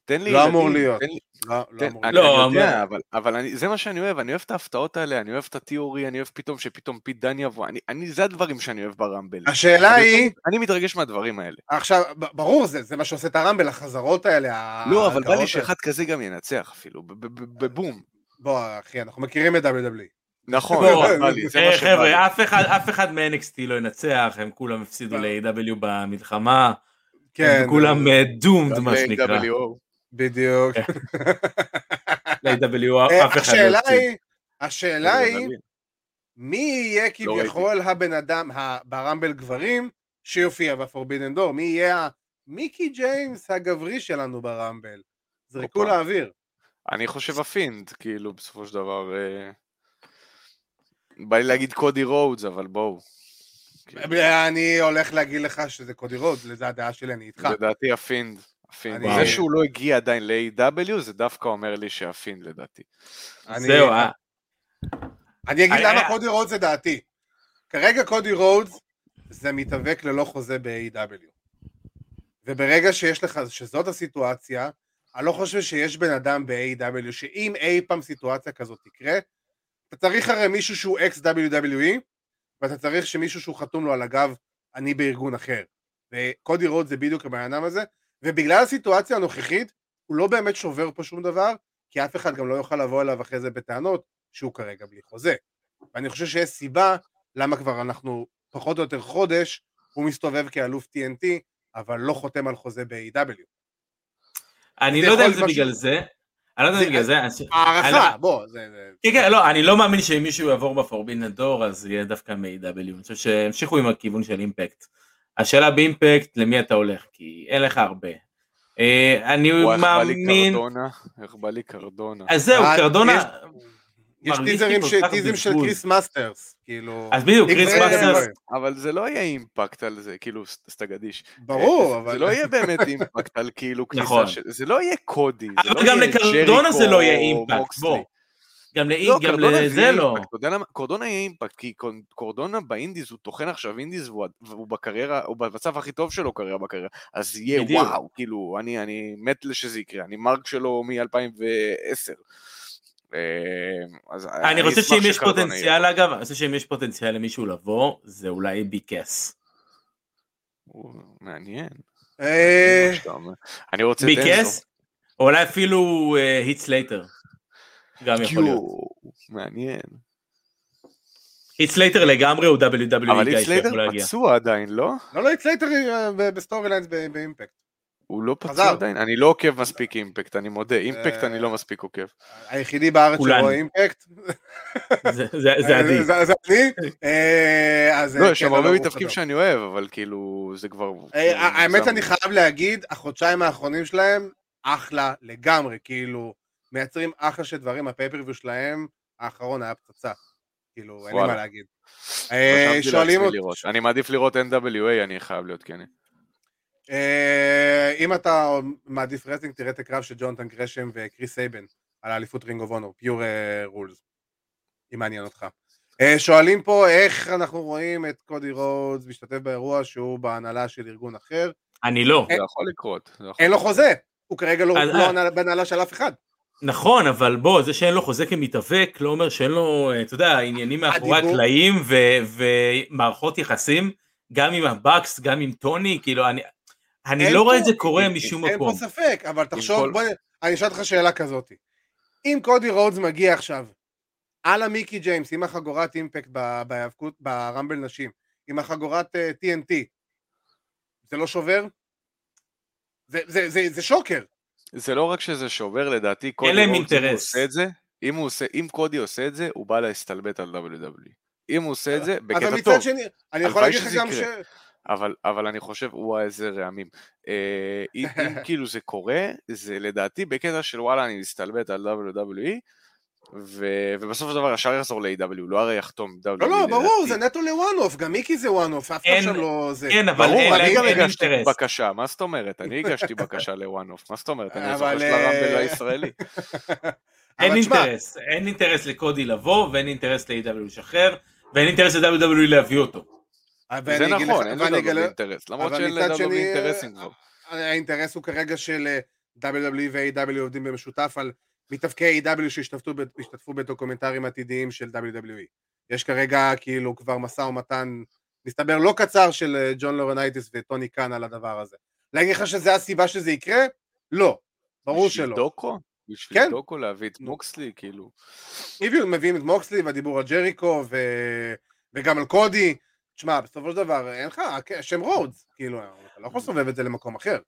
תן לי לא אמור להיות. לא, לא אני. לא, יודע, אבל- אבל, אבל אני, זה מה שאני אוהב, אני אוהב את ההפתעות האלה, אני אוהב את התיאורי, אני אוהב פתאום שפתאום פיט דאן יבוא, אני, אני, זה הדברים שאני אוהב ברמבל. השאלה אני, היא, אני מתרגש מהדברים האלה. עכשיו, ברור, זה זה מה שעושה את הרמבל, החזרות האלה. לא, אבל בא לי שאחד כזה גם ינצח אפילו, ב- בבום. בוא, אחי, אנחנו מכירים את WWE. נכון, אה. חבר'ה, אף אחד- מ-NXT לא ינצח, הם כולם הפסידו ל-AW במלחמה, כן, הם כולם דומד גם מה שנקרא. בדיוק. ל-AW אה, אף אחד לא הפסיד. השאלה היא, מי יהיה כביכול הבן אדם ברמבל גברים שיופיע ב forbidden door? מי יהיה המיקי ג'יימס הגברי שלנו ברמבל? זרקו. לאוויר. אני חושב הפינד, כאילו, בסופו של דבר... אה, בא לי להגיד קודי רודס, אבל בואו. אני הולך להגיד לך שזה קודי רודס, לזה הדעה שלי, אני איתך. לדעתי הפינד. הפינד. אני- זה שהוא לא הגיע עדיין ל-AEW, זה דווקא אומר לי שהפינד לדעתי. אני- זהו, אה, אני אגיד אני- למה אני- קודי רודס זה דעתי. כרגע קודי רודס זה מתאבק ללא חוזה ב-AEW. וברגע שיש לך, שזאת הסיטואציה, אני לא חושב שיש בן אדם ב-AEW שאם אי פעם סיטואציה כזאת תקרה, אתה צריך הרי מישהו שהוא ex WWE, ואתה צריך שמישהו שהוא חתום לו על הגב, אני בארגון אחר. וקודי רודס זה בדיוק הבן אדם הזה, ובגלל הסיטואציה הנוכחית, הוא לא באמת שובר פה שום דבר, כי אף אחד גם לא יוכל לבוא אליו אחרי זה בטענות שהוא כרגע בלי חוזה. ואני חושב שיש סיבה למה כבר אנחנו פחות או יותר חודש, הוא מסתובב כאלוף TNT, אבל לא חותם על חוזה ב-AW. אני לא יודע אם זה משהו- בגלל זה, אני לא יודע בגלל זה, הערכה, אני- בוא, כן, כן, לא, אני לא מאמין שאם מישהו יעבור בפורבינד דור אז יהיה דווקא מ-AW, אני חושב שהמשיכו עם הכיוון של אימפקט. השאלה באימפקט, למי אתה הולך? כי אין לך הרבה. אה, אני וואי, איך בא לי מאמין, קרדונה, איך בא לי קרדונה. אז זהו, אה, קרדונה, יש- טיזרים של-. קריס מאסטרס, כאילו... אז בדיוק, קריס מאסטרס, אבל זה לא יהיה אימפקט על זה, כאילו, סטגדיש. ברור, זה- אבל... זה לא יהיה באמת אימפקט על כאילו כניסה נכון. של... זה לא יהיה קודי. זה אבל לא גם יהיה לקרדונה ג'ריקו זה לא יהיה או אימפקט, מוקסלי. בוא. גם לא, גם זה לזה יהיה לא. קורדונה יהיה אימפקט, כי קור- קורדונה באינדיז, הוא טוחן עכשיו אינדיז והוא- בקריירה, הוא במצב הכי טוב שלו כרגע בקריירה. אז יהיה. וואו, כאילו, אני אני מת שזה יקרה. אני mark שלו מ-2010. אז אני חושב אשמח שאם יש. פוטנציאל אגב, אני חושב שאם יש פוטנציאל למישהו לבוא, זה אולי ביג קאס. מעניין. אה, אומר. אני רוצה. ביג קאס, או אולי אפילו היט סלייטר. גם יכול להיות. מעניין. היט סלייטר לגמרי הוא WWE אבל שיכול להגיע. פצוע עדיין, לא? לא, לא, סלייטר ב storylines באימפקט. הוא לא חזר. פצוע עדיין? אני לא עוקב מספיק אימפקט, אני מודה. אימפקט אני לא מספיק עוקב. היחידי בארץ. שרואה אימפקט. זה- עדי. זה אני. אה, לא, אה, יש כן, שם הרבה מתאבקים חזר. שאני אוהב, אבל כאילו, זה כבר... אה, האמת מוגזם. אני חייב להגיד, החודשיים האחרונים שלהם, אחלה לגמרי, כאילו, מייצרים אחלה של דברים, ה pay-per-view שלהם, האחרון היה פצצה. כאילו, אין לי. מה להגיד. שואלים אותי. אני מעדיף לראות NWA, אני חייב להיות כן. אה, אם אתה מעדיף wrestling, תראה את הקרב של ג'ונתן גרשם וקריס סייבן על האליפות Ring of Honor, pure rules, אם מעניין אותך. אה, שואלים פה איך אנחנו רואים את קודי רודס משתתף באירוע שהוא בהנהלה של ארגון אחר. אני לא. זה יכול לקרות. אין לו חוזה, הוא כרגע לא לא הנהלה- בהנהלה של אף אחד. נכון, אבל בוא, זה שאין לו חוזה כמתאבק לא אומר שאין לו, אה, אתה יודע, עניינים מאחורי הקלעים ומערכות יחסים, גם עם ה Bucks, גם עם טוני, כאילו, אני, אני אין לא רואה את זה קורה אין- משום אין מקום. פה ספק, אבל תחשוב, כל- בוא, אני אשאל אותך שאלה כזאת. אם קודי רודס מגיע עכשיו על המיקי ג'יימס עם החגורת Impact בהיאבקות ב Rumble נשים, עם החגורת אה, TNT, זה לא שובר? זה, זה, זה, זה שוקר. זה לא רק שזה שובר, לדעתי, קודי רודס, אם הוא. עושה את זה, אם הוא עושה, אם קודי עושה את זה, הוא בא להסתלבט על WWE. אם הוא עושה את זה, אבל בקטע מצד טוב. שני, אני יכול להגיד לך גם ש... אבל, אבל אני חושב, וואי איזה רעמים. אה, אם, אם כאילו זה קורה, זה לדעתי בקטע של וואלה אני מסתלבט על WWE, ו, ובסופו של דבר ישר יחזור ל-AW, לא הרי יחתום WWE. לא, לא, ברור, לדעתי. זה נטו אוף, גם מיקי זה אוף, אף אחד אין- שם לא... זה... כן, אבל ברור, אין אני להם גם אין הגשתי אינטרס. בקשה, מה זאת אומרת? אני הגשתי בקשה אוף, מה זאת אומרת? אני הזוכה של הרמבל אה, הישראלי. אין אינטרס, אין אינטרס לקודי לבוא, ואין אינטרס ל-AW לשחרר, ואין אינטרס ל-WWE להביא אותו. זה נכון, אין אגלה- אינטרס, למרות שאין שני, אינטרסים כבר. האינטרס הוא כרגע של אה, WWE ו-AEW עובדים במשותף על מתאבקי AEW שהשתתפו בדוקומנטרים עתידיים של WWE. יש כרגע כאילו כבר משא ומתן, מסתבר לא קצר של אה, ג'ון לורנייטיס וטוני קאן על הדבר הזה. להגיד לך שזה הסיבה שזה יקרה? לא. ברור שלא. דוקו? בשביל כן. דוקו להביא את. מוקסלי, כאילו. הביאו, מביאים את מוקסלי והדיבור על ג'ריקו ו... וגם על קודי. תשמע, בסופו של דבר, אין לך שם רודס, כאילו, אתה לא יכול לסובב את זה למקום אחר.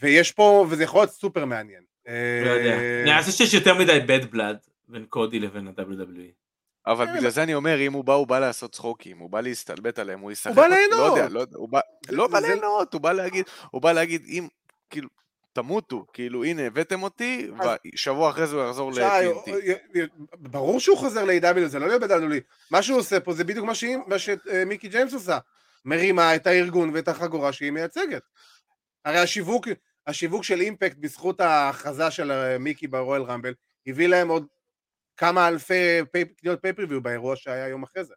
ויש פה, וזה יכול להיות סופר מעניין. לא יודע. אה, אני חושב שיש יותר מדי bad blood בין קודי לבין ה-WWE. אבל כן, בגלל זה אני אומר, אם הוא בא, הוא בא לעשות צחוקים, הוא בא להסתלבט עליהם, הוא ישחק... בא אותם, ליהנות. לא יודע, לא הוא בא... לא ליהנות, הוא בא להגיד, הוא בא להגיד, אם, כאילו, תמותו, כאילו, הנה, הבאתם אותי, ושבוע אחרי זה הוא יחזור ל-TNT. ברור שהוא חוזר ל-AW, זה לא להיות בדלדולי. מה שהוא עושה פה זה בדיוק מה שמיקי ג'יימס עושה. מרימה את הארגון ואת החגורה שהיא מייצגת. הרי השיווק, השיווק של אימפקט בזכות ההכרזה של אה, מיקי ברואל רמבל, הביא להם עוד כמה אלפי פי- קניות פייפריוויו באירוע שהיה יום אחרי זה.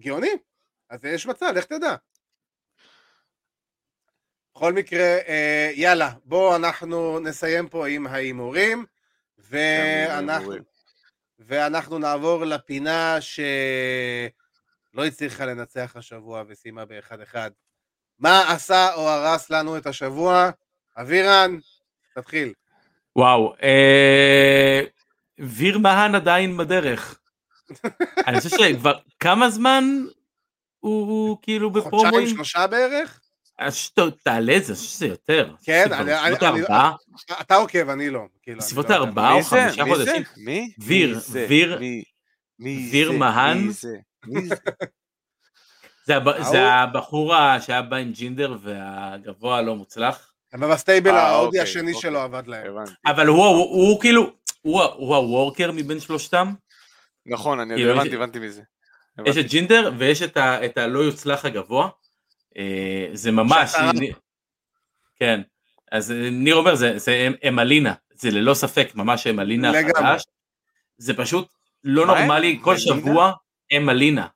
גאוני. אז יש מצב, לך תדע. בכל מקרה, אה, יאללה, בואו אנחנו נסיים פה עם ההימורים, ואנחנו. ואנחנו נעבור לפינה שלא הצליחה לנצח השבוע וסיימה ב-1-1. מה עשה או הרס לנו את השבוע? אבירן, תתחיל. וואו, אה, ויר מהן עדיין בדרך. אני חושב שכבר כמה זמן הוא הוא כאילו בפרומואים? חודשיים, שלושה בערך? תעלה את זה, אני חושב שזה יותר. כן, אני- בסביבות אני- הארבעה, אתה עוקב, אני לא. כאילו, בסביבות לא יודע. הארבעה או מי זה? חמישה? חודשים. מי? ויר, מי זה? ויר- ויר זה? מהן? זה? הבחור שהיה בא עם ג'ינדר והגבוה הלא מוצלח. אבל בסטייבל אה, ההודי אוקיי, השני אוקיי. שלו עבד להם. אבל הוא, הוא, הוא כאילו, הוא, הוורקר מבין שלושתם. נכון, אני כאילו, הבנתי, הבנתי מזה. יש. את ג'ינדר ויש את הלא יוצלח הגבוה. אה, זה ממש, כן. אז אה, ניר אומר זה, זה אמ- אמלינה, זה ללא ספק ממש אמלינה. חדש. זה פשוט לא נורמלי, כל? שבוע אמלינה.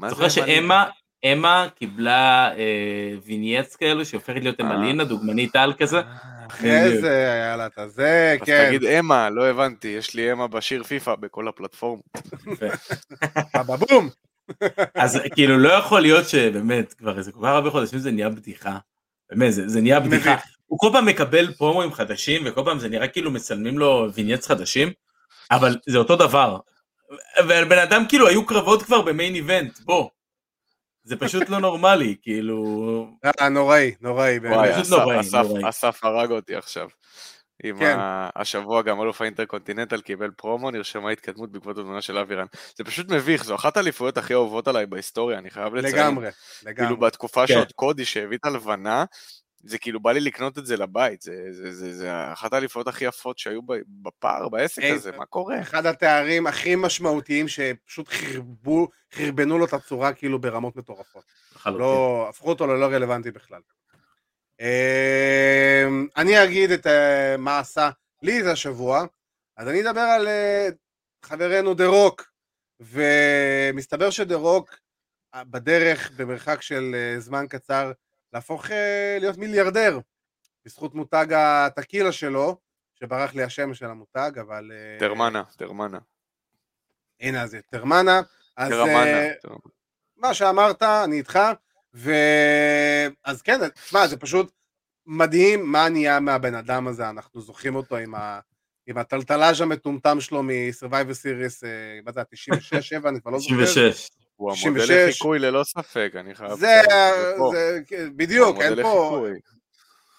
זה זוכר? שאמה, אמה קיבלה אה, וינייטס כאלו שהופכת להיות אה. אמלינה, דוגמנית על כזה. אחרי. זה היה לה את הזה, אז כן. תגיד אמה, לא הבנתי, יש לי אמה בשיר פיפא בכל הפלטפורמות. בבום. אז כאילו לא יכול להיות שבאמת כבר איזה כל כך הרבה חודשים זה נהיה בדיחה. באמת זה, זה נהיה בדיחה. הוא כל פעם מקבל פרומואים חדשים וכל פעם זה נראה כאילו מצלמים לו vignettes חדשים אבל זה אותו דבר. ובן אדם כאילו היו קרבות כבר ב main event בוא. זה פשוט לא נורמלי כאילו אה, נוראי, נוראי. אסף הרג אותי עכשיו. עם כן. ה- השבוע גם אלוף ה Intercontinental קיבל פרומו, נרשמה התקדמות בעקבות התמונה של אבירן. זה פשוט מביך, זו אחת האליפויות הכי אהובות עליי בהיסטוריה, אני חייב לציין. לגמרי, כאילו לגמרי. בתקופה כן. שעוד קודי שהביא את הלבנה, זה כאילו בא לי לקנות את זה לבית, זה, זה, זה, זה אחת האליפויות הכי יפות שהיו ב- בפער, בעסק היי, הזה, מה קורה? אחד התארים הכי משמעותיים שפשוט חרבו, חרבנו לו את הצורה כאילו ברמות מטורפות. לא, הפכו אותו ללא רלוונטי בכלל. אמ, אני אגיד את אה, מה עשה לי את השבוע, אז אני אדבר על אה, חברנו דה רוק, ומסתבר שדה רוק אה, בדרך, במרחק של זמן קצר, להפוך להיות מיליארדר, בזכות מותג הטקילה שלו, שברח לי השם של המותג, אבל... טרמנה, טרמנה. הנה, אז זה טרמנה. אז טרמנה. מה שאמרת, אני איתך, ו... אז כן, תשמע, זה פשוט מדהים מה נהיה מהבן אדם הזה, אנחנו זוכרים אותו עם, ה... עם הטלטלאז' המטומטם שלו מ-Survivor Series, אה, מה זה, ה-96-7, אני כבר לא זוכר. 96. הוא המודל 96. לחיקוי ללא ספק, אני חייב... זה. זה, כן, בדיוק, אין פה...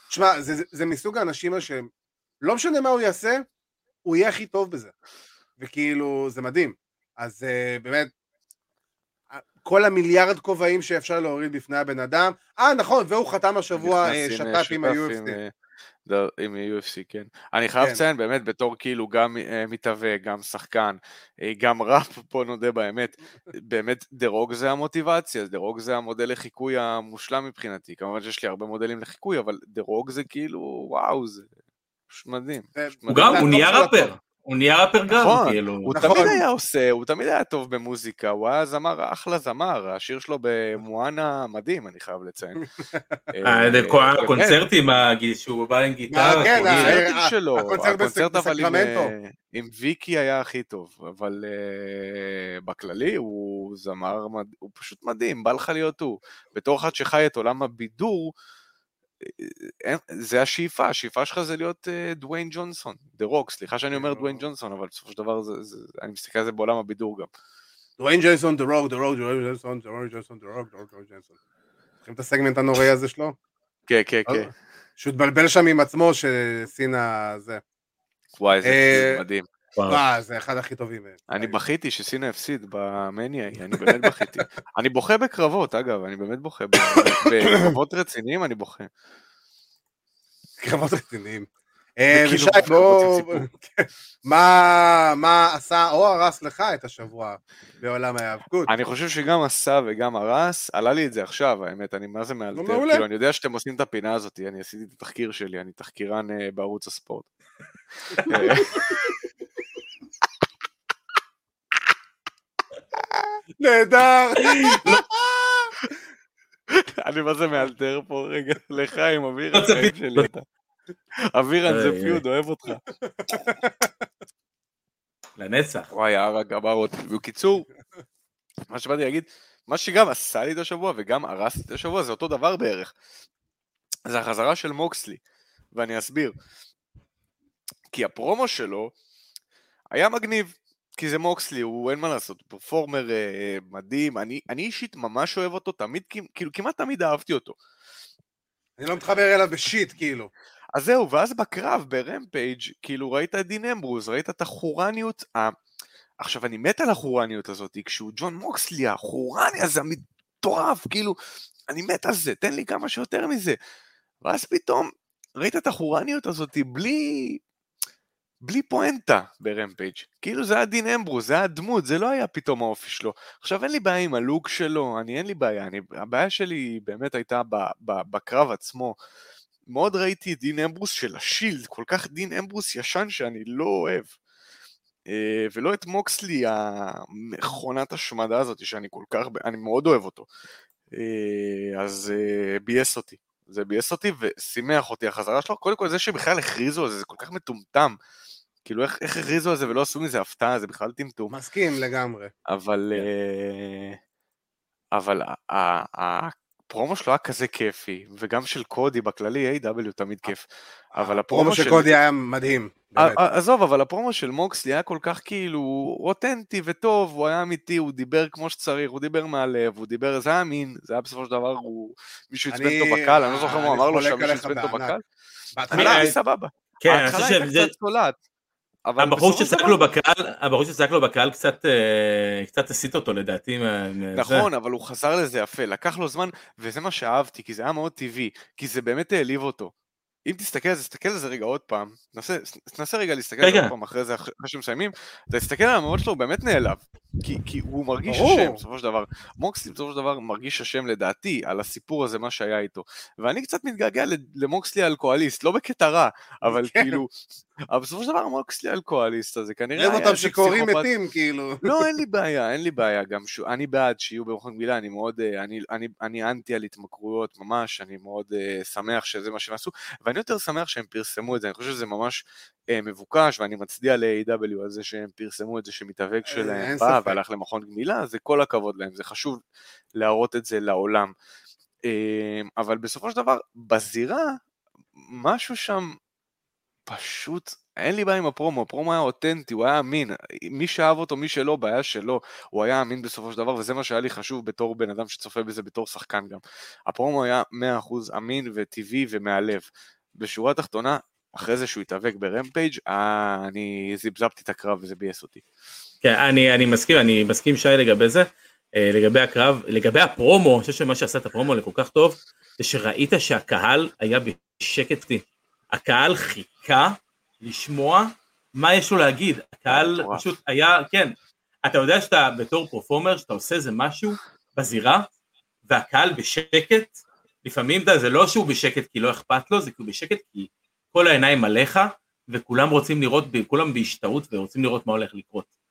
תשמע, זה, זה, זה מסוג האנשים האלה שהם, לא משנה מה הוא יעשה, הוא יהיה הכי טוב בזה. וכאילו, זה מדהים. אז uh, באמת, כל המיליארד כובעים שאפשר להוריד בפני הבן אדם, אה נכון, והוא חתם השבוע אה, הנה, שת"פ עם ה-UFC. עם, אה, עם ה-UFC, כן. אני חייב כן. לציין, באמת, בתור כאילו גם אה, מתהווה, גם שחקן, אה, גם ראפ, פה נודה באמת, באמת, דירוג זה המוטיבציה, דירוג זה המודל לחיקוי המושלם מבחינתי. כמובן שיש לי הרבה מודלים לחיקוי, אבל דירוג זה כאילו, וואו, זה מדהים. הוא. גם, הוא נהיה. ראפר. הוא נהיה ראפר גם, נכון. כאילו. הוא נכון. תמיד היה עושה, הוא תמיד היה טוב במוזיקה, הוא היה זמר, אחלה זמר, השיר שלו במואנה מדהים, אני חייב לציין. אה, זה כל באמת. הקונצרטים הגיל- שהוא בא עם גיטרה. כן, הקונצרט אבל עם. אה, עם ויקי היה הכי טוב, אבל אה, בכללי הוא זמר, הוא פשוט מדהים, בא לך להיות הוא. בתור אחד שחי את עולם הבידור, זה השאיפה, השאיפה שלך זה להיות אה, דוויין ג'ונסון, דה רוק, סליחה שאני אומר דוויין ג'ונסון, אבל בסופו של דבר זה- זה- אני מסתכל על זה בעולם הבידור גם. דוויין ג'ייסון, דה רוק, דה רוק, דוויין ג'ייסון, דה רוק, ג'ייסון, דה רוק, דה רוק, ג'ייסון. זוכרים את הסגמנט הנוראי הזה שלו? כן, כן, כן. שהוא התבלבל שם עם עצמו, שסינה זה. וואי, אה, זה מדהים. וואו. וואו, זה אחד הכי טובים. אני בכיתי שסינה הפסיד במניה, אני באמת בכיתי. אני בוכה בקרבות, אגב, אני באמת בוכה. בקרבות רציניים אני בוכה. קרבות רציניים. אה, ושי, בוא... סיפור. מה מה עשה או הרס לך את השבוע בעולם ההיאבקות? אני חושב שגם עשה וגם הרס, עלה לי את זה עכשיו, האמת, אני מה זה מאלתר. כאילו, אני יודע שאתם עושים את הפינה הזאת, אני עשיתי את התחקיר שלי, אני תחקירן אה, בערוץ הספורט. נהדר! אני מה זה מאלתר פה, רגע, לחיים, אביר, לא החיים צפיתי. שלי אתה. אבירן זה איי, פיוד, אוהב אותך. לנצח. וואי, הרג אמר אותי. בקיצור, מה שבאתי להגיד, מה שגם עשה לי את השבוע וגם הרס לי את השבוע זה אותו דבר בערך. זה החזרה של מוקסלי, ואני אסביר. כי הפרומו שלו היה מגניב, כי זה מוקסלי, הוא אין מה לעשות, הוא פרפורמר אה, מדהים, אני, אני אישית ממש אוהב אותו, תמיד, כאילו כמעט תמיד אהבתי אותו. אני לא מתחבר אליו ב shit, כאילו. אז זהו, ואז בקרב ב Rampage, כאילו ראית את דין אמברוז, ראית את החורניות, ה... עכשיו אני מת על החורניות הזאת, כשהוא ג'ון מוקסלי, החורני הזה המטורף, כאילו, אני מת על זה, תן לי כמה שיותר מזה. ואז פתאום ראית את החורניות הזאת בלי... בלי פואנטה ב Rampage. כאילו זה היה דין אמברוז, זה היה הדמות, זה לא היה פתאום האופי שלו. עכשיו אין לי בעיה עם הלוק שלו, אני אין לי בעיה, אני, הבעיה שלי באמת הייתה ב, ב, בקרב עצמו. מאוד ראיתי את דין אמברוס של השילד, כל כך דין אמברוס ישן שאני לא אוהב. אה, ולא את מוקסלי המכונת השמדה הזאת שאני כל כך, אני מאוד אוהב אותו. אה, אז אה, ביאס אותי. זה ביאס אותי ושימח אותי החזרה שלו. קודם כל זה שבכלל הכריזו על זה, זה כל כך מטומטם. כאילו איך, איך הכריזו על זה ולא עשו מזה הפתעה, זה בכלל טמטום. מסכים לגמרי. אבל... אה, אבל ה- ה- הפרומו שלו היה כזה כיפי, וגם של קודי בכללי, A.W. תמיד כיף. אבל הפרומו הפרומו של של... קודי היה מדהים. עזוב, אבל הפרומו של מוקסלי היה כל כך כאילו אותנטי וטוב, הוא היה אמיתי, הוא דיבר כמו שצריך, הוא דיבר מהלב, הוא דיבר, זה היה אמין, זה היה בסופו של דבר, הוא... מישהו עצבן אותו בקהל, אני לא זוכר מה הוא אמר לו שם, מישהו עצבן אותו. בקהל. בהתחלה, אני סבבה. כן, אני ההתחלה חושב שזה... אבל הבחור של שצעק לו בקהל, הבחור שצעק לו בקהל קצת, אה, קצת הסיט אותו לדעתי. זה. נכון, אבל הוא חזר לזה יפה, לקח לו זמן, וזה מה שאהבתי, כי זה היה מאוד טבעי, כי זה באמת העליב אותו. אם תסתכל על זה, תסתכל על זה רגע עוד פעם, תנסה, רגע להסתכל על זה. עוד פעם אחרי זה, אחרי שמסיימים, תסתכל על המאוד שלו, הוא באמת נעלב. כי, כי הוא מרגיש ברור. אשם, בסופו של דבר. מוקסלי בסופו של דבר מרגיש אשם לדעתי, על הסיפור הזה, מה שהיה איתו. ואני קצת מתגעגע למוקסלי אלכוהוליסט, לא בקטע רע, אבל כן. כאילו, אבל בסופו של דבר מוקסלי אלכוהוליסט, אז זה כנראה היה אותם שיכורים פסיכופת- מתים, כאילו. לא, אין לי בעיה, אין לי בעיה. גם ש... אני בעד שיהיו במכון גמילה, אני מאוד, אה, אני, אני, אני אנטי על התמכרויות ממש, אני מאוד uh, שמח שזה מה שהם עשו, ואני יותר שמח שהם פרסמו את זה, אני חושב שזה ממש uh, מבוקש, ואני מצדיע ל-A.W. על זה שהם פרסמו את זה שמתאבק שלהם בא. והלך למכון גמילה, זה כל הכבוד להם, זה חשוב להראות את זה לעולם. אה, אבל בסופו של דבר, בזירה, משהו שם פשוט, אין לי בעיה עם הפרומו, הפרומו היה אותנטי, הוא היה אמין, מי שאהב אותו, מי שלא, בעיה שלו, הוא היה אמין בסופו של דבר, וזה מה שהיה לי חשוב בתור בן אדם שצופה בזה בתור שחקן גם. הפרומו היה 100% אמין וטבעי ומהלב. בשורה התחתונה, אחרי זה שהוא התאבק ברמפייג', אה, אני זיבזבתי את הקרב וזה ביאס אותי. כן, אני, אני מסכים, אני מסכים שי לגבי זה, אה, לגבי הקרב, לגבי הפרומו, אני חושב שמה שעשה את הפרומו לכל כך טוב, זה שראית שהקהל היה בשקט. הקהל חיכה לשמוע מה יש לו להגיד, הקהל. פשוט היה, כן, אתה יודע שאתה בתור פרפורמר, שאתה עושה איזה משהו בזירה, והקהל בשקט, לפעמים אתה- זה לא שהוא בשקט כי לא אכפת לו, זה כי הוא בשקט כי כל העיניים עליך, וכולם רוצים לראות, כולם בהשתאות ורוצים לראות מה הולך לקרות.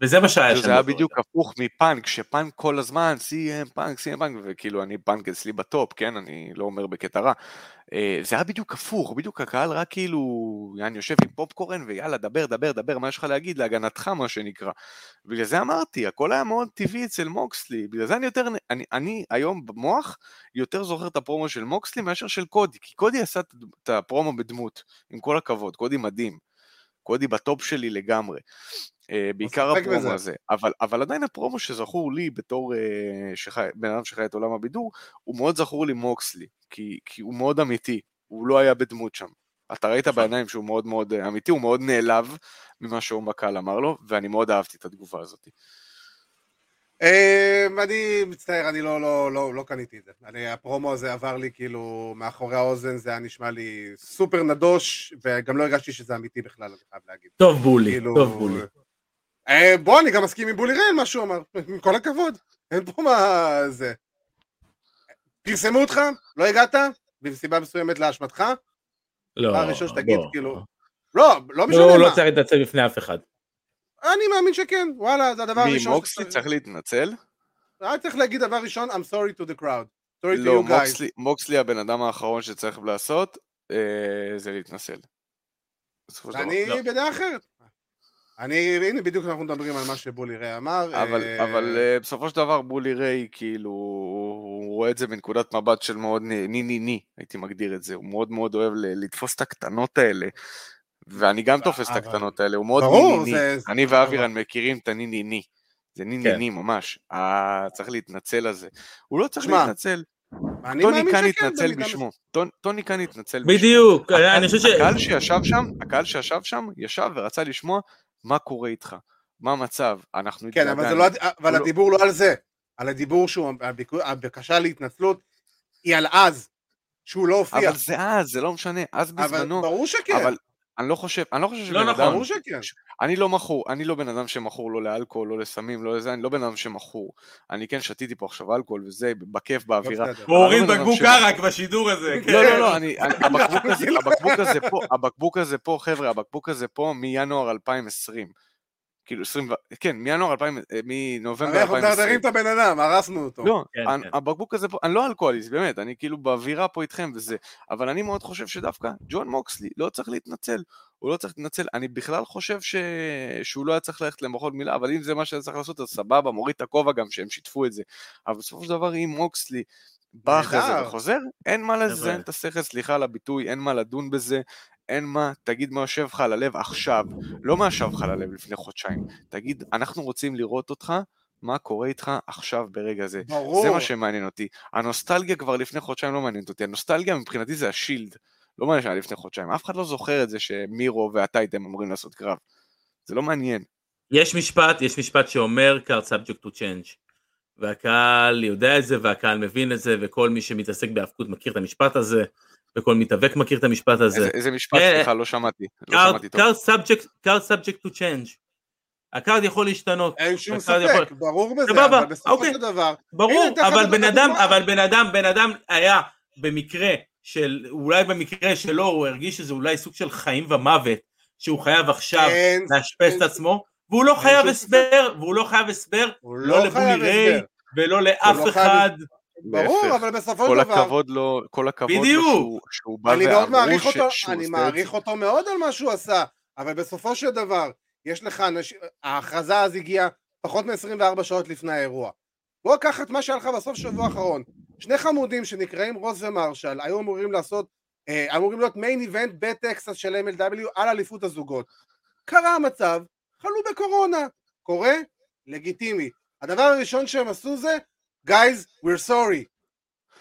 וזה מה שהיה שם. זה היה בדיוק. הפוך מפאנק, שפאנק כל הזמן, CM פאנק, CM פאנק, וכאילו אני פאנק אצלי ב top, כן? אני לא אומר בקטע רע. אה, זה היה בדיוק הפוך, בדיוק הקהל רק כאילו, אני יושב עם פופקורן ויאללה, דבר, דבר, דבר, מה יש לך להגיד? להגנתך, מה שנקרא. בגלל זה אמרתי, הכל היה מאוד טבעי אצל מוקסלי, בגלל זה אני יותר, אני, אני היום במוח יותר זוכר את הפרומו של מוקסלי מאשר של קודי, כי קודי עשה את הפרומו בדמות, עם כל הכבוד, קודי מדהים. קודי ב top שלי לגמרי. אה, בעיקר הפרומו בזה. הזה, אבל, אבל עדיין הפרומו שזכור לי בתור אה, שחי, בן אדם שחי את עולם הבידור, הוא מאוד זכור לי מוקסלי, כי, כי הוא מאוד אמיתי, הוא לא היה בדמות שם. אתה ראית נכון. בעיניים שהוא מאוד מאוד אה, אמיתי, הוא מאוד נעלב ממה שהוא בקהל אמר לו, ואני מאוד אהבתי את התגובה הזאת. אה, אני מצטער, אני לא, לא, לא, לא קניתי את זה. אני, הפרומו הזה עבר לי כאילו מאחורי האוזן, זה היה נשמע לי סופר נדוש, וגם לא הרגשתי שזה אמיתי בכלל, אני חייב להגיד. טוב בולי, כאילו... טוב בולי. אה, בוא, אני גם מסכים עם בולי ריין, מה שהוא אמר, עם כל הכבוד. אין פה מה זה. פרסמו אותך, לא הגעת, במסיבה מסוימת להשמתך, לא, הדבר הראשון שתגיד, בוא. כאילו, לא, לא משנה לא, הוא מה. לא צריך להתנצל בפני אף אחד. אני מאמין שכן, וואלה, זה הדבר מי, הראשון. מוקסלי שצריך- צריך להתנצל? היה צריך להגיד דבר ראשון, I'm sorry to the crowd. sorry to לא, you guys. מוקסלי, מוקסלי הבן אדם האחרון שצריך לעשות, אה, זה להתנצל. אני לא. בדעה אחרת. אני, הנה בדיוק אנחנו מדברים על מה שבולי ריי אמר. אבל, אה, אבל אה, בסופו של דבר בולי ריי, כאילו, הוא רואה את זה מנקודת מבט של מאוד ני ני ני, הייתי מגדיר את זה, הוא מאוד מאוד אוהב ל- לתפוס את הקטנות האלה, ואני גם תופס את אבל- הקטנות האלה, הוא מאוד ברור, ני ני זה- ני, זה- אני ואבירן מכירים את הני ני ני, זה ני ני כן. ני ממש, אה, צריך להתנצל על זה, הוא לא צריך שמע, להתנצל, טוני שכן, התנצל בשמו, טוני קאן התנצל בשמו. בדיוק, אני חושב ש... הקהל שישב שם, הקהל שישב שם, ישב ורצה לשמוע מה קורה איתך, מה המצב, אנחנו כן, אבל. לא, אבל הוא לא- הדיבור לא על זה. על הדיבור שהוא, הבקשה להתנצלות היא על אז, שהוא לא הופיע. אבל זה אז, זה לא משנה, אז אבל בזמנו, ברור שכן. אבל אני לא חושב, אני לא חושב לא שבן נכון. אדם, ברור שכן. אני לא מכור, אני לא בן אדם שמכור לא לאלכוהול, לא לסמים, לא לזה, אני לא בן אדם שמכור. אני כן שתיתי פה עכשיו אלכוהול וזה, בכיף, באווירה. הוא הוריד לא אדם בקבוק ערק בשידור הזה. כן. לא, לא, לא, אני, אני- הבקבוק הזה, הבקבוק הזה פה, הבקבוק הזה פה, חבר'ה, הבקבוק הזה פה מינואר 2020. כאילו 20, ו- כן, מינואר 2000, אה, מנובמבר אנחנו 2020. מדרדרים את הבן אדם, הרסנו אותו. לא, כן, אני- כן. הבקבוק הזה פה, אני לא אלכוהוליסט, באמת, אני כאילו באווירה פה איתכם וזה, אבל אני מאוד חושב שדווקא ג'ון מוקסלי לא צריך להתנצל, הוא לא צריך להתנצל, אני בכלל חושב ש... שהוא לא היה צריך ללכת למכון מילה, אבל אם זה מה שהיה צריך לעשות, אז סבבה, מוריד את הכובע גם שהם שיתפו את זה, אבל בסופו של דבר אם מוקסלי בא אחרי זה. וחוזר, אין מה. לזיין את השכל, סליחה על הביטוי, אין מה לדון בזה, אין מה, תגיד מה יושב לך על הלב עכשיו, לא מה ישב לך על הלב לפני חודשיים, תגיד, אנחנו רוצים לראות אותך, מה קורה איתך עכשיו ברגע זה. ברור. זה מה שמעניין אותי. הנוסטלגיה כבר לפני חודשיים לא מעניינת אותי. הנוסטלגיה מבחינתי זה השילד. לא מעניין שהיה לפני חודשיים. אף אחד לא זוכר את זה שמירו ואתה הייתם אמורים לעשות קרב. זה לא מעניין. יש משפט, יש משפט שאומר card subject to change. והקהל יודע את זה, והקהל מבין את זה, וכל מי שמתעסק בהאבקות מכיר את המשפט הזה, וכל מתאבק מכיר את המשפט הזה. איזה, איזה משפט, אה, סליחה, לא שמעתי. card subject to change. ה card יכול להשתנות. אין שום ספק, יכול- ברור בזה, סבבה, אבל בסופו אוקיי. של דבר, ברור, אבל בן אדם. אבל בן אדם, בן אדם היה במקרה של, אולי במקרה שלו, הוא הרגיש שזה אולי סוג של חיים ומוות, שהוא חייב עכשיו אין, לאשפז אין- את עצמו, והוא לא חייב הסבר, והוא לא חייב הסבר, לא לא לבולי ריי. ולא לאף לא חייב אחד. ברור. אבל בסופו כל של דבר, הכבוד לו, כל הכבוד לו. שהוא, שהוא בא אני מעריך ואמרו ש- אותו, שהוא אני עושה את מעריך זה. אותו מאוד על מה שהוא עשה, אבל בסופו של דבר, יש לך אנשים, ההכרזה אז הגיעה פחות מ-24 שעות לפני האירוע. בוא קח את מה שהיה לך בסוף שבוע האחרון. שני חמודים שנקראים רוס ומרשל, היו אמורים לעשות, אה, אמורים להיות מיין איבנט בטקסס של MLW על אליפות הזוגות. קרה המצב, חלו בקורונה. קורה? לגיטימי. הדבר הראשון שהם עשו זה, guys, we're sorry.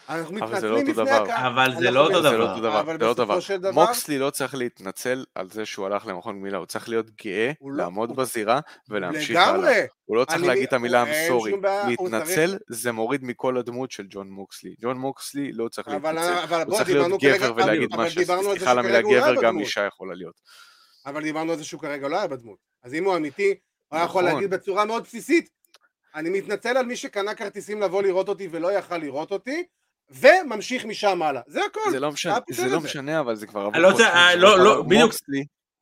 אנחנו אבל זה לא מתנצלים אותו לפני דבר. הקהל. אבל זה לא אותו לא דבר. אבל זה לא אותו דבר. מוקסלי לא צריך להתנצל על זה שהוא הלך למכון גמילה, הוא צריך להיות גאה, לא- לעמוד בזירה ולהמשיך הלאה. לגמרי. הוא לא צריך להגיד את המילה I'm sorry. להתנצל זה מוריד מכל הדמות של ג'ון מוקסלי. ג'ון מוקסלי לא צריך אבל, להתנצל. אבל הוא צריך להיות גבר ולהגיד אבל מה ש... דיברנו על זה סליחה על המילה לא גבר, גם. אישה יכולה להיות. אבל דיברנו על זה שהוא כרגע לא היה בדמות. אז אם הוא אמיתי, הוא היה יכול נכון. להגיד בצורה מאוד בסיסית, אני מתנצל על מי שקנה כרטיסים לבוא לראות אותי ולא יכל לראות אותי, וממשיך משם הלאה. זה הכל. זה לא משנה, זה לא. משנה, אבל זה כבר לא. לא, אבל לא, בדיוק.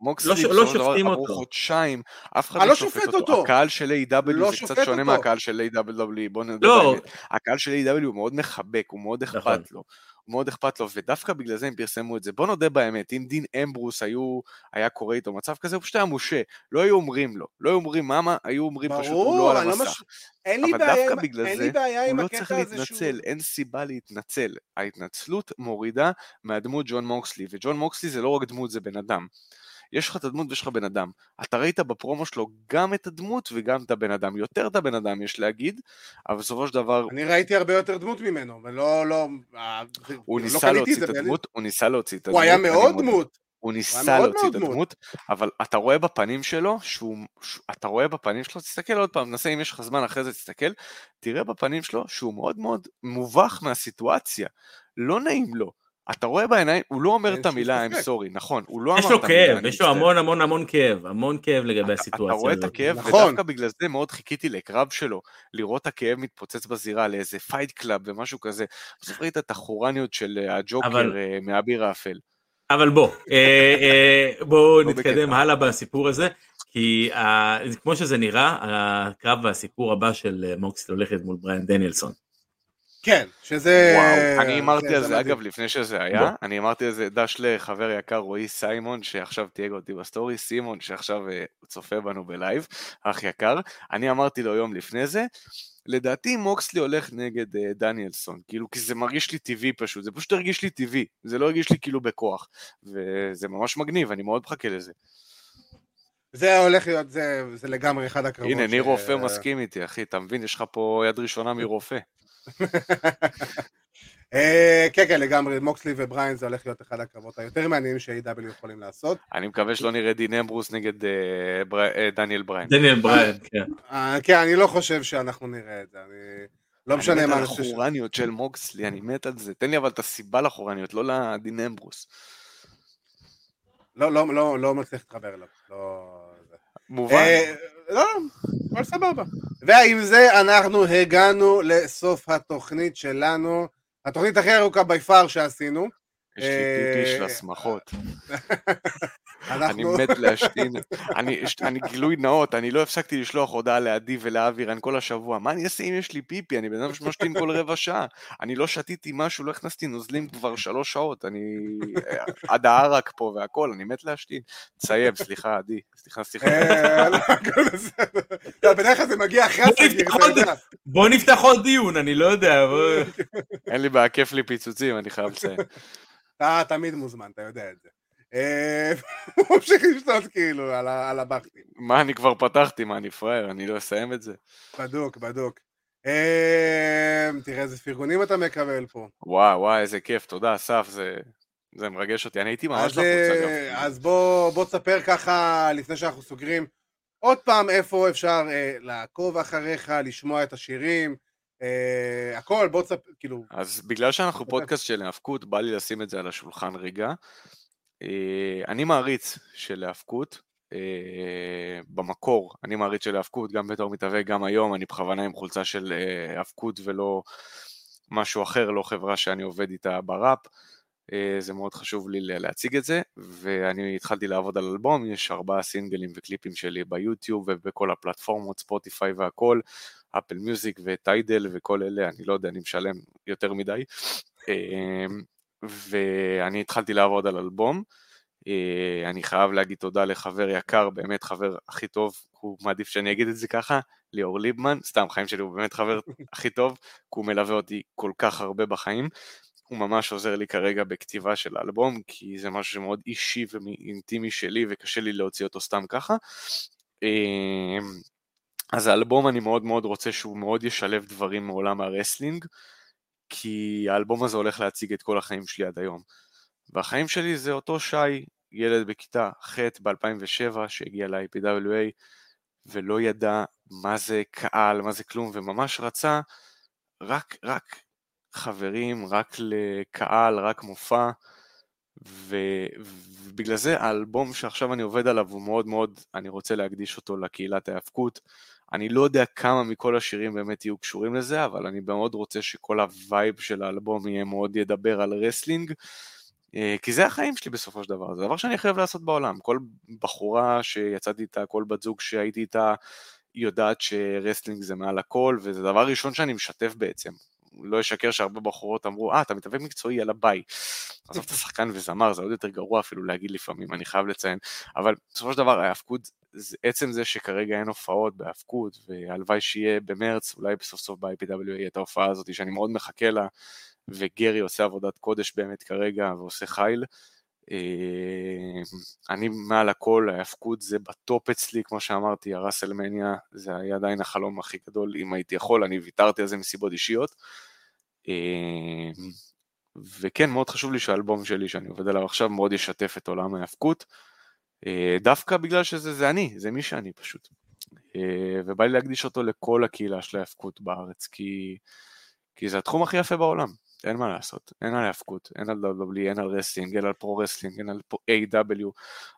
מוקסלי, לא לא שופטים עברו אותו. חודשיים, אף אחד אני לא לא שופט אותו. אותו. הקהל של A.W. לא זה קצת שונה. מהקהל של A.W. בוא נדבר לא. הקהל של A.W. הוא מאוד מחבק, הוא מאוד נכון. אכפת לו. מאוד אכפת לו, ודווקא בגלל זה הם פרסמו את זה. בוא נודה באמת, אם דין אמברוס היו, היה קורה איתו מצב כזה, הוא פשוט היה מושה. לא היו אומרים לו. לא היו אומרים מאמה, היו אומרים פשוט, הוא לא ברור, על אני לא המסך. מש... אין לי אבל בעיה דווקא בגלל אין זה, הוא לא צריך הזה שהוא... להתנצל, אין סיבה להתנצל. ההתנצלות מורידה מהדמות ג'ון מוקסלי, וג'ון מוקסלי זה לא רק דמות, זה בן אדם. יש לך את הדמות ויש לך בן אדם. אתה ראית בפרומו שלו גם את הדמות וגם את הבן אדם. יותר את הבן אדם יש להגיד, אבל בסופו של דבר אני ראיתי הרבה יותר דמות ממנו, ולא, לא... אה, הוא לא ניסה להוציא את הדמות, הוא ניסה להוציא את הדמות. הוא היה מאוד. דמות. הוא ניסה להוציא את. הדמות, אבל אתה רואה בפנים שלו, שהוא, ש- אתה רואה בפנים שלו, תסתכל עוד פעם, נסה אם יש לך זמן אחרי זה, תסתכל, תראה בפנים שלו שהוא מאוד מאוד מובך מהסיטואציה, לא נעים לו. אתה רואה בעיניים, הוא לא אומר אין את המילה I'm sorry, נכון, הוא לא יש אמר לו את המילה כאב, אני יש לו. המון המון המון כאב, המון כאב לגבי אתה הסיטואציה רואה את הזאת. הכאב, נכון. ודווקא בגלל זה מאוד חיכיתי לקרב שלו, לראות את הכאב מתפוצץ בזירה, לאיזה Fight Club ומשהו כזה. בסוף ראית את החורניות של אה, הג'וקר אה, מהאביר האפל. אבל בוא, אה, בואו לא נתקדם. הלאה בסיפור הזה, כי כמו שזה נראה, הקרב והסיפור הבא של מוקסלי הולכת מול בריאן דניאלסון. כן, שזה... וואו, אני הימרתי על זה. אגב, לפני שזה. היה, אני הימרתי על זה דש לחבר יקר רועי סיימון, שעכשיו תייג אותי בסטורי, סימון, שעכשיו אה, צופה בנו בלייב, אח יקר, אני אמרתי לו יום לפני זה, לדעתי מוקסלי הולך נגד אה, דניאלסון, כאילו, כי זה מרגיש לי טבעי פשוט, זה פשוט הרגיש לי טבעי, זה לא הרגיש לי כאילו בכוח, וזה ממש מגניב, אני מאוד מחכה לזה. זה הולך להיות, זה, זה לגמרי אחד הקרבות. הנה, ניר רופא מסכים איתי, אחי, אתה מבין? יש לך פה יד ראשונה מרופא. אה, כן, כן, לגמרי, מוקסלי ובריין זה הולך להיות אחד הקרבות היותר מעניינים ש-AW יכולים לעשות. אני מקווה שלא נראה דין אמברוס נגד אה, אה, דניאל בריין. דניאל בריאן, כן. כן, אני לא חושב שאנחנו נראה את זה, אני... לא משנה אני מה מת אני על חושב. ש- החורניות של מוקסלי, אני מת על זה. תן לי אבל את הסיבה לחורניות, לא לדין אמברוס. לא, לא, לא, לא מצליח להתחבר אליו. לא... זה. מובן. לא, הכל סבבה. ועם זה אנחנו הגענו לסוף התוכנית שלנו, התוכנית הכי ארוכה בי פאר שעשינו. יש לי אה, פיפי של השמחות. אני. מת להשתין. אני גילוי נאות, אני לא הפסקתי לשלוח הודעה לעדי ולאבירן כל השבוע. מה אני אעשה אם יש לי פיפי? אני בן אדם שמשתין כל רבע שעה. אני לא שתיתי משהו, לא הכנסתי נוזלים כבר שלוש שעות. אני... אה, עד הערק פה והכל, אני מת להשתין. תסיים, סליחה, עדי. סליחה, סליחה. אה, לא. לא, בדרך כלל זה מגיע אחרי הסגיר, אתה יודע. בוא נפתח עוד דיון, אני לא יודע. בוא- אין לי בעיה, כיף לי פיצוצים, אני חייב לציין. אתה תמיד מוזמן, אתה יודע את זה. אה, הוא ממשיך לשתות כאילו על הבכטים. מה, אני כבר פתחתי, מה, אני פראייר? אני לא אסיים את זה? בדוק, בדוק. אה, תראה איזה פרגונים אתה מקבל פה. וואי, וואי, איזה כיף, תודה, אסף, זה, זה מרגש אותי. אני הייתי ממש לחוץ, אה, אגב. אז בוא, בוא תספר ככה, לפני שאנחנו סוגרים, עוד פעם איפה אפשר אה, לעקוב אחריך, לשמוע את השירים, אה, הכל, בוא תספר, כאילו, אז בגלל שאנחנו פודקאסט של האבקות, בא לי לשים את זה על השולחן רגע. אה, אני מעריץ של האבקות, אה, במקור, אני מעריץ של האבקות, גם בתור מתאבק, גם היום, אני בכוונה עם חולצה של אה, האבקות ולא משהו אחר, לא חברה שאני עובד איתה בראפ. אה, זה מאוד חשוב לי להציג את זה, ואני התחלתי לעבוד על אלבום, יש ארבעה סינגלים וקליפים שלי ביוטיוב ובכל הפלטפורמות, ספוטיפיי והכל, אפל מיוזיק וטיידל וכל אלה, אני לא יודע, אני משלם יותר מדי. ואני התחלתי לעבוד על אלבום. אה, אני חייב להגיד תודה לחבר יקר, באמת חבר הכי טוב, הוא מעדיף שאני אגיד את זה ככה, ליאור ליבמן, סתם חיים שלי הוא באמת חבר הכי טוב, כי הוא מלווה אותי כל כך הרבה בחיים. הוא ממש עוזר לי כרגע בכתיבה של האלבום, כי זה משהו שמאוד אישי ואינטימי שלי וקשה לי להוציא אותו סתם ככה. אה, אז האלבום אני מאוד מאוד רוצה שהוא מאוד ישלב דברים מעולם ה wrestling, כי האלבום הזה הולך להציג את כל החיים שלי עד היום. והחיים שלי זה אותו שי, ילד בכיתה ח' ב-2007 שהגיע ל-IPWA ולא ידע מה זה קהל, מה זה כלום, וממש רצה רק, רק חברים, רק לקהל, רק מופע, ו, ובגלל זה האלבום שעכשיו אני עובד עליו הוא מאוד מאוד, אני רוצה להקדיש אותו לקהילת ההאבקות. אני לא יודע כמה מכל השירים באמת יהיו קשורים לזה, אבל אני מאוד רוצה שכל ה vibe של האלבום יהיה מאוד ידבר על wrestling, אה, כי זה החיים שלי בסופו של דבר, זה דבר שאני חייב לעשות בעולם. כל בחורה שיצאתי איתה, כל בת זוג שהייתי איתה, יודעת שרסלינג זה מעל הכל, וזה דבר ראשון שאני משתף בעצם. לא אשקר שהרבה בחורות אמרו, אה, אתה מתאבק מקצועי, יאללה ביי. עזוב את השחקן וזמר, זה עוד יותר גרוע אפילו להגיד לפעמים, אני חייב לציין. אבל בסופו של דבר, ההאבקות, עצם זה שכרגע אין הופעות בהאבקות, והלוואי שיהיה במרץ, אולי בסוף סוף ב-IPW יהיה את ההופעה הזאת, שאני מאוד מחכה לה, וגרי עושה עבודת קודש באמת כרגע, ועושה חיל. אה, אני מעל הכל, ההאבקות זה בטופ אצלי, כמו שאמרתי, הראסלמניה זה היה עדיין החלום הכי גדול, אם הייתי יכול, אני ויתרתי על זה מסיבות אישיות. אה, וכן, מאוד חשוב לי שהאלבום שלי שאני עובד עליו עכשיו מאוד ישתף את עולם ההאבקות, אה, דווקא בגלל שזה זה אני, זה מי שאני פשוט. ובא לי להקדיש אותו לכל הקהילה של ההאבקות בארץ, כי, כי זה התחום הכי יפה בעולם. אין מה לעשות, אין על האבקות, אין על WWE, אין על wrestling, אין על pro-wrestling, אין על AEW,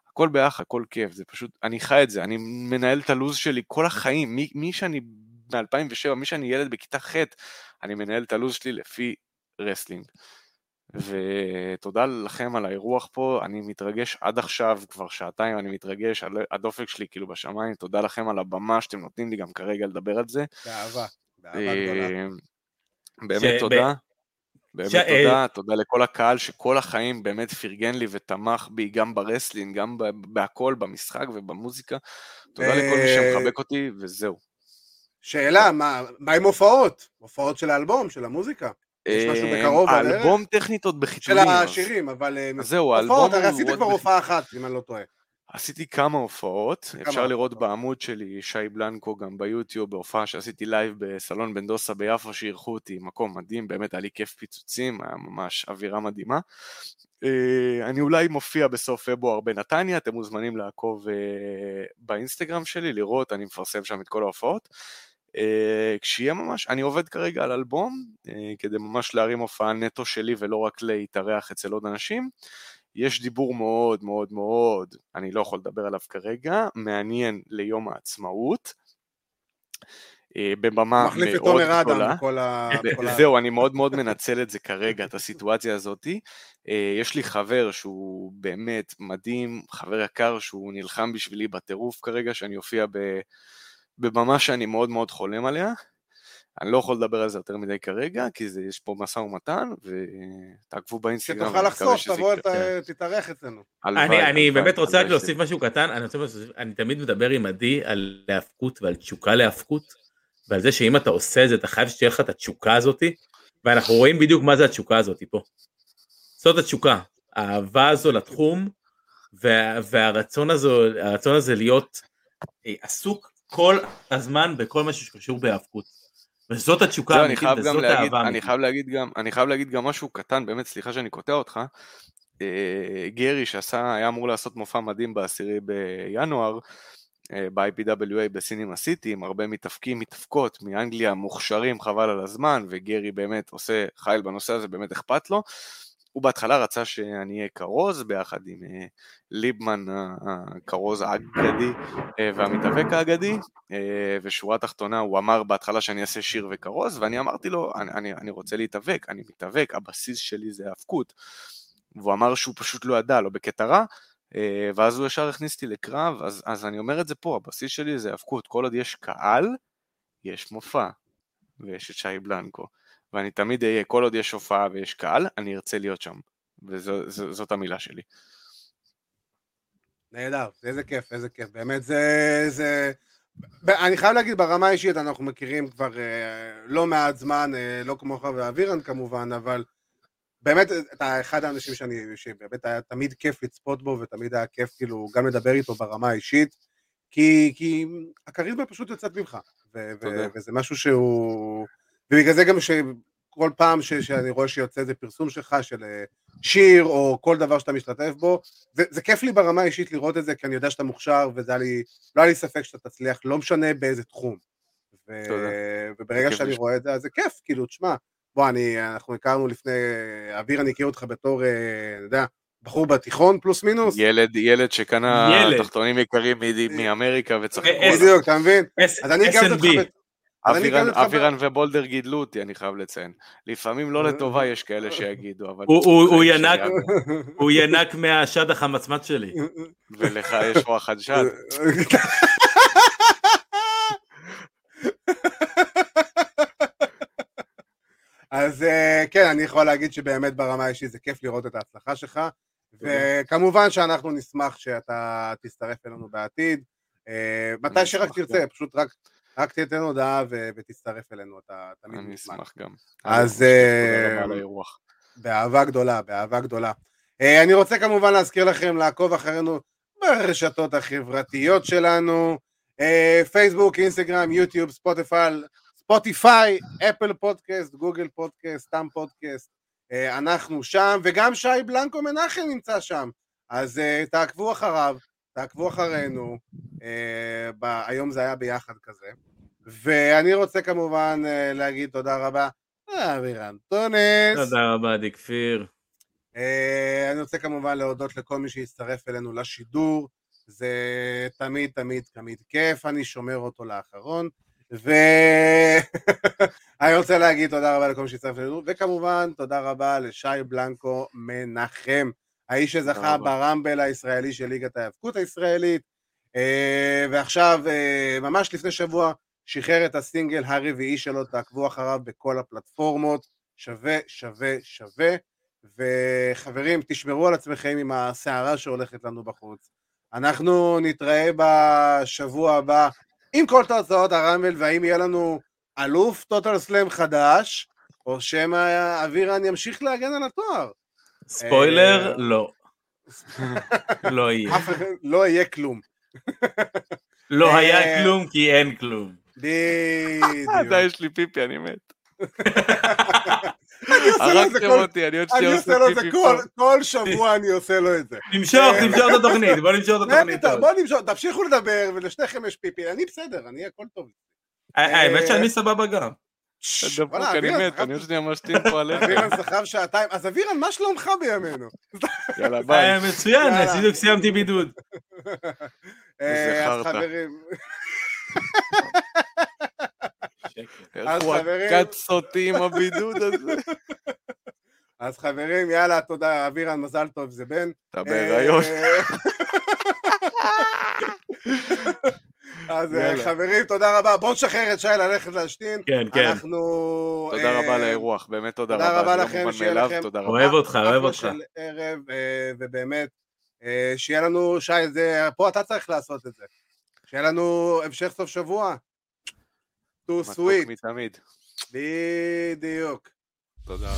הכל ביחד, הכל כיף, זה פשוט, אני חי את זה, אני מנהל את הלו"ז שלי כל החיים, מי, מי שאני ב-2007, מי שאני ילד בכיתה ח', אני מנהל את הלו"ז שלי לפי wrestling. ותודה לכם על האירוח פה, אני מתרגש עד עכשיו, כבר שעתיים אני מתרגש, הדופק שלי כאילו בשמיים, תודה לכם על הבמה שאתם נותנים לי גם כרגע לדבר על זה. באהבה, באהבה גדולה. אה, באמת תודה. באמת ש... תודה, אה... תודה לכל הקהל שכל החיים באמת פרגן לי ותמך בי גם ב wrestling, גם בהכל, במשחק ובמוזיקה. תודה ו... לכל מי שמחבק אותי, וזהו. שאלה, מה, מה עם הופעות? הופעות של האלבום, של המוזיקה? יש משהו אה, בקרוב בדרך? האלבום טכנית עוד בחיתולים. של השירים, אבל... אה, זהו, האלבום... הופעות, הרי עשית כבר הופעה אחת, אם אני לא טועה. עשיתי כמה הופעות, כמה אפשר לראות. בעמוד שלי, שי בלנקו, גם ביוטיוב, בהופעה שעשיתי לייב בסלון בן דוסה ביפו, שאירחו אותי, מקום מדהים, באמת היה לי כיף פיצוצים, היה ממש אווירה מדהימה. אה, אני אולי מופיע בסוף פברואר בנתניה, אתם מוזמנים לעקוב אה, באינסטגרם שלי, לראות, אני מפרסם שם את כל ההופעות. Uh, כשיהיה ממש, אני עובד כרגע על אלבום, כדי ממש להרים הופעה נטו שלי ולא רק להתארח אצל עוד אנשים. יש דיבור מאוד מאוד מאוד, אני לא יכול לדבר עליו כרגע, מעניין ליום העצמאות. אה, בבמה מאוד גדולה. מחליף את עומר אדם בכל ה... זהו, אני מאוד מאוד מנצל את זה כרגע, את הסיטואציה הזאתי. אה, יש לי חבר שהוא באמת מדהים, חבר יקר שהוא נלחם בשבילי בטירוף כרגע, שאני אופיע בבמה שאני מאוד מאוד חולם עליה. אני לא יכול לדבר על זה יותר מדי כרגע, כי זה, יש פה משא ומתן, ותעקבו באינסטגרם. שתוכל לחשוף, תבוא, תתארח אצלנו. אני באמת רוצה רק להוסיף משהו קטן, אני, רוצה, אני תמיד מדבר עם עדי על להאבקות ועל תשוקה להאבקות, ועל זה שאם אתה עושה את זה, אתה חייב שתהיה לך את התשוקה הזאתי, ואנחנו רואים בדיוק מה זה התשוקה הזאתי פה. זאת התשוקה, האהבה הזו לתחום, וה, והרצון הזו, הזה להיות אה, עסוק כל הזמן בכל מה שקשור בהאבקות. וזאת התשוקה האמיתית, וזאת האהבה האמיתית. אני חייב להגיד גם, אני חייב להגיד גם משהו קטן, באמת, סליחה שאני קוטע אותך. אה, גרי שעשה, היה אמור לעשות מופע מדהים בעשירי בינואר, אה, ב-IPWA בסינימה סיטי, עם הרבה מתאפקים, מתאפקות מאנגליה, מוכשרים, חבל על הזמן, וגרי באמת עושה חייל בנושא הזה, באמת אכפת לו. הוא בהתחלה רצה שאני אהיה כרוז ביחד עם אה, ליבמן הכרוז האגדי אה, והמתאבק האגדי, אה, ושורה תחתונה הוא אמר בהתחלה שאני אעשה שיר וכרוז, ואני אמרתי לו, אני, אני, אני רוצה להתאבק, אני מתאבק, הבסיס שלי זה האבקות. והוא אמר שהוא פשוט לא ידע, לא בקטע רע, ואז הוא ישר הכניס אותי לקרב, אז, אז אני אומר את זה פה, הבסיס שלי זה האבקות, כל עוד יש קהל, יש מופע, ויש את שי בלנקו. ואני תמיד אהיה, כל עוד יש הופעה ויש קהל, אני ארצה להיות שם, וזאת המילה שלי. נהדר, איזה כיף, איזה כיף, באמת זה, זה... אני חייב להגיד, ברמה האישית אנחנו מכירים כבר אה, לא מעט זמן, אה, לא כמוך ואבירן כמובן, אבל באמת אתה אחד האנשים שאני, שבאמת היה תמיד כיף לצפות בו, ותמיד היה כיף כאילו גם לדבר איתו ברמה האישית, כי, כי הכריזמה פשוט יוצאת ממך, ו- ו- וזה משהו שהוא... ובגלל זה גם שכל פעם ש, שאני רואה שיוצא איזה פרסום שלך של אה, שיר או כל דבר שאתה משתתף בו, זה, זה כיף לי ברמה האישית לראות את זה, כי אני יודע שאתה מוכשר וזה היה לי, לא היה לי ספק שאתה תצליח, לא משנה באיזה תחום. ו, וברגע שאני לשמוע. רואה את זה, אז זה כיף, כאילו, תשמע, בוא, אני, אנחנו הכרנו לפני, אביר, אני הכיר אותך בתור, אה, אני יודע, בחור בתיכון פלוס מינוס. ילד, ילד שקנה ילד. תחתונים יקרים מאמריקה וצחקו. בדיוק, אתה מבין? אז אני הכרתי אותך אבירן- ובולדר גידלו אותי, אני חייב לציין. לפעמים לא לטובה יש כאלה שיגידו, אבל... הוא- ינק. מהשד החמצמץ שלי. ולך יש וואחד שד. אז אה, כן, אני יכול להגיד שבאמת ברמה האישית זה כיף לראות את ההצלחה שלך, וכמובן שאנחנו נשמח שאתה תצטרף אלינו בעתיד, אה, מתי שרק תרצה. פשוט רק, רק תיתן הודעה ו- ותצטרף אלינו, אתה תמיד אני מוזמן. אשמח גם. אז, אה. באהבה גדולה, באהבה גדולה. אה, אני רוצה כמובן להזכיר לכם לעקוב אחרינו ברשתות החברתיות שלנו, אה, פייסבוק, אינסטגרם, יוטיוב, Spotify, Apple Podcast, Google Podcast, סתם פודקאסט, אנחנו שם, וגם שי בלנקו מנחם נמצא שם, אז תעקבו אחריו, תעקבו אחרינו, אה, ב- היום זה היה ביחד כזה, ואני רוצה כמובן אה, להגיד תודה רבה לאבירן טונס. תודה רבה, עדי כפיר. אה, אני רוצה כמובן להודות לכל מי שהצטרף אלינו לשידור, זה תמיד תמיד תמיד כיף, אני שומר אותו לאחרון, ואני רוצה להגיד תודה רבה לכל מי שהצטרף אלינו, וכמובן תודה רבה לשי בלנקו מנחם, האיש שזכה. ברמבל הישראלי של ליגת ההיאבקות הישראלית, אה, ועכשיו, אה, ממש לפני שבוע, שחרר את הסינגל הרביעי שלו, תעקבו אחריו בכל הפלטפורמות, שווה, שווה, שווה. וחברים, תשמרו על עצמכם עם הסערה שהולכת לנו בחוץ. אנחנו נתראה בשבוע הבא עם כל תוצאות הרמבל, והאם יהיה לנו אלוף טוטל סלאם חדש, או שמא אבירן ימשיך להגן על התואר. ספוילר, אה, לא. לא יהיה. לא יהיה כלום. לא אה, היה כלום כי אין כלום. בדיוק. די, יש לי פיפי, אני מת. אני עושה לו את זה הרגתם כל- אותי, אני עוד שנייה עושה לו את זה כל- שבוע, אני עושה לו את זה. נמשוך, נמשוך את התוכנית, בוא נמשוך את התוכנית. בוא נמשוך, תמשיכו לדבר, ולשניכם יש פיפי, אני בסדר, אני הכל טוב. האמת שאני סבבה גם. דפוק, אני מת, אני עוד שנייה משתין פה עליך. אבירן סחב שעתיים, אז אבירן, מה שלומך בימינו? יאללה, ביי. אה, מצוין, יאללה. בדיוק סיימתי בידוד. אה, אז. חברים, איך אז הוא חברים- עקץ אותי עם הבידוד הזה. אז חברים, יאללה, תודה, אבירן, מזל טוב, זה בן. אתה בהיריון. אז אה. חברים, תודה רבה. בואו נשחרר את שי ללכת להשתין. כן, כן. אנחנו... תודה אה, רבה על האירוח, באמת תודה תודה רבה. רבה זה לא לכם, שיהיה לכם- תודה רבה. אוהב אותך, אוהב אותך. ערב, אה, ובאמת, שיהיה לנו, שי, זה, פה אתה צריך לעשות את זה. שיהיה לנו המשך סוף שבוע. too מתוק sweet, מתמיד. בדיוק. תודה.